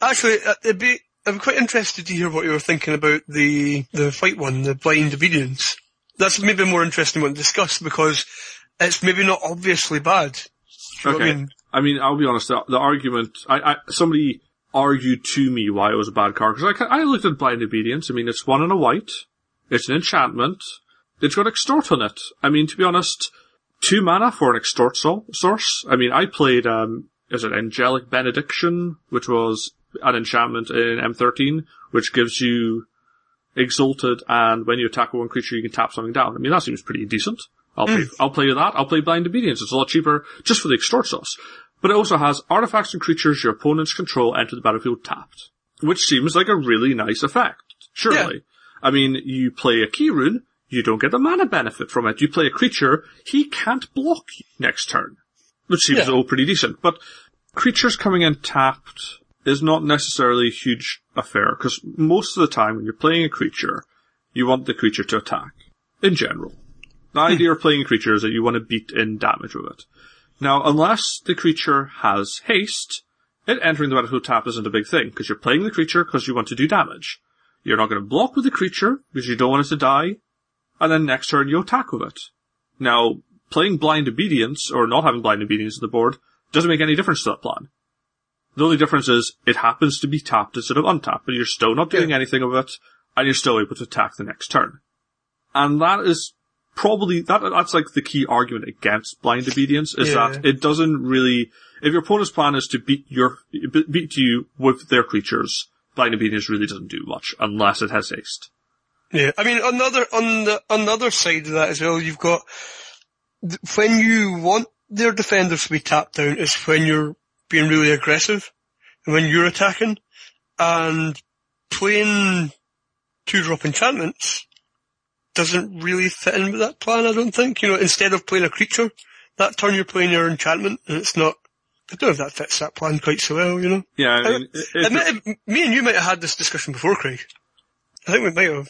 actually, uh, it'd be, I'm quite interested to hear what you were thinking about the, the fight one, the blind obedience. That's maybe a more interesting one to discuss because it's maybe not obviously bad. Do you know what I Okay. mean? I mean, I'll be honest. The, the argument, I, I, somebody argued to me why it was a bad card because I, I looked at Blind Obedience. I mean, it's one and a white. It's an enchantment. It's got extort on it. I mean, to be honest, two mana for an extort so- source. I mean, I played, um, is it Angelic Benediction, which was an enchantment in M13, which gives you exalted and when you attack one creature you can tap something down. I mean, that seems pretty decent. I'll play, mm. I'll play that. I'll play Blind Obedience. It's a lot cheaper just for the extort sauce. But it also has artifacts and creatures your opponents control enter the battlefield tapped, which seems like a really nice effect. Surely. I mean, you play a keyrune, you don't get the mana benefit from it. You play a creature, he can't block next turn, which seems Yeah. all pretty decent. But creatures coming in tapped is not necessarily a huge affair because most of the time when you're playing a creature, you want the creature to attack in general. The hmm. idea of playing a creature is that you want to beat in damage with it. Now, unless the creature has haste, it entering the battlefield tap isn't a big thing because you're playing the creature because you want to do damage. You're not going to block with the creature because you don't want it to die, and then next turn you attack with it. Now, playing blind obedience or not having blind obedience on the board doesn't make any difference to that plan. The only difference is it happens to be tapped instead of untapped, but you're still not doing anything of it, and you're still able to attack the next turn. And that is probably that that's like the key argument against blind obedience is Yeah. that it doesn't really if your opponent's plan is to beat your beat you with their creatures, blind obedience really doesn't do much unless it has haste. Yeah, I mean, another on the another side of that as well, you've got when you want their defenders to be tapped down is when you're being really aggressive and when you're attacking, and playing two drop enchantments doesn't really fit in with that plan. I don't think. You know, instead of playing a creature, that turn you're playing your enchantment, and it's not. I don't know if that fits that plan quite so well. You know, Yeah, I I- mean, if- Admit- me and you might have had this discussion before, Craig. I think we might have.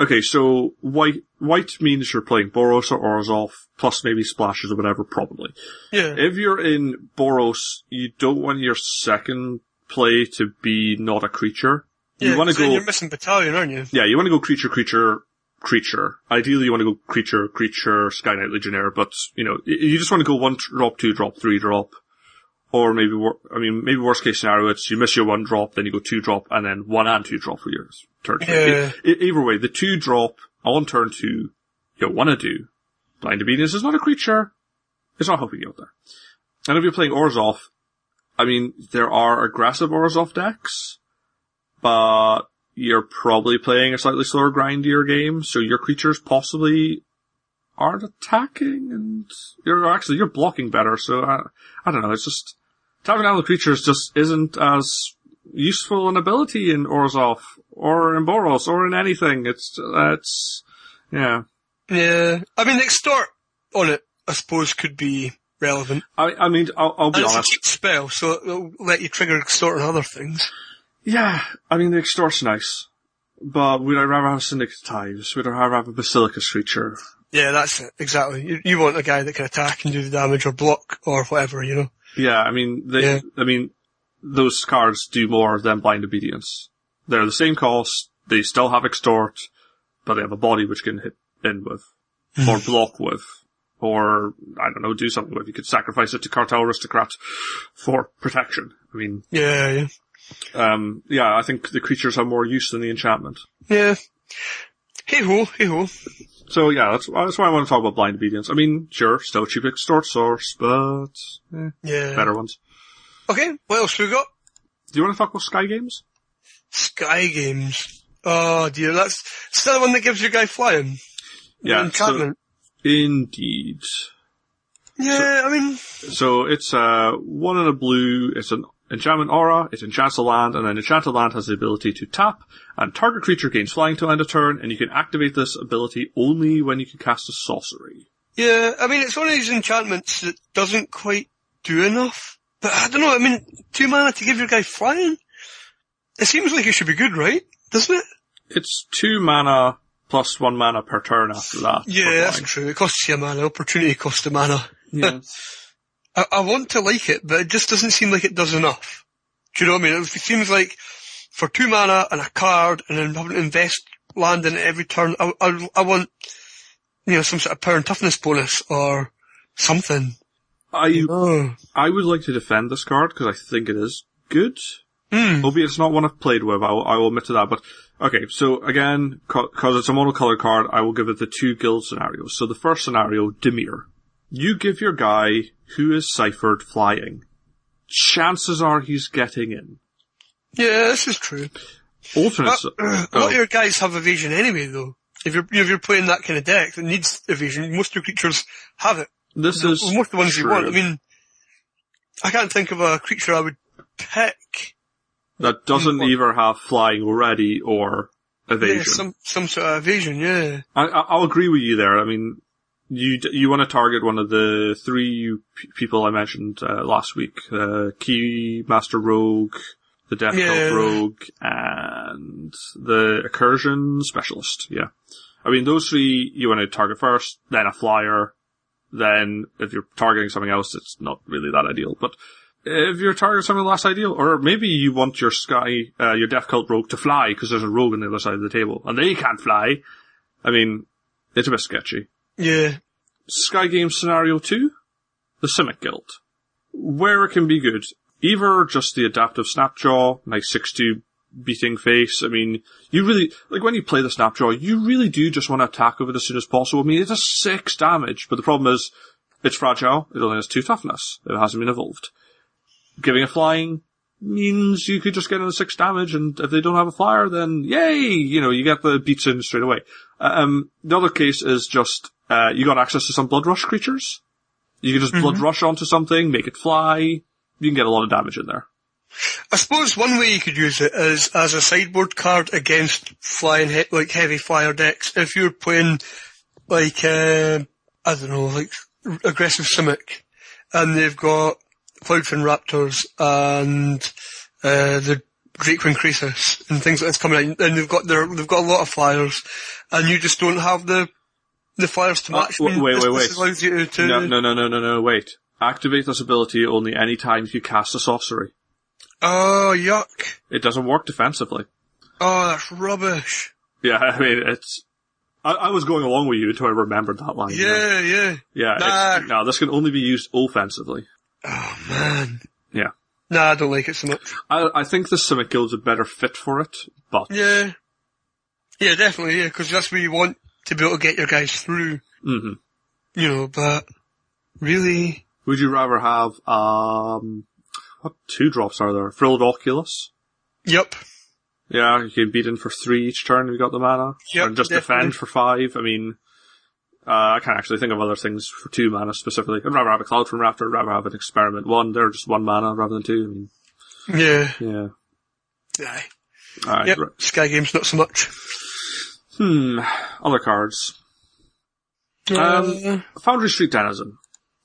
Okay, so white white means you're playing Boros or Orzhov, plus maybe splashes or whatever, probably. Yeah. If you're in Boros, you don't want your second play to be not a creature. You Yeah, want to go, You're missing battalion, aren't you? yeah, you want to go creature, creature, creature. Ideally, you want to go creature, creature, Skyknight Legionnaire, but you know, you just want to go one drop, two drop, three drop, or maybe, I mean, maybe worst case scenario, it's you miss your one drop, then you go two drop, and then one and two drop for your turn. three. Yeah. E- either way, the two drop on turn two, you want to do. Blind Obedience is not a creature. It's not helping you out there. And if you're playing Orzhov, I mean, there are aggressive Orzhov decks, but you're probably playing a slightly slower, grindier game, so your creatures possibly aren't attacking, and you're actually, you're blocking better, so I, I don't know, it's just, tapping down the creatures just isn't as useful an ability in Orzhov, or in Boros, or in anything. It's, that's yeah. Yeah. I mean, the extort on it, I suppose, could be relevant. I, I mean, I'll, I'll be And it's a cheap spell, so it'll let you trigger extort on other things. Yeah, I mean, the extort's nice. But would I rather have Syndic of Tithes? Would I rather have a Basilica Screecher? Yeah, that's it. Exactly. You, you want a guy that can attack and do the damage or block or whatever, you know? Yeah, I mean, they, Yeah. I mean, those cards do more than Blind Obedience. They're the same cost, they still have extort, but they have a body which can hit in with, or block with, or, I don't know, do something with. You could sacrifice it to Cartel aristocrats for protection. I mean, Yeah, yeah. um, yeah, I think the creatures have more use than the enchantment. Yeah. Hey ho, hey ho. So yeah, that's, that's why I want to talk about Blind Obedience. I mean, sure, still cheap extort source, but, eh, Yeah. better ones. Okay, what else we got? Do you want to talk about Skygames? Skygames. Oh dear, that's still the one that gives your guy flying. Yeah, Enchantment. Indeed. yeah, I mean, So it's uh one in a blue. It's an enchantment aura. It enchants a land, and then enchanted land has the ability to tap, and target creature gains flying till end of turn, and you can activate this ability only when you can cast a sorcery. yeah, I mean, it's one of these enchantments that doesn't quite do enough. But I don't know, I mean, two mana to give your guy flying? It seems like it should be good, right? Doesn't it? It's two mana plus one mana per turn after that. Yeah, that's true. It costs you a mana. Opportunity costs a mana. Yeah. [LAUGHS] [LAUGHS] I, I want to like it, but it just doesn't seem like it does enough. Do you know what I mean? It seems like for two mana and a card and then having to invest land in it every turn, I, I, I want, you know, some sort of power and toughness bonus or something. I Oh. I would like to defend this card because I think it is good. Hmm. Albeit it's not one I've played with, I will, I will admit to that. But okay, so again, because it's a monocolored card, I will give it the two guild scenarios. So the first scenario, Dimir. You give your guy who is ciphered flying. Chances are he's getting in. Yeah, this is true. Alternate. But, uh, [CLEARS THROAT] a lot oh. of your guys have evasion anyway though. If you're if you're playing that kind of deck that needs evasion, most of your creatures have it. This is most of the ones true. you want. I mean, I can't think of a creature I would pick. That doesn't Mm, either have flying already or evasion. Yeah, some some sort of evasion. Yeah. I, I- I'll agree with you there. I mean, you you want to target one of the three p- people I mentioned uh, last week: uh, Keymaster Rogue, the Death Yeah. Cult Rogue, and the Incursion Specialist. Yeah, I mean those three you want to target first, then a flyer. Then, if you're targeting something else, it's not really that ideal. But if you're targeting the last ideal, or maybe you want your Sky, uh, your Death Cult Rogue to fly because there's a rogue on the other side of the table, and they can't fly. I mean, it's a bit sketchy. Yeah. Sky game Scenario 2, the Simic Guild. Where it can be good, either just the adaptive Snapjaw, nice 6-2 beating face. I mean, you really, like when you play the Snapjaw, you really do just want to attack with it as soon as possible. I mean, it does 6 damage, but the problem is, it's fragile, it only has 2 toughness, it hasn't been evolved. Giving a flying means you could just get in the 6 damage, and if they don't have a flyer, then yay! You know, you get the beats in straight away. Um, the other case is just, uh, you got access to some Blood Rush creatures. You can just Blood Rush onto something, make it fly. You can get a lot of damage in there. I suppose one way you could use it is as a sideboard card against flying he- like heavy flyer decks. If you're playing like uh, I don't know, like aggressive Simic, and they've got Cloudfin Raptors and uh, the Great Queen Croesus and things like this coming in, and they've got their they've got a lot of flyers, and you just don't have the the flyers to Uh, match. them. wait, this, wait, this wait. allows you to. No, no, no, no, no, no, wait. Activate this ability only any time you cast a sorcery. Oh yuck! It doesn't work defensively. Oh, that's rubbish. Yeah, [LAUGHS] I mean, it's, I, I was going along with you until I remembered that line. Yeah, yeah. Yeah, Nah. it's, no, this can only be used offensively. Oh man. Yeah. Nah, I don't like it so much. I, I think the Simic Guild's a better fit for it, but, Yeah. Yeah, definitely, yeah, because that's where you want to be able to get your guys through, hmm you know, but really, would you rather have, um, what two drops are there? Frilled Oculus? yep. Yeah, you can beat in for three each turn if you got the mana. Yep, and just definitely. defend for five. I mean, uh, I can't actually think of other things for two mana specifically. I'd rather have a Cloudfin Raptor, I'd rather have an Experiment one. They're just one mana rather than two. Yeah. I mean, yeah. Aye. Alright, Yep. right. Skygames not so much. Hmm. Other cards. Um, Uh, Foundry Street Denizen.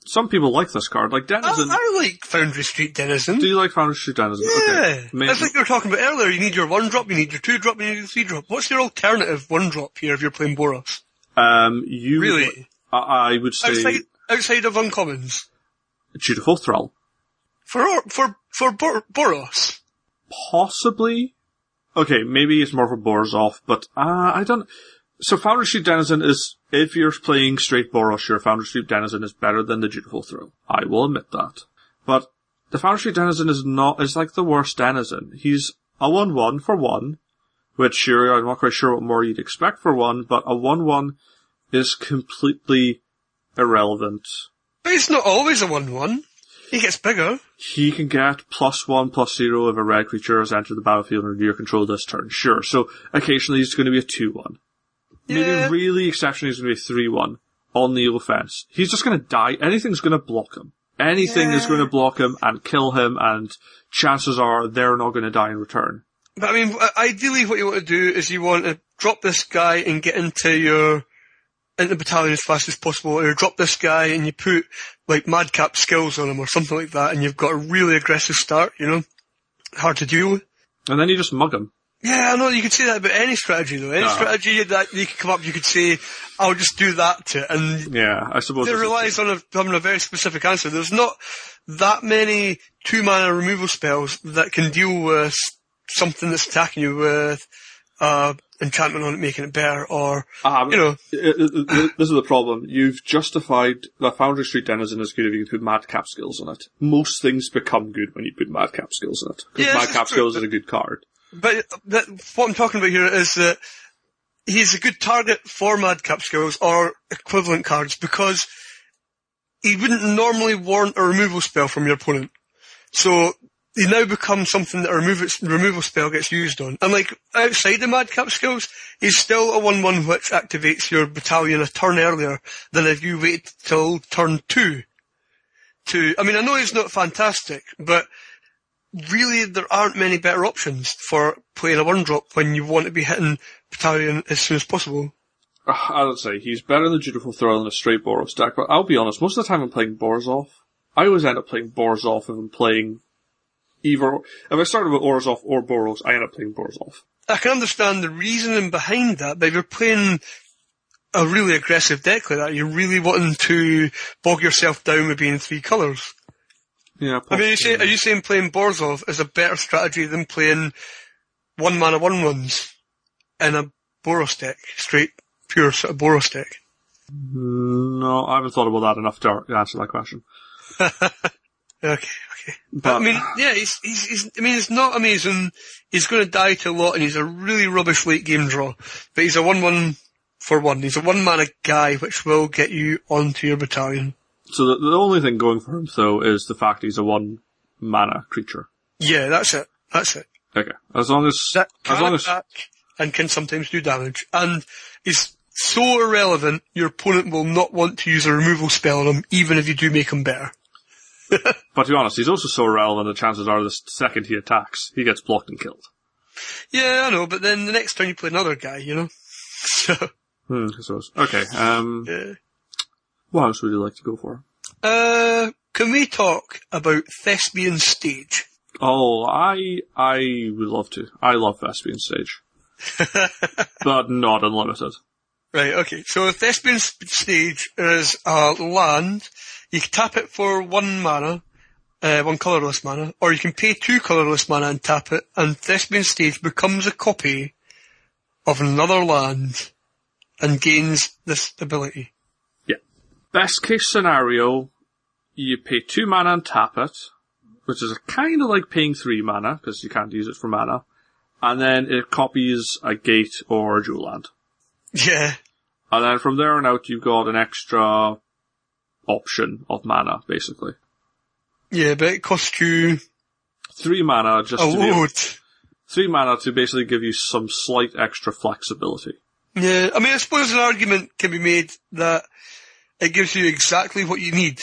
Some people like this card. Like Denizen. I, I like Foundry Street Denizen. do you like Foundry Street Denizen? yeah. Okay. That's like you were talking about earlier. You need your one drop, you need your two drop, you need your three drop. What's your alternative one drop here if you're playing Boros? Um, you Really? I, I would say Outside, outside of uncommons. Dutiful Thrall. For, Or- for, for Bor- Boros. Possibly. Okay, maybe it's more for Borzov, but uh, I don't. So Foundry Street Denizen is, if you're playing straight Boros, your Foundry Street Denizen is better than the Dutiful Thrall. I will admit that. But the Foundry Street Denizen is not, is like the worst Denizen. He's a 1-1 for 1, which sure, I'm not quite sure what more you'd expect for 1, but a 1-1 is completely irrelevant. But it's not always a 1-1. He gets bigger. He can get plus one, plus zero if a red creature has entered the battlefield under your control this turn. Sure. So occasionally he's going to be a 2-1. Yeah. Maybe really exceptionally he's going to be a 3-1 on the offense. He's just going to die. Anything's going to block him. Anything is going to block him and kill him and chances are they're not going to die in return. But I mean, uh, ideally what you want to do is you want to drop this guy and get into your, into the battalion as fast as possible, or drop this guy and you put, like, madcap skills on him or something like that, and you've got a really aggressive start, you know? Hard to deal with. And then you just mug him. Yeah, I know, you could say that about any strategy though. Any strategy that you could come up, you could say, I'll just do that to it, and Yeah, I suppose. it relies on a, having a very specific answer. There's not that many two mana removal spells that can deal with something that's attacking you with uh, enchantment on it, making it better, or Ah, you know, it- it- it- this is the problem. You've justified that Foundry Street Denizen is good if you can put madcap skills on it. Most things become good when you put madcap skills on it. Because Yeah, madcap skills but- is a good card. but, but what I'm talking about here is that he's a good target for madcap skills or equivalent cards because he wouldn't normally warrant a removal spell from your opponent. So they now become something that a removal, removal spell gets used on. And like, outside the Madcap skills, he's still a 1-1 which activates your battalion a turn earlier than if you wait till turn 2. To, I mean, I know he's not fantastic, but really there aren't many better options for playing a 1-drop when you want to be hitting battalion as soon as possible. Uh, I would say he's better than Dutiful Thrall than a straight Boros deck, but I'll be honest, most of the time I'm playing Borzov. I always end up playing Borzov if I'm playing either, if I started with Orzhov or Boros, I end up playing Borzov. I can understand the reasoning behind that, but if you're playing a really aggressive deck like that, you're really wanting to bog yourself down with being three colours. Yeah, I mean, are you, say, are you saying playing Borzov is a better strategy than playing one mana one ones in a Boros deck, straight pure sort of Boros deck? No, I haven't thought about that enough to answer that question. [LAUGHS] Okay, okay. But, But- I mean, yeah, he's, he's, he's, I mean, it's not amazing. He's going to die to a lot and he's a really rubbish late game draw. But he's a 1-1 for one. He's a one mana guy which will get you onto your battalion. So the, the only thing going for him though is the fact he's a one mana creature. Yeah, that's it. That's it. Okay, as long as That as long as and can sometimes do damage. And is so irrelevant, your opponent will not want to use a removal spell on him, even if you do make him better. [LAUGHS] But to be honest, he's also so irrelevant the chances are the second he attacks, he gets blocked and killed. Yeah, I know, but then the next time you play another guy, you know? [LAUGHS] So, Hmm, I suppose. Okay, um, yeah. what else would you like to go for? Uh, can we talk about Thespian Stage? Oh, I, I would love to. I love Thespian Stage. [LAUGHS] but not unlimited. Right, okay. So Thespian Stage is a land. You can tap it for one mana, uh, one colourless mana, or you can pay two colourless mana and tap it, and Thespian Stage becomes a copy of another land and gains this ability. Yeah. Best case scenario, you pay two mana and tap it, which is kind of like paying three mana, because you can't use it for mana, and then it copies a gate or a dual land. Yeah. And then from there on out, you've got an extra option of mana, basically. Yeah, but it costs you Three mana just a to load. three mana to basically give you some slight extra flexibility. Yeah, I mean, I suppose an argument can be made that it gives you exactly what you need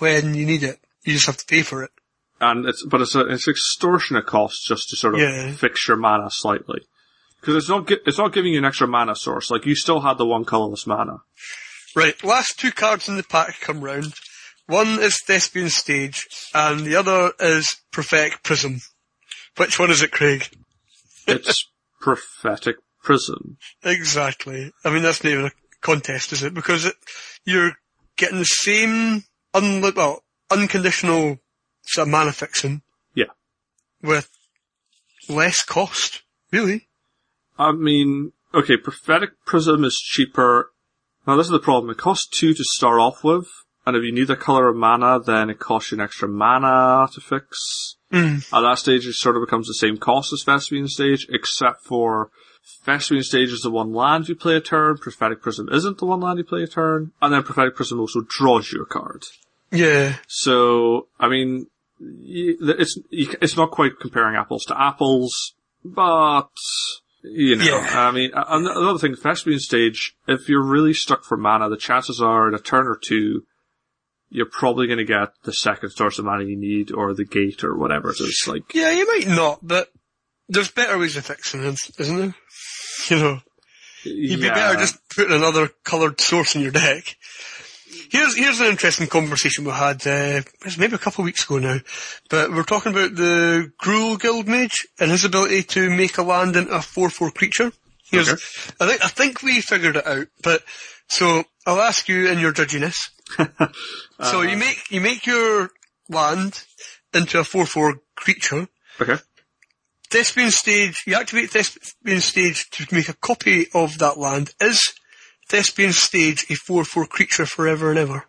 when you need it. You just have to pay for it. And it's, but it's a, it's extortionate cost just to sort of Yeah. fix your mana slightly. Cause it's not, it's not giving you an extra mana source. Like you still had the one colorless mana. Right, last two cards in the pack come round. One is Thespian Stage, and the other is Prophetic Prism. Which one is it, Craig? [LAUGHS] It's prophetic prism. Exactly. I mean, that's not even a contest, is it? Because it, you're getting the same un- well, unconditional sort of mana fixing Yeah. with less cost. Really? I mean, okay, prophetic prism is cheaper. Now this is the problem. It costs two to start off with, and if you need a color of mana, then it costs you an extra mana to fix. Mm. At that stage, it sort of becomes the same cost as Thespian Stage, except for Thespian Stage is the one land you play a turn, Prophetic Prism isn't the one land you play a turn, and then Prophetic Prism also draws you a card. Yeah. So, I mean, it's it's not quite comparing apples to apples, but you know, Yeah. I mean, another thing, Thespian Stage, if you're really stuck for mana, the chances are in a turn or two, you're probably going to get the second source of mana you need, or the gate, or whatever So it is. Like, Yeah, you might not, but there's better ways of fixing it, isn't there? [LAUGHS] You know. You'd be better just putting another coloured source in your deck. Here's here's an interesting conversation we had. Uh, maybe a couple of weeks ago now, but we're talking about the Gruul Guild Mage and his ability to make a land into a four-four creature. Here's, Okay. I think I think we figured it out. But so I'll ask you in your judginess. [LAUGHS] so you make you make your land into a four-four creature. Okay. Thespian stage, you activate Thespian stage to make a copy of that land. Is Thespian stage a 4-4 creature forever and ever?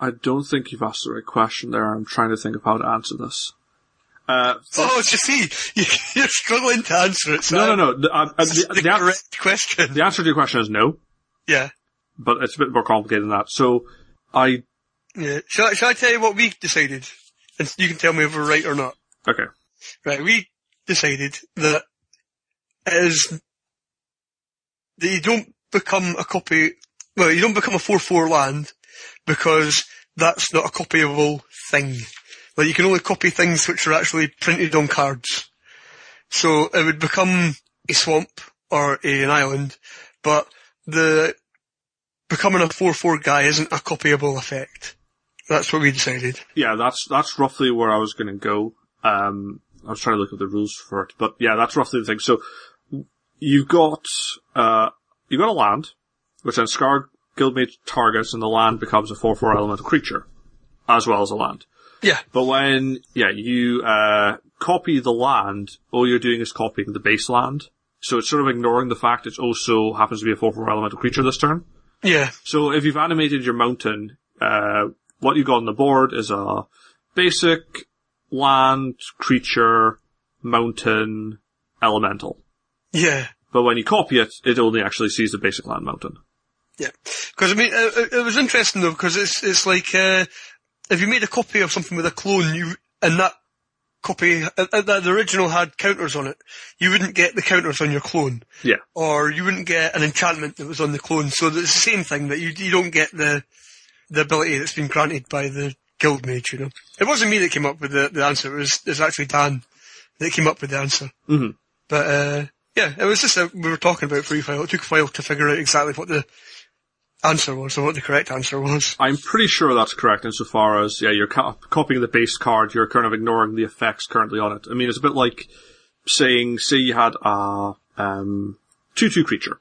I don't think you've asked the right question there. I'm trying to think of how to answer this. Uh, Oh, you see, you- [LAUGHS] you're struggling to answer it. So no, no, no. The, uh, uh, This is the, the, the, an- correct question. the answer to your question is no, Yeah. but it's a bit more complicated than that. So, I, Yeah. Shall, I- shall I tell you what we decided? And you can tell me if we're right or not. okay. right, we decided that it is that you don't become a copy, well, you don't become a 4-4 land because that's not a copyable thing. Like you can only copy things which are actually printed on cards. So it would become a swamp or a, an island, but the becoming a 4-4 guy isn't a copyable effect. That's what we decided. Yeah, that's that's roughly where I was going to go. Um, I was trying to look at the rules for it, but yeah, that's roughly the thing. So you've got uh, you've got a land, which then Skarrg Guildmage targets, and the land becomes a four-four elemental creature, as well as a land. Yeah. But when yeah you uh, copy the land, all you're doing is copying the base land. So it's sort of ignoring the fact it also happens to be a four-four elemental creature this turn. Yeah. So if you've animated your mountain, uh, what you got on the board is a basic land, creature, mountain, elemental. Yeah. But when you copy it, it only actually sees the basic land mountain. Yeah. Because I mean, it, it was interesting though, because it's, it's like, uh, if you made a copy of something with a clone, you, and that copy, uh, uh, that the original had counters on it, you wouldn't get the counters on your clone. Yeah. Or you wouldn't get an enchantment that was on the clone. So it's the same thing that you, you don't get the, the ability that's been granted by the guild mage, you know. It wasn't me that came up with the, the answer, it was, it was actually Dan that came up with the answer. Mhm. But, uh, yeah, it was just that we were talking about free file. It took a while to figure out exactly what the answer was, or what the correct answer was. I'm pretty sure that's correct insofar as, yeah, you're co- copying the base card, you're kind of ignoring the effects currently on it. I mean, it's a bit like saying, say you had a, um, 2-2 creature,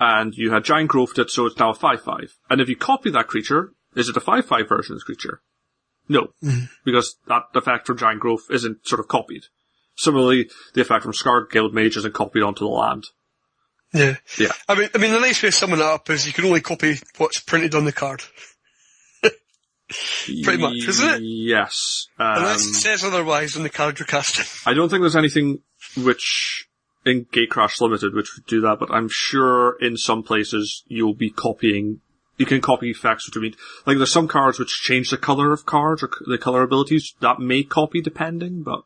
and you had giant growthed it, so it's now a 5-5. And if you copy that creature, is it a 5-5 version of this creature? No. Because that effect from giant growth isn't sort of copied. Similarly, the effect from Skarrg Guild Mage isn't copied onto the land. Yeah. Yeah. I mean, I mean, the nice way of summing that up is you can only copy what's printed on the card. [LAUGHS] Pretty much, isn't it? Yes. Um, Unless it says otherwise on the card you're casting. I don't think there's anything which in Gatecrash Limited which would do that, but I'm sure in some places you'll be copying. You can copy effects, which I mean, like there's some cards which change the color of cards or the color abilities that may copy depending, but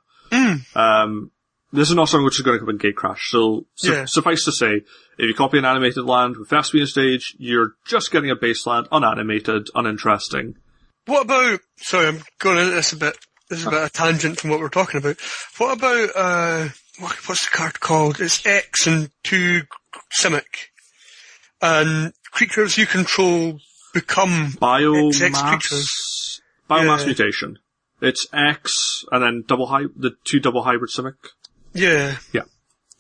um, this is not something which is going to come in Gatecrash. So su- Yeah. suffice to say, if you copy an animated land with Thespian stage, you're just getting a base land, unanimated, uninteresting. What about, sorry, I'm going into this a bit, this is a bit of a tangent from what we're talking about. What about, uh, what, what's the card called? It's X and two Simic. And creatures you control become Biomass, creatures. biomass Yeah. mutation. It's X and then double hy- the two double hybrid simic. Yeah. Yeah.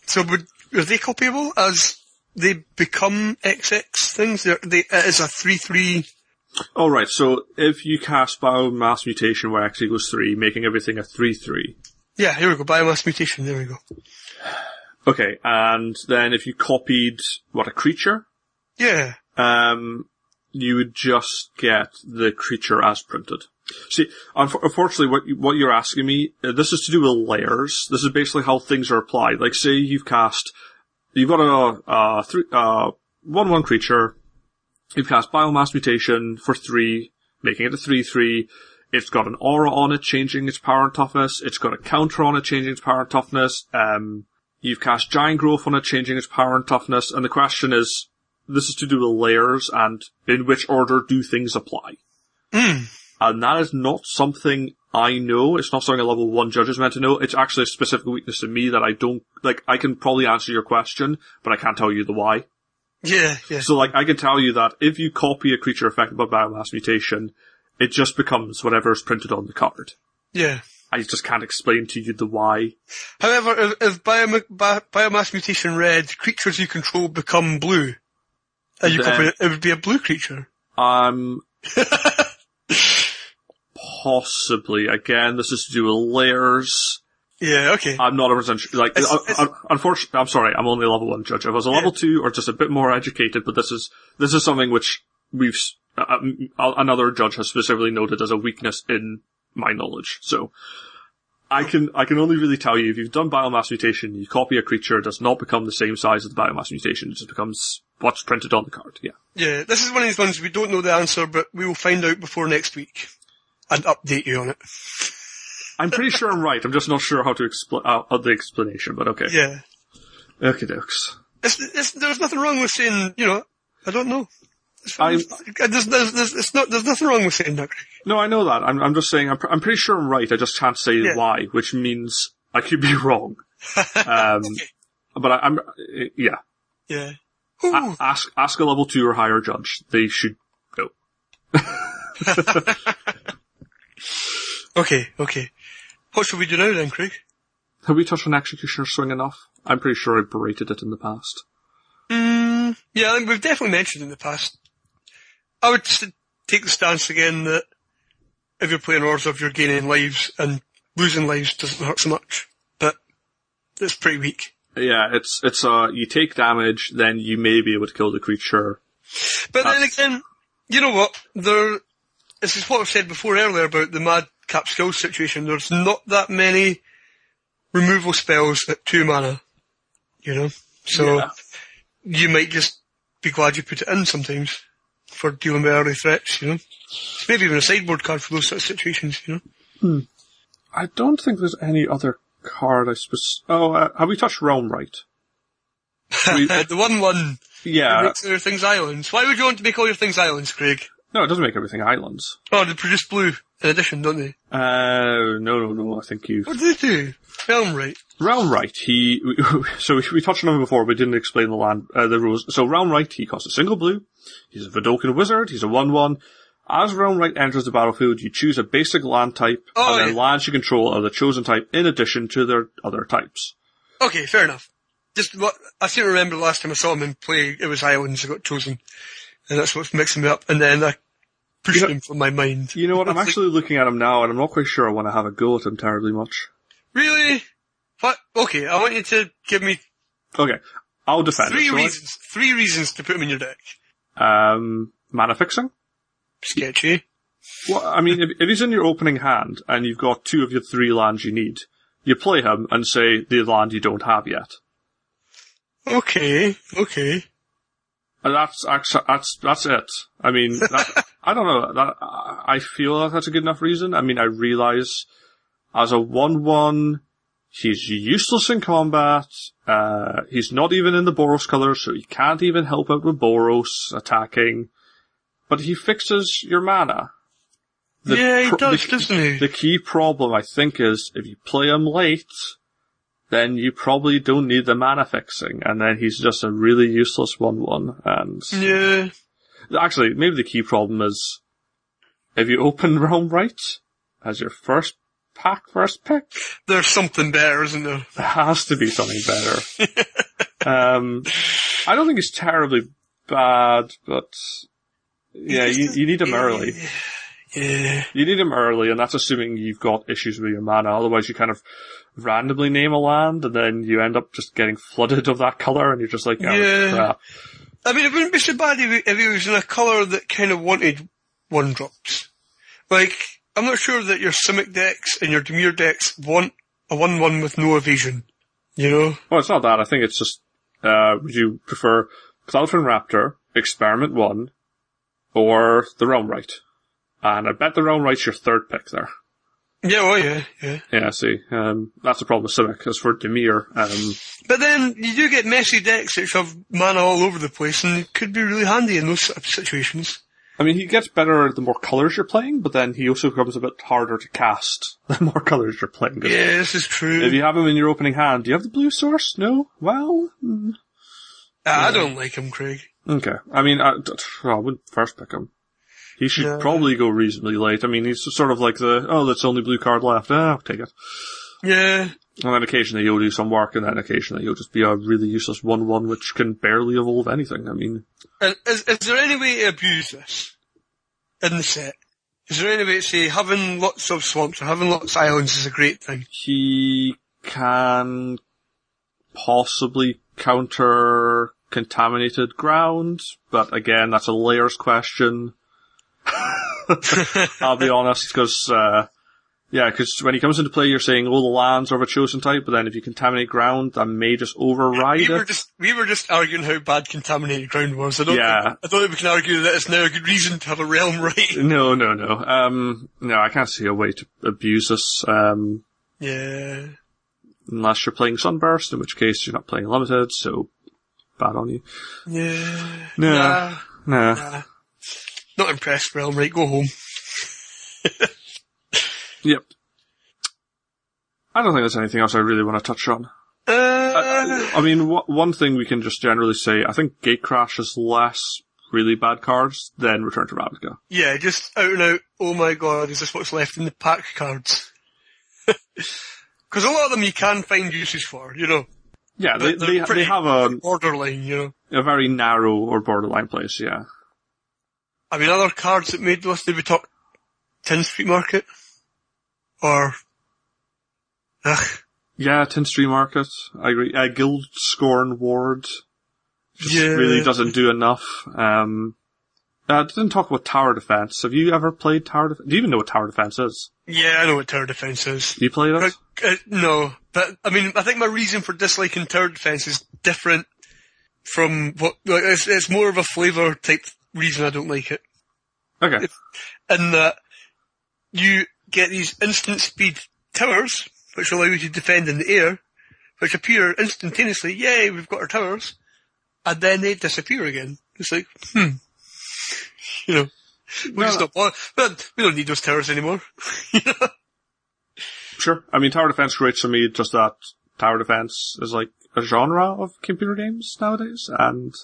So would, are they copyable as they become XX things? They're, they, it is a 3-3, All right. So if you cast biomass mutation where X equals three, making everything a three three. yeah, here we go, biomass mutation, there we go. Okay, and then if you copied what a creature, Yeah. um, you would just get the creature as printed. See, unfortunately, what what you're asking me, uh, this is to do with layers. This is basically how things are applied. Like, say you've cast, you've got a, a three, uh, one one creature. You've cast biomass mutation for three, making it a three three. It's got an aura on it, changing its power and toughness. It's got a counter on it, changing its power and toughness. Um, you've cast giant growth on it, changing its power and toughness. And the question is, this is to do with layers and in which order do things apply. And that is not something I know. It's not something a level one judge is meant to know. It's actually a specific weakness in me that I don't, like, I can probably answer your question, but I can't tell you the why. Yeah, yeah. So like, I can tell you that if you copy a creature affected by biomass mutation, it just becomes whatever is printed on the card. Yeah. I just can't explain to you the why. However, if, if bioma- bi- biomass mutation red, creatures you control become blue. And you Then- copy it, it would be a blue creature. Um, [LAUGHS] possibly. Again, this is to do with layers. Yeah, okay. I'm not a percent sure. Like, It's- it's- uh, unfortunately, I'm sorry, I'm only a level one judge. If I was a level two or just a bit more educated, but this is this is something which we've uh, um, uh, another judge has specifically noted as a weakness in my knowledge. So. I can I can only really tell you if you've done biomass mutation, you copy a creature, it does not become the same size as the biomass mutation. It just becomes what's printed on the card. Yeah. yeah, this is one of these ones we don't know the answer, but we will find out before next week. And update you on it. I'm pretty sure I'm right. I'm just not sure how to explain uh, the explanation, but okay. Yeah. Okay, dokes. It's, it's, there's nothing wrong with saying, you know, I don't know. It's, I- fine. there's, there's, there's, it's not, there's nothing wrong with saying that, No, I know that. I'm, I'm just saying, I'm, pr- I'm pretty sure I'm right. I just can't say Yeah. why, which means I could be [LAUGHS] wrong. Um, [LAUGHS] but I, I'm, uh, yeah. Yeah. A- ask, ask a level two or higher judge. They should know. [LAUGHS] Okay, okay. What should we do now then, Craig? Have we touched on Executioner Swing enough? I'm pretty sure I've berated it in the past. Mm, yeah, I think we've definitely mentioned in the past. I would take the stance again that if you're playing Orzhov, you're gaining lives, and losing lives doesn't hurt so much. But it's pretty weak. Yeah, it's, it's, uh, you take damage, then you may be able to kill the creature. But then again, you know what? There, this is what I've said before earlier about the Madcap Skills situation. There's not that many removal spells at two mana. You know? So, Yeah. you might just be glad you put it in sometimes for dealing with early threats, you know? Maybe even a sideboard card for those sort of situations, you know? I don't think there's any other card I spec- Oh, uh, have we touched Realmwright? [LAUGHS] We- the one one Yeah. makes their things islands. Why would you want to make all your things islands, Craig? No, it doesn't make everything islands. Oh, they produce blue in addition, don't they? Uh, no, no, no, I think you What do they do? Realmwright. Realm Right, he, [LAUGHS] so we, we touched on him before, but didn't explain the land, uh, the rules. So Realmwright, he costs a single blue. He's a Vedalken wizard. He's a 1-1. As Realmwright enters the battlefield, you choose a basic land type, Oh, and then yeah. lands you control are the chosen type in addition to their other types. Okay, fair enough. Just what, I seem to remember the last time I saw him in play, it was islands that got chosen. And that's what's mixing me up. And then I pushed You know- him from my mind. You know what, I'm actually looking at him now, and I'm not quite sure I want to have a go at him terribly much. Really? What? Okay, I want you to give me Okay, I'll defend three it. shall I? reasons, three reasons to put him in your deck. Um, mana fixing? Sketchy. Well, I mean, if, if he's in your opening hand and you've got two of your three lands you need, you play him and say the land you don't have yet. Okay, okay. And that's actually, that's, that's it. I mean, that, [LAUGHS] I don't know, that, I feel that that's a good enough reason. I mean, I realize as a 1-1, he's useless in combat, uh, he's not even in the Boros colors, so he can't even help out with Boros attacking, but he fixes your mana. The yeah, he pro- does, the- doesn't he? the key problem, I think, is if you play him late, then you probably don't need the mana fixing, and then he's just a really useless 1-1, and... yeah. Actually, maybe the key problem is, if you open [LAUGHS] Realmwright as your first pack, first pick, There's something better, isn't there? there has to be something better. [LAUGHS] um, I don't think it's terribly bad, but yeah, you, you need him early. Yeah. You need him early, and that's assuming you've got issues with your mana. Otherwise, you kind of randomly name a land, and then you end up just getting flooded of that color, and you're just like, oh, Yeah. crap. I mean, it wouldn't be so bad if he, if was in a colour that kind of wanted one drops. Like, I'm not sure that your Simic decks and your Dimir decks want a 1-1 with no evasion. You know? Well, it's not that. I think it's just, uh, would you prefer Cloudfin Raptor, Experiment 1, or the Realmwright? And I bet the Realmwright's your third pick there. Yeah, oh yeah, yeah. Yeah, I see, um, that's the problem with Simic. As for Dimir, um, But then you do get messy decks which have mana all over the place and it could be really handy in those situations. I mean, he gets better the more colors you're playing, but then he also becomes a bit harder to cast [LAUGHS] the more colors you're playing. Yeah, this is true. If you have him in your opening hand, do you have the blue source? No? Well, mm, I don't like him, Craig. okay. I mean, I wouldn't first pick him. He should Yeah. probably go reasonably late. I mean, he's sort of like the, oh, that's the only blue card left. Ah, I'll take it. Yeah. And then occasionally he'll do some work, and then occasionally he'll just be a really useless 1-1 which can barely evolve anything. I mean, And is, is there any way to abuse this in the set? Is there any way to say having lots of swamps or having lots of islands is a great thing? he can possibly counter contaminated ground, but again, that's a layers question. [LAUGHS] I'll be honest, because uh, Yeah, because when he comes into play, you're saying, "Oh, the lands are of a chosen type," but then if you contaminate ground, that may just override We were just we were just arguing how bad contaminated ground was. I don't Yeah. think, I don't think we can argue that it's now a good reason to have a realm [LAUGHS] right. No, no, no. Um, no, I can't see a way to abuse this. Um, Yeah. unless you're playing Sunburst, in which case you're not playing limited, so bad on you. Yeah. Nah, nah. Nah. Not impressed, Realmwright, go home. [LAUGHS] Yep. I don't think there's anything else I really want to touch on. Uh, I mean, wh- one thing we can just generally say, I think Gatecrash is less really bad cards than Return to Ravnica. yeah, just out and out, oh my god, is this what's left in the pack cards? [LAUGHS] Because a lot of them you can find uses for, you know. Yeah, they, they, they have a, Borderline, you know. a very narrow or borderline place, yeah. I mean, other cards that made the list, did we talk Tin Street Market? Or, ugh, Yeah, Tin Street Market, I agree. Uh, Guild Scorn Ward just Yeah. really doesn't do enough. Um, uh, didn't talk about Tower Defense. Have you ever played Tower Defense? Do you even know what Tower Defense is? yeah, I know what tower defense is. Do you play that? Uh, no, but I mean, I think my reason for disliking tower defense is different from what. Like, it's, it's more of a flavour type reason I don't like it, Okay. in that you get these instant speed towers which allow you to defend in the air, which appear instantaneously. Yay, we've got our towers, and then they disappear again. It's like, hmm, [LAUGHS] you know. We No, just don't want, but we don't need those towers anymore. [LAUGHS] Sure. I mean, Tower Defense creates for me just that Tower Defense is like a genre of computer games nowadays, and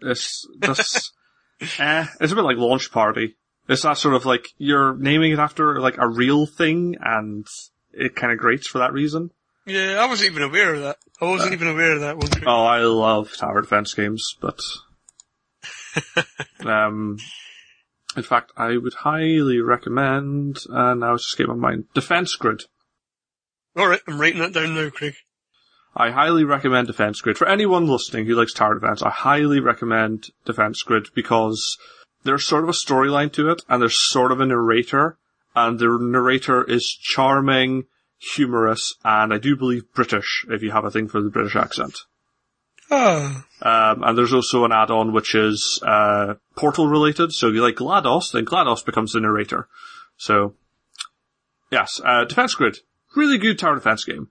it's just, [LAUGHS] eh, it's a bit like Launch Party. It's that sort of like, you're naming it after like a real thing, and it kind of grates for that reason. Yeah, I wasn't even aware of that. I wasn't even aware of that one. Oh, I love Tower Defense games, but, [LAUGHS] um, in fact, I would highly recommend, uh, now it's escaped my mind, Defense Grid. Alright, I'm writing that down now, Craig. I highly recommend Defense Grid. For anyone listening who likes tower defense, I highly recommend Defense Grid because there's sort of a storyline to it and there's sort of a narrator and the narrator is charming, humorous, and I do believe British if you have a thing for the British accent. Ah, Um, and there's also an add-on which is, uh, portal related. So if you like GLaDOS, then GLaDOS becomes the narrator. So, yes, uh, Defense Grid. Really good tower defense game.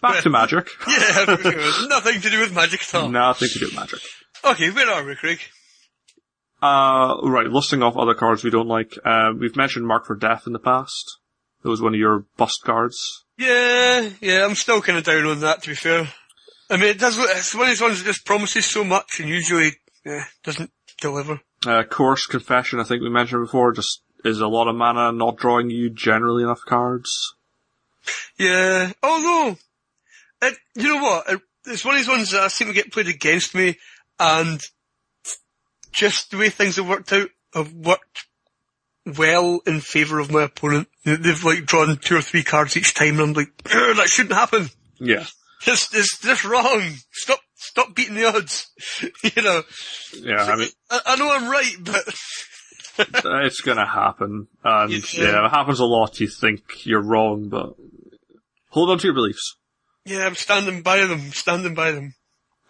Back to Magic. [LAUGHS] yeah, [LAUGHS] nothing to do with magic at all. Nothing to do with Magic. Okay, where are we, Craig? Uh, right, listing off other cards we don't like. Uh, we've mentioned Mark for Death in the past. It was one of your bust cards. Yeah, yeah, I'm still kind of down on that, to be fair. I mean, it does, it's one of these ones that just promises so much and usually, eh, doesn't deliver. Uh, Coerced Confession, I think we mentioned before, just is a lot of mana, not drawing you generally enough cards. Yeah, although, it, you know what, it, it's one of these ones that I seem to get played against me and just the way things have worked out have worked well in favour of my opponent. They've like drawn two or three cards each time and I'm like, [CLEARS THROAT] that shouldn't happen. Yeah. It's, it's just wrong. Stop, stop beating the odds. [LAUGHS] you know, Yeah, I mean, I, I know I'm right, but [LAUGHS] it's gonna happen. And Yeah. yeah, it happens a lot. You think you're wrong, but hold on to your beliefs. yeah, I'm standing by them, standing by them.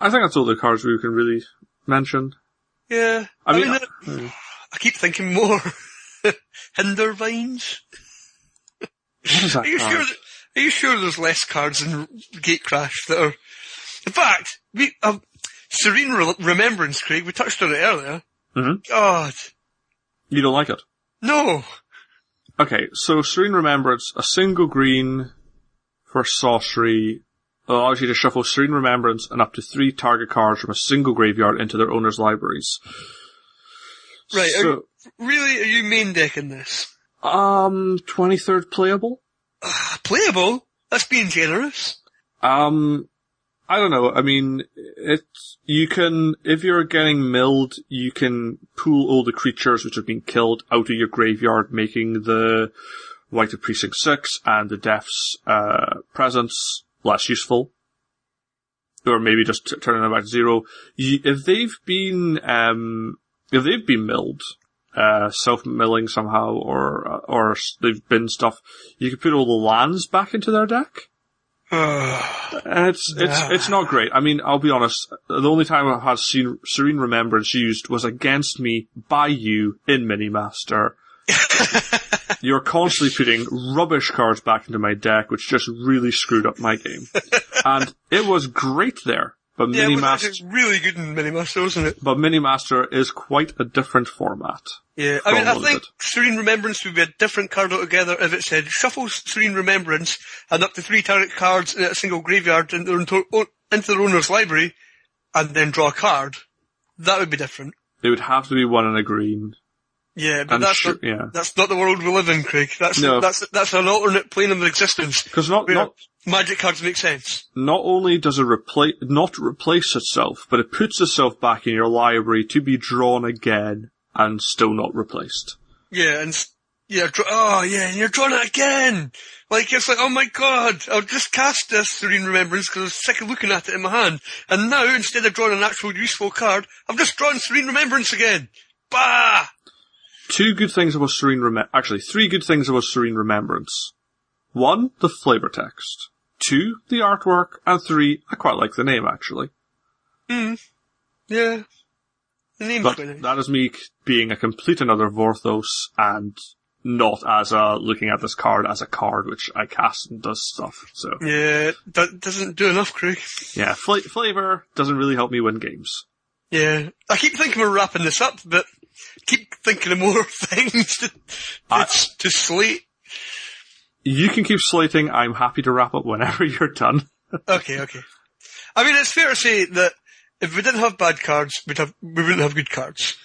I think that's all the cards we can really mention. Yeah. I I mean, mean, uh, I keep thinking more. [LAUGHS] Hindervines? What is that Are you card? sure? that- Are you sure there's less cards in Gatecrash that are? In fact, we um, Serene Re- Remembrance, Craig. We touched on it earlier. Mhm. God, You don't like it? no. Okay, so Serene Remembrance, a single green for sorcery allows you to shuffle Serene Remembrance and up to three target cards from a single graveyard into their owner's libraries. Right, are Really, are you main decking this? um, 23rd playable? Playable? That's being generous. Um, I don't know. I mean, it, you can, if you're getting milled, you can pull all the creatures which have been killed out of your graveyard, making the Wight of Precinct 6 and the Death's, uh, presence less useful. Or maybe just t- turning them back to zero. You, if they've been, um, if they've been milled, uh, self-milling somehow, or uh, or they've been stuff. You could put all the lands back into their deck. [SIGHS] And it's it's it's not great. I mean, I'll be honest. The only time I've had Serene, Serene Remembrance used was against me by you in Minimaster. [LAUGHS] You're constantly putting rubbish cards back into my deck, which just really screwed up my game. [LAUGHS] and it was great there, but yeah, it was Minimaster, really good in Mini Master, wasn't it? but Mini Master is quite a different format. Yeah, I mean, I think. Serene Remembrance would be a different card altogether if it said shuffle Serene Remembrance and up to three target cards in a single graveyard into their, into their owner's library and then draw a card. That would be different. It would have to be one in a green. Yeah, but I'm that's sure, not, yeah. that's not the world we live in, Craig. That's, No. that's, that's an alternate plane of existence. Because not, not, magic cards make sense. not only does it replace, not replace itself, but it puts itself back in your library to be drawn again and still not replaced. Yeah, and, yeah, oh yeah, and you're drawing it again! Like, it's like, oh my god, I'll just cast this Serene Remembrance because I was sick of looking at it in my hand. And now, instead of drawing an actual useful card, I've just drawn Serene Remembrance again! Bah! Two good things about Serene Rem- actually three good things about Serene Remembrance. One, the flavor text. Two, the artwork. And three, I quite like the name actually. Hmm. Yeah. The name's But that is me being a complete another Vorthos and not as a, looking at this card as a card which I cast and does stuff. So, Yeah, that doesn't do enough, Craig. yeah, fla- flavor doesn't really help me win games. Yeah. I keep thinking we're wrapping this up, but keep thinking of more [LAUGHS] things to, to, I- to slate. You can keep slating, I'm happy to wrap up whenever [LAUGHS] you're done. Okay, okay. I mean, it's fair to say that if we didn't have bad cards, we'd have, we wouldn't have good cards.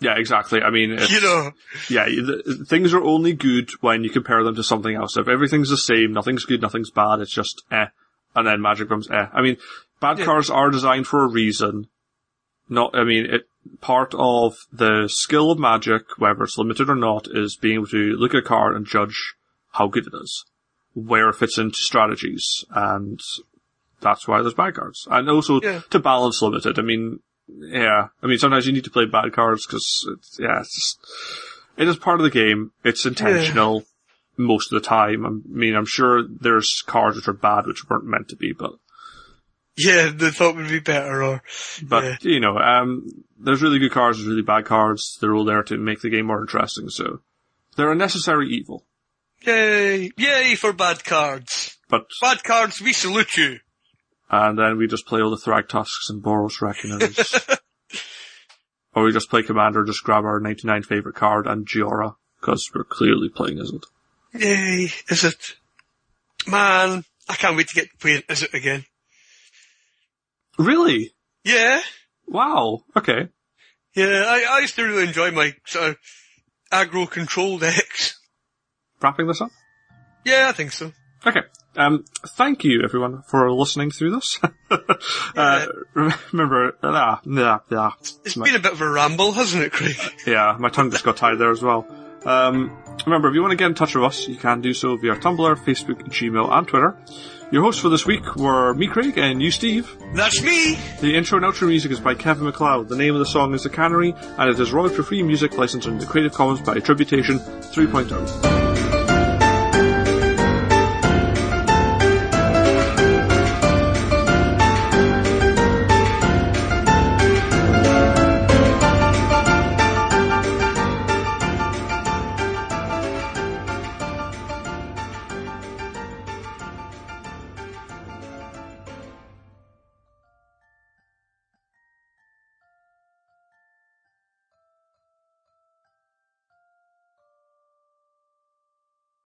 Yeah, exactly. I mean, it's, You know? yeah, the, things are only good when you compare them to something else. If everything's the same, nothing's good, nothing's bad, it's just eh. And then magic becomes eh. I mean, bad Yeah. cards are designed for a reason. Not, I mean, it, part of the skill of magic, whether it's limited or not, is being able to look at a card and judge how good it is. Where it fits into strategies. And that's why there's bad cards. And also Yeah. to balance limited. I mean, yeah. I mean, sometimes you need to play bad cards because, it's, yeah, it's just, it is part of the game. It's intentional most of the time. I mean, I'm sure there's cards which are bad which weren't meant to be, but, Yeah, they thought would be better or, but, Yeah. you know, um, there's really good cards, there's really bad cards. They're all there to make the game more interesting, so they're a necessary evil. yay, yay for bad cards. But, Bad cards, we salute you. and then we just play all the Thragtusks and Boros Reckoners. [LAUGHS] or we just play Commander, just grab our 99 favorite card and Giora, because we're clearly playing as it. Yay, is it? Man, I can't wait to get playing Is It again. Really? Yeah, Wow. Okay. yeah, I, I used to really enjoy my sort of aggro control decks. Wrapping this up? Yeah, I think so. Okay. Um, thank you everyone for listening through this. [LAUGHS] uh, remember, ah, yeah, yeah. It's been a bit of a ramble, hasn't it, Craig? Yeah, my tongue just got tied there as well. Um, remember, if you want to get in touch with us, you can do so via Tumblr, Facebook, Gmail, and Twitter. Your hosts for this week were me, Craig, and you, Steve. That's me! The intro and outro music is by Kevin MacLeod. The name of the song is The Cannery, and it is royalty-free music licensed under the Creative Commons by Attribution oh. 3.0.